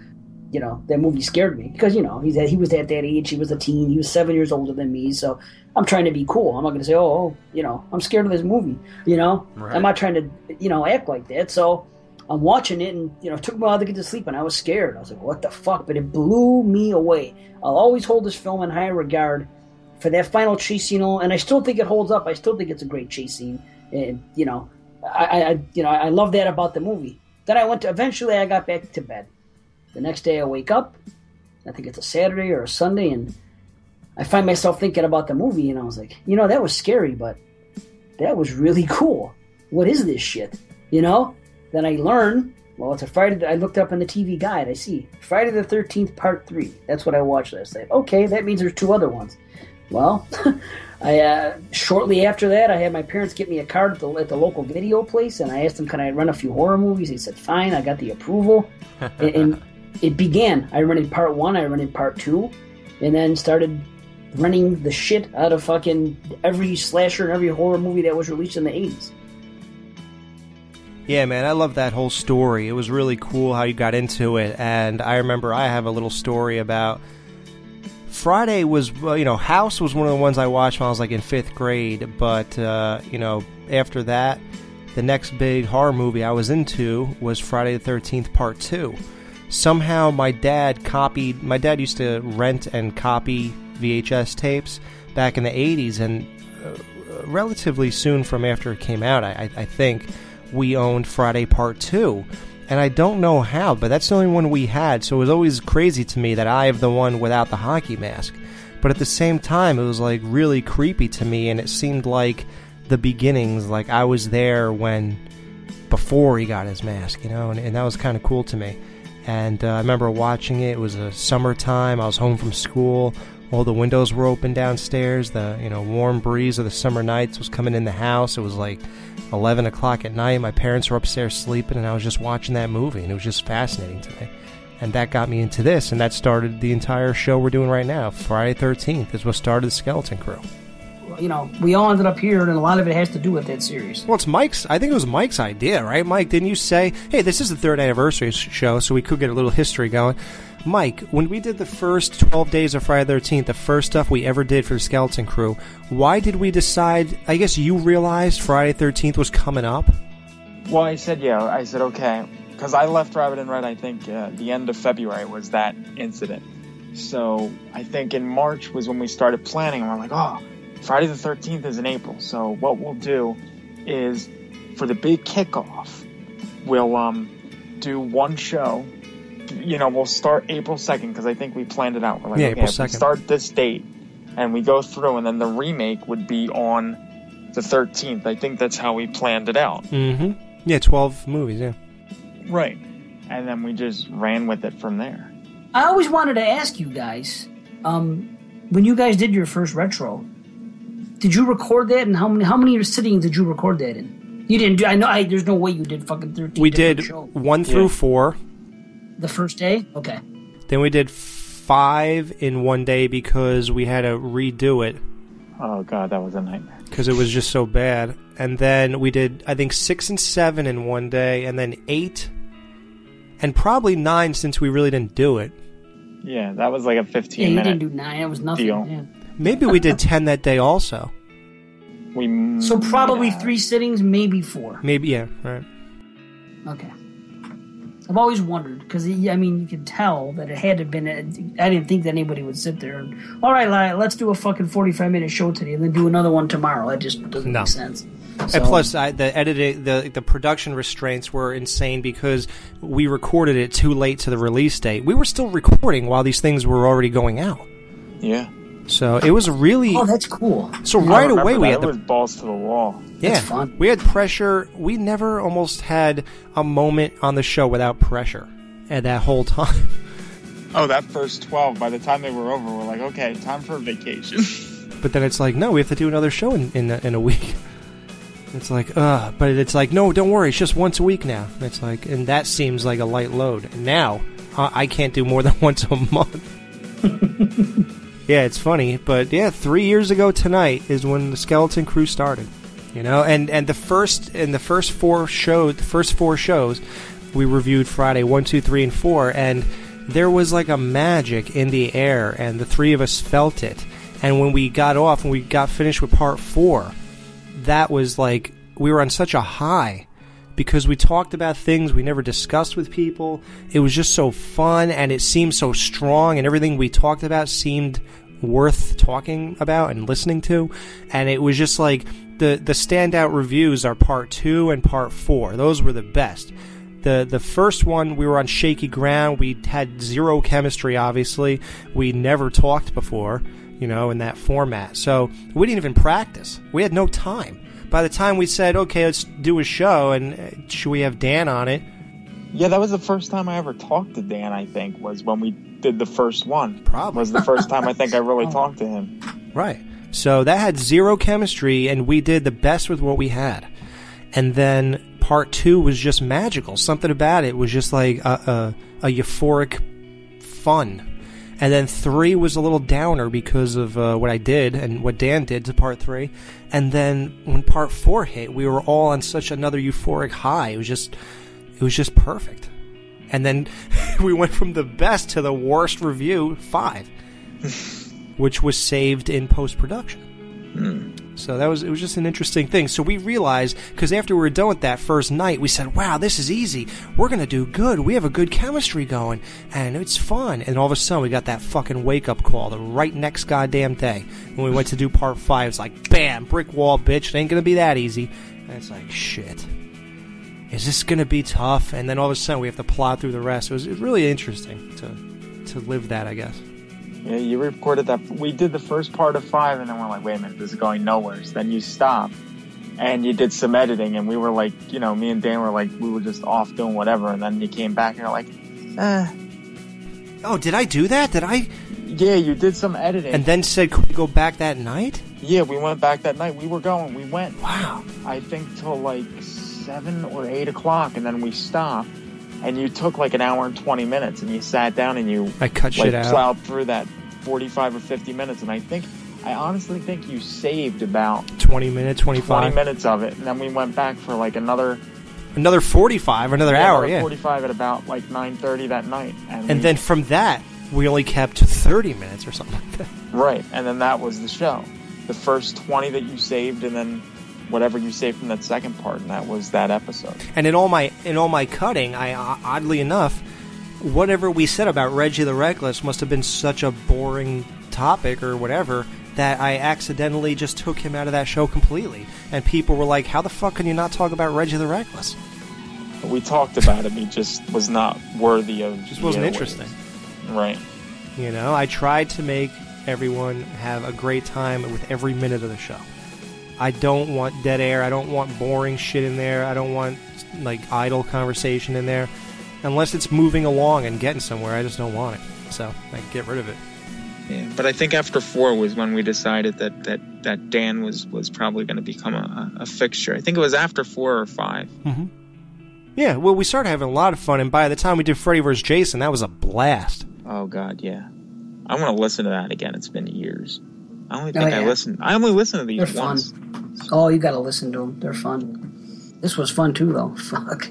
you know that movie scared me because you know he's at, he was at that age. He was a teen. He was seven years older than me. So I'm trying to be cool. I'm not going to say, oh, oh, you know, I'm scared of this movie. You know, Right. I'm not trying to you know act like that. So I'm watching it, and you know, it took me a while to get to sleep, and I was scared. I was like, what the fuck? But it blew me away. I'll always hold this film in high regard for that final chase scene, and I still think it holds up. I still think it's a great chase scene, and you know, I, I you know I love that about the movie. Then I went to eventually I got back to bed. The next day I wake up, I think it's a Saturday or a Sunday, and I find myself thinking about the movie, and I was like, you know, that was scary, but that was really cool. What is this shit? You know? Then I learn. Well, it's a Friday. I looked up in the TV guide. I see Friday the Thirteenth Part Three. That's what I watched last night. Okay, that means there's two other ones. Well, I uh, shortly after that, I had my parents get me a card at the, at the local video place, and I asked them, "Can I run a few horror movies?" They said, "Fine." I got the approval, and, and it began. I rented part one. I rented part two, and then started running the shit out of fucking every slasher and every horror movie that was released in the eighties. Yeah, man, I love that whole story. It was really cool how you got into it, and I remember I have a little story about Friday was you know House was one of the ones I watched when I was like in fifth grade, but uh, you know after that, the next big horror movie I was into was Friday the Thirteenth Part Two. Somehow my dad copied. My dad used to rent and copy VHS tapes back in the '80s, and uh, relatively soon from after it came out, I, I I think we owned Friday Part Two, and I don't know how, but that's the only one we had. So it was always crazy to me that I have the one without the hockey mask. But at the same time, it was like really creepy to me, and it seemed like the beginnings, like I was there when before he got his mask, you know, and, and that was kind of cool to me. And uh, I remember watching it. It was a summertime. I was home from school. All the windows were open downstairs. The you know warm breeze of the summer nights was coming in the house. It was like 11 o'clock at night. My parents were upstairs sleeping, and I was just watching that movie, and it was just fascinating to me. And that got me into this, and that started the entire show we're doing right now. Friday 13th is what started the Skeleton Crew. You know, we all ended up here, and a lot of it has to do with that series. Well, it's Mike's. I think it was Mike's idea, right? Mike, didn't you say, "Hey, this is the third anniversary show, so we could get a little history going"? Mike, when we did the first 12 days of Friday the 13th, the first stuff we ever did for Skeleton Crew, why did we decide? I guess you realized Friday 13th was coming up. Well, I said yeah. I said okay because I left Rabbit and Red. I think uh, the end of February was that incident. So I think in March was when we started planning. And we're like, oh, Friday the 13th is in April. So what we'll do is for the big kickoff, we'll um, do one show. You know, we'll start April 2nd because I think we planned it out. We're like, Yeah, okay, April if we 2nd. start this date and we go through, and then the remake would be on the 13th. I think that's how we planned it out. Mm-hmm. Yeah, 12 movies. Yeah. Right. And then we just ran with it from there. I always wanted to ask you guys, um, when you guys did your first retro, did you record that, and how many how many sittings did you record that in? You didn't do. I know. I, there's no way you did fucking thirteen. We did shows. one through four. The first day. Okay. Then we did five in one day because we had to redo it Oh god, that was a nightmare. because it was just so bad. And then we did, I think, six and seven in one day, and then eight, and probably nine since we really didn't do it. Yeah, that was like a 15 Yeah, you minute didn't do nine. It was nothing. deal. yeah. Maybe we did ten that day also. We So probably mm, three sittings, maybe four. Maybe yeah, right. Okay. I've always wondered because I mean you can tell that it had to have been. I didn't think that anybody would sit there and all right, li- let's do a fucking forty-five minute show today and then do another one tomorrow. That just doesn't No. make sense. And plus, I, the editing, the the production restraints were insane because we recorded it too late to the release date. We were still recording while these things were already going out. Yeah. So it was really. Oh, that's cool. So right remember away we that. had it the was balls to the wall. yeah we had pressure. We never almost had a moment on the show without pressure at that whole time. Oh, that first 12, by the time they were over, we're like, okay, time for a vacation. But then it's like, no, we have to do another show in in a, in a week. It's like, uh, but it's like, no, don't worry, it's just once a week now. It's like, and that seems like a light load. And now I, I can't do more than once a month. Yeah, it's funny, but yeah, three years ago tonight is when the Skeleton Crew started. You know, and and the first in the first four show, the first four shows, we reviewed Friday one, two, three, and four, and there was like a magic in the air, and the three of us felt it. And when we got off, and we got finished with part four, that was like we were on such a high because we talked about things we never discussed with people. It was just so fun and it seemed so strong, and everything we talked about seemed worth talking about and listening to. And it was just like the the standout reviews are part two and part four. Those were the best. The the first one we were on shaky ground. We had zero chemistry. Obviously, we never talked before, you know, in that format. So we didn't even practice. We had no time. By the time we said, okay, let's do a show, and uh, should we have Dan on it? yeah, that was the first time I ever talked to Dan, I think, was when we did the first one. Probably. Was the first time I think I really talked to him. Right. So that had zero chemistry, and we did the best with what we had. And then part two was just magical. Something about it was just like a, a, a euphoric fun. And then three was a little downer because of uh, what I did and what Dan did to part three. And then when part four hit, we were all on such another euphoric high. It was just, it was just perfect. And then we went from the best to the worst review, five, which was saved in post production. So that was it was just an interesting thing. So we realized because after we were done with that first night, we said, "Wow, this is easy. We're gonna do good. We have a good chemistry going, and it's fun." And all of a sudden, we got that fucking wake up call the right next goddamn day when we went to do part five. It's like, bam, brick wall, bitch. It ain't gonna be that easy. And it's like, shit. is this to be tough? And then all of a sudden we have to plot through the rest. It was, it was really interesting to to live that, I guess. Yeah, you recorded that. We did the first part of five, and then we're like, wait a minute, this is going nowhere. So then you stopped, and you did some editing, and we were like, you know, me and Dan were like, we were just off doing whatever, and then you came back, and you're like, eh. Oh, did I do that? Did I? Yeah, you did some editing. And then said, could we go back that night? Yeah, we went back that night. We were going. We went. Wow. I think till like seven or eight o'clock, and then we stopped. And you took like an hour and twenty minutes, and you sat down and you I cut like, shit out. plowed through that forty-five or fifty minutes. And I think, I honestly think you saved about 20 minutes, 25. twenty minutes of it. And then we went back for like another Another 45, another yeah, hour, another yeah. forty-five at about like nine thirty that night. And, And we- then from that, we only kept 30 minutes or something like that. right, and then that was the show. The first twenty that you saved, and then whatever you say from that second part, and that was that episode. And in all my in all my cutting, I oddly enough, whatever we said about Reggie the Reckless must have been such a boring topic or whatever that I accidentally just took him out of that show completely. And people were like, "How the fuck can you not talk about Reggie the Reckless?" We talked about him. He just was not worthy of. Just wasn't interesting. Right. You know, I tried to make everyone have a great time with every minute of the show. I don't want dead air. I don't want boring shit in there. I don't want like idle conversation in there. Unless it's moving along and getting somewhere, I just don't want it. So I get rid of it. Yeah, but I think after four was when we decided that that, that Dan was was probably going to become a, a fixture. I think it was after four or five. Mm-hmm. Yeah, well, we started having a lot of fun, and by the time we did Freddy vs. Jason, that was a blast. Oh God, yeah. I want to listen to that again. It's been years. I only Oh, think I listened. I only listened to these They're fun. once. Oh, you gotta listen to them. They're fun. This was fun too, though. Fuck.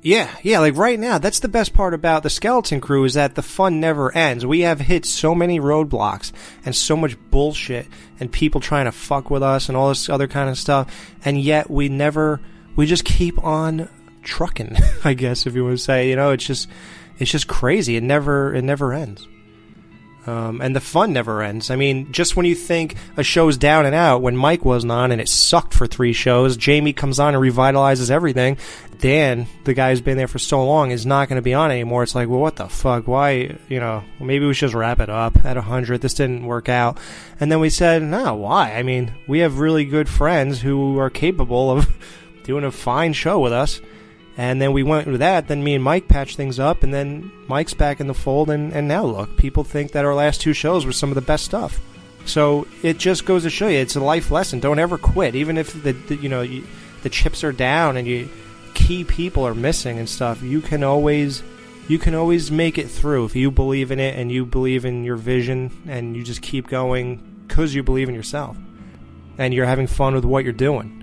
Yeah, yeah, like right now, that's the best part about the Skeleton Crew is that the fun never ends. We have hit so many roadblocks and so much bullshit and people trying to fuck with us and all this other kind of stuff, and yet we never, we just keep on trucking, I guess if you want to say, you know, it's just, it's just crazy. It never, it never ends. Um, and the fun never ends. I mean, just when you think a show's down and out, when Mike wasn't on and it sucked for three shows, Jamie comes on and revitalizes everything. Dan, the guy who's been there for so long, is not going to be on anymore. It's like, well, what the fuck? Why, you know, maybe we should just wrap it up at 100. This didn't work out. And then we said, no, why? I mean, we have really good friends who are capable of doing a fine show with us. And then we went with that. Then me and Mike patched things up, and then Mike's back in the fold. And, and now look, people think that our last two shows were some of the best stuff. So it just goes to show you, it's a life lesson. Don't ever quit, even if the, the you know you, the chips are down and you key people are missing and stuff. You can always you can always make it through if you believe in it and you believe in your vision and you just keep going because you believe in yourself and you're having fun with what you're doing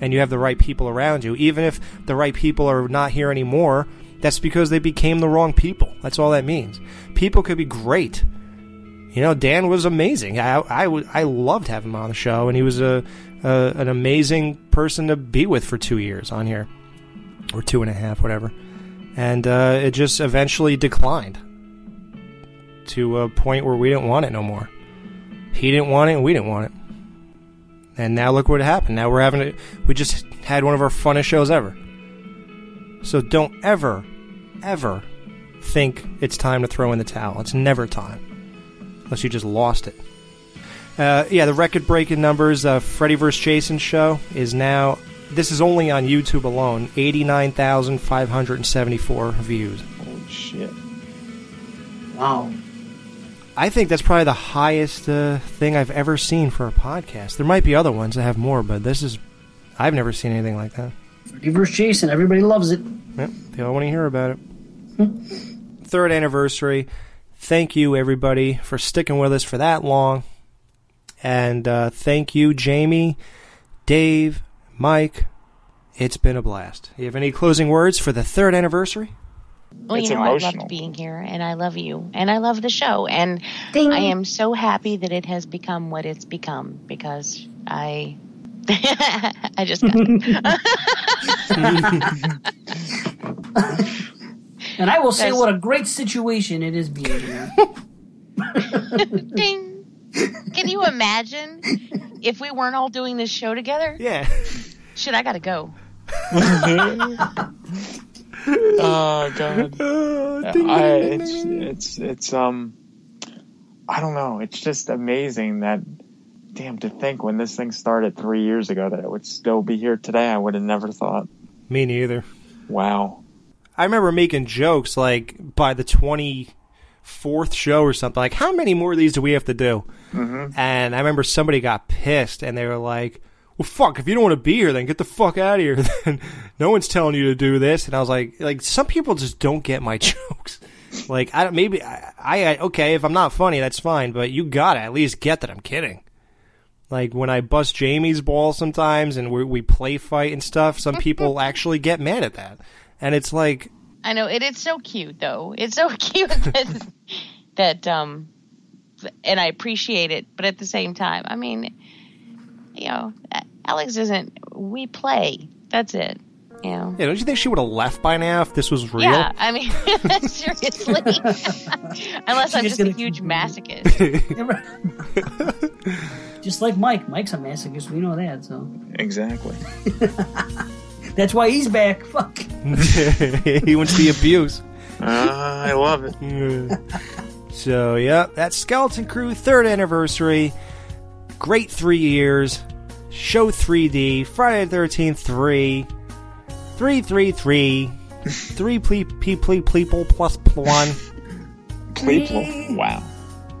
and you have the right people around you. Even if the right people are not here anymore, that's because they became the wrong people. That's all that means. People could be great. You know, Dan was amazing. I I loved having him on the show, and he was a, a an amazing person to be with for two years on here, or two and a half, whatever. And uh, it just eventually declined to a point where we didn't want it no more. He didn't want it, and we didn't want it. And now look what happened. Now we're having it. We just had one of our funnest shows ever. So don't ever, ever think it's time to throw in the towel. It's never time. Unless you just lost it. Uh, yeah, the record breaking numbers. Uh, Freddy vs. Jason show is now. This is only on YouTube alone. 89,574 views. Holy shit. Wow. I think that's probably the highest uh, thing I've ever seen for a podcast. There might be other ones that have more, but this is. I've never seen anything like that. Freddy vs. Jason. Everybody loves it. Yep, they all want to hear about it. Third anniversary. Thank you, everybody, for sticking with us for that long. And uh, thank you, Jamie, Dave, Mike. It's been a blast. You have any closing words for the third anniversary? Well, It's you know, I emotional. loved being here, and I love you, and I love the show, and I am so happy that it has become what it's become because I, I just got And I will say That's- what a great situation it is being here. Ding. Can you imagine if we weren't all doing this show together? Yeah. Shit, I gotta go. oh god. I, it's it's it's um I don't know. It's just amazing that damn to think when this thing started three years ago that it would still be here today. I would have never thought. Me neither. Wow. I remember making jokes like by the twenty fourth show or something. Like, how many more of these do we have to do? Mhm. And I remember somebody got pissed and they were like, "Well, fuck! If you don't want to be here, then get the fuck out of here. Then no one's telling you to do this." And I was like, "Like some people just don't get my jokes. Like, I don't. Maybe I, I okay. If I'm not funny, that's fine. But you gotta at least get that I'm kidding." Like when I bust Jamie's ball sometimes and we, we play fight and stuff, some people actually get mad at that. And it's like, I know it. It's so cute, though. It's so cute that that um, and I appreciate it. But at the same time, I mean, you know, Alex isn't. We play. That's it. You know. yeah, don't you think she would have left by now if this was real? Yeah, I mean, seriously. Unless I'm She's just a gonna huge masochist. Just like Mike. Mike's a masochist. We know that. So Exactly. that's why he's back. Fuck. he wants the abuse. Uh, I love it. So, yeah, that's Skeleton Crew third anniversary. Great three years. Show 3D. Friday the 13th 3. 333. 3 ple- pe- ple- people plus 1. Pleeple. Wow.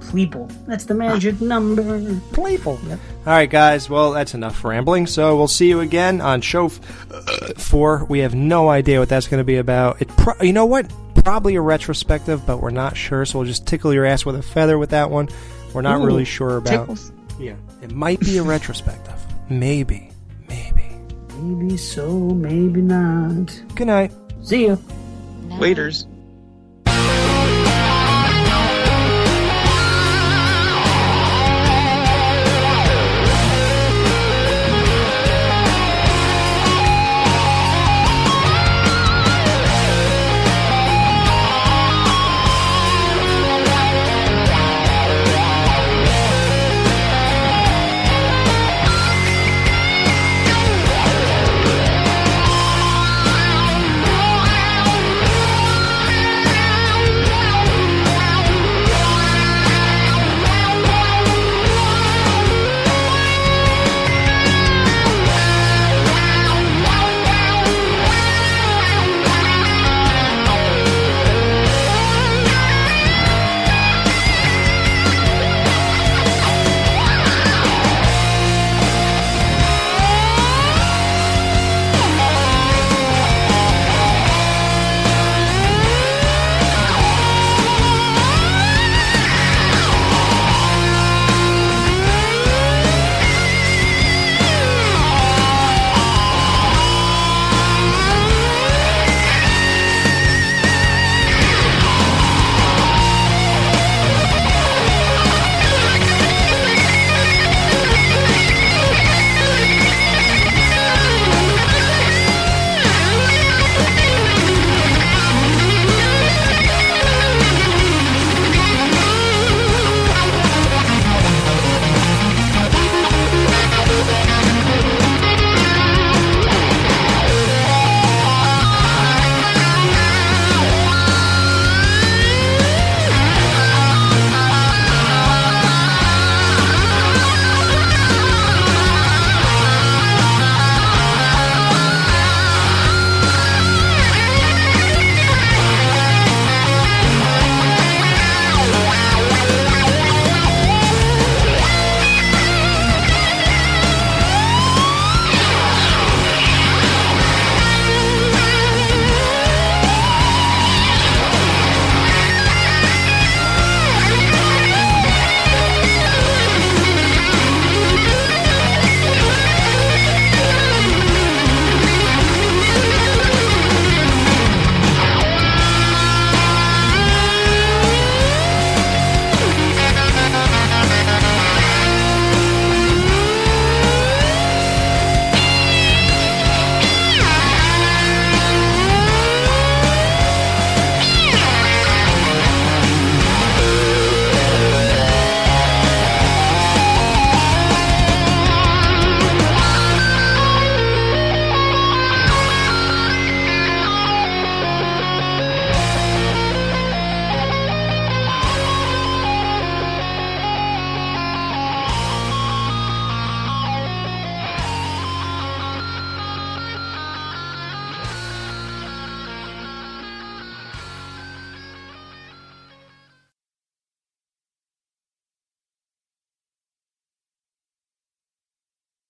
Pleeple. That's the magic number. Pleeple. All right, guys. Well, that's enough rambling. So we'll see you again on show f- uh, four. We have no idea what that's going to be about. It, pro- you know what? Probably a retrospective, but we're not sure. So we'll just tickle your ass with a feather with that one. We're not Ooh, really sure about. tickles. Yeah, it might be a retrospective. Maybe. Maybe Maybe so, maybe not. Good night. See ya. Waiters.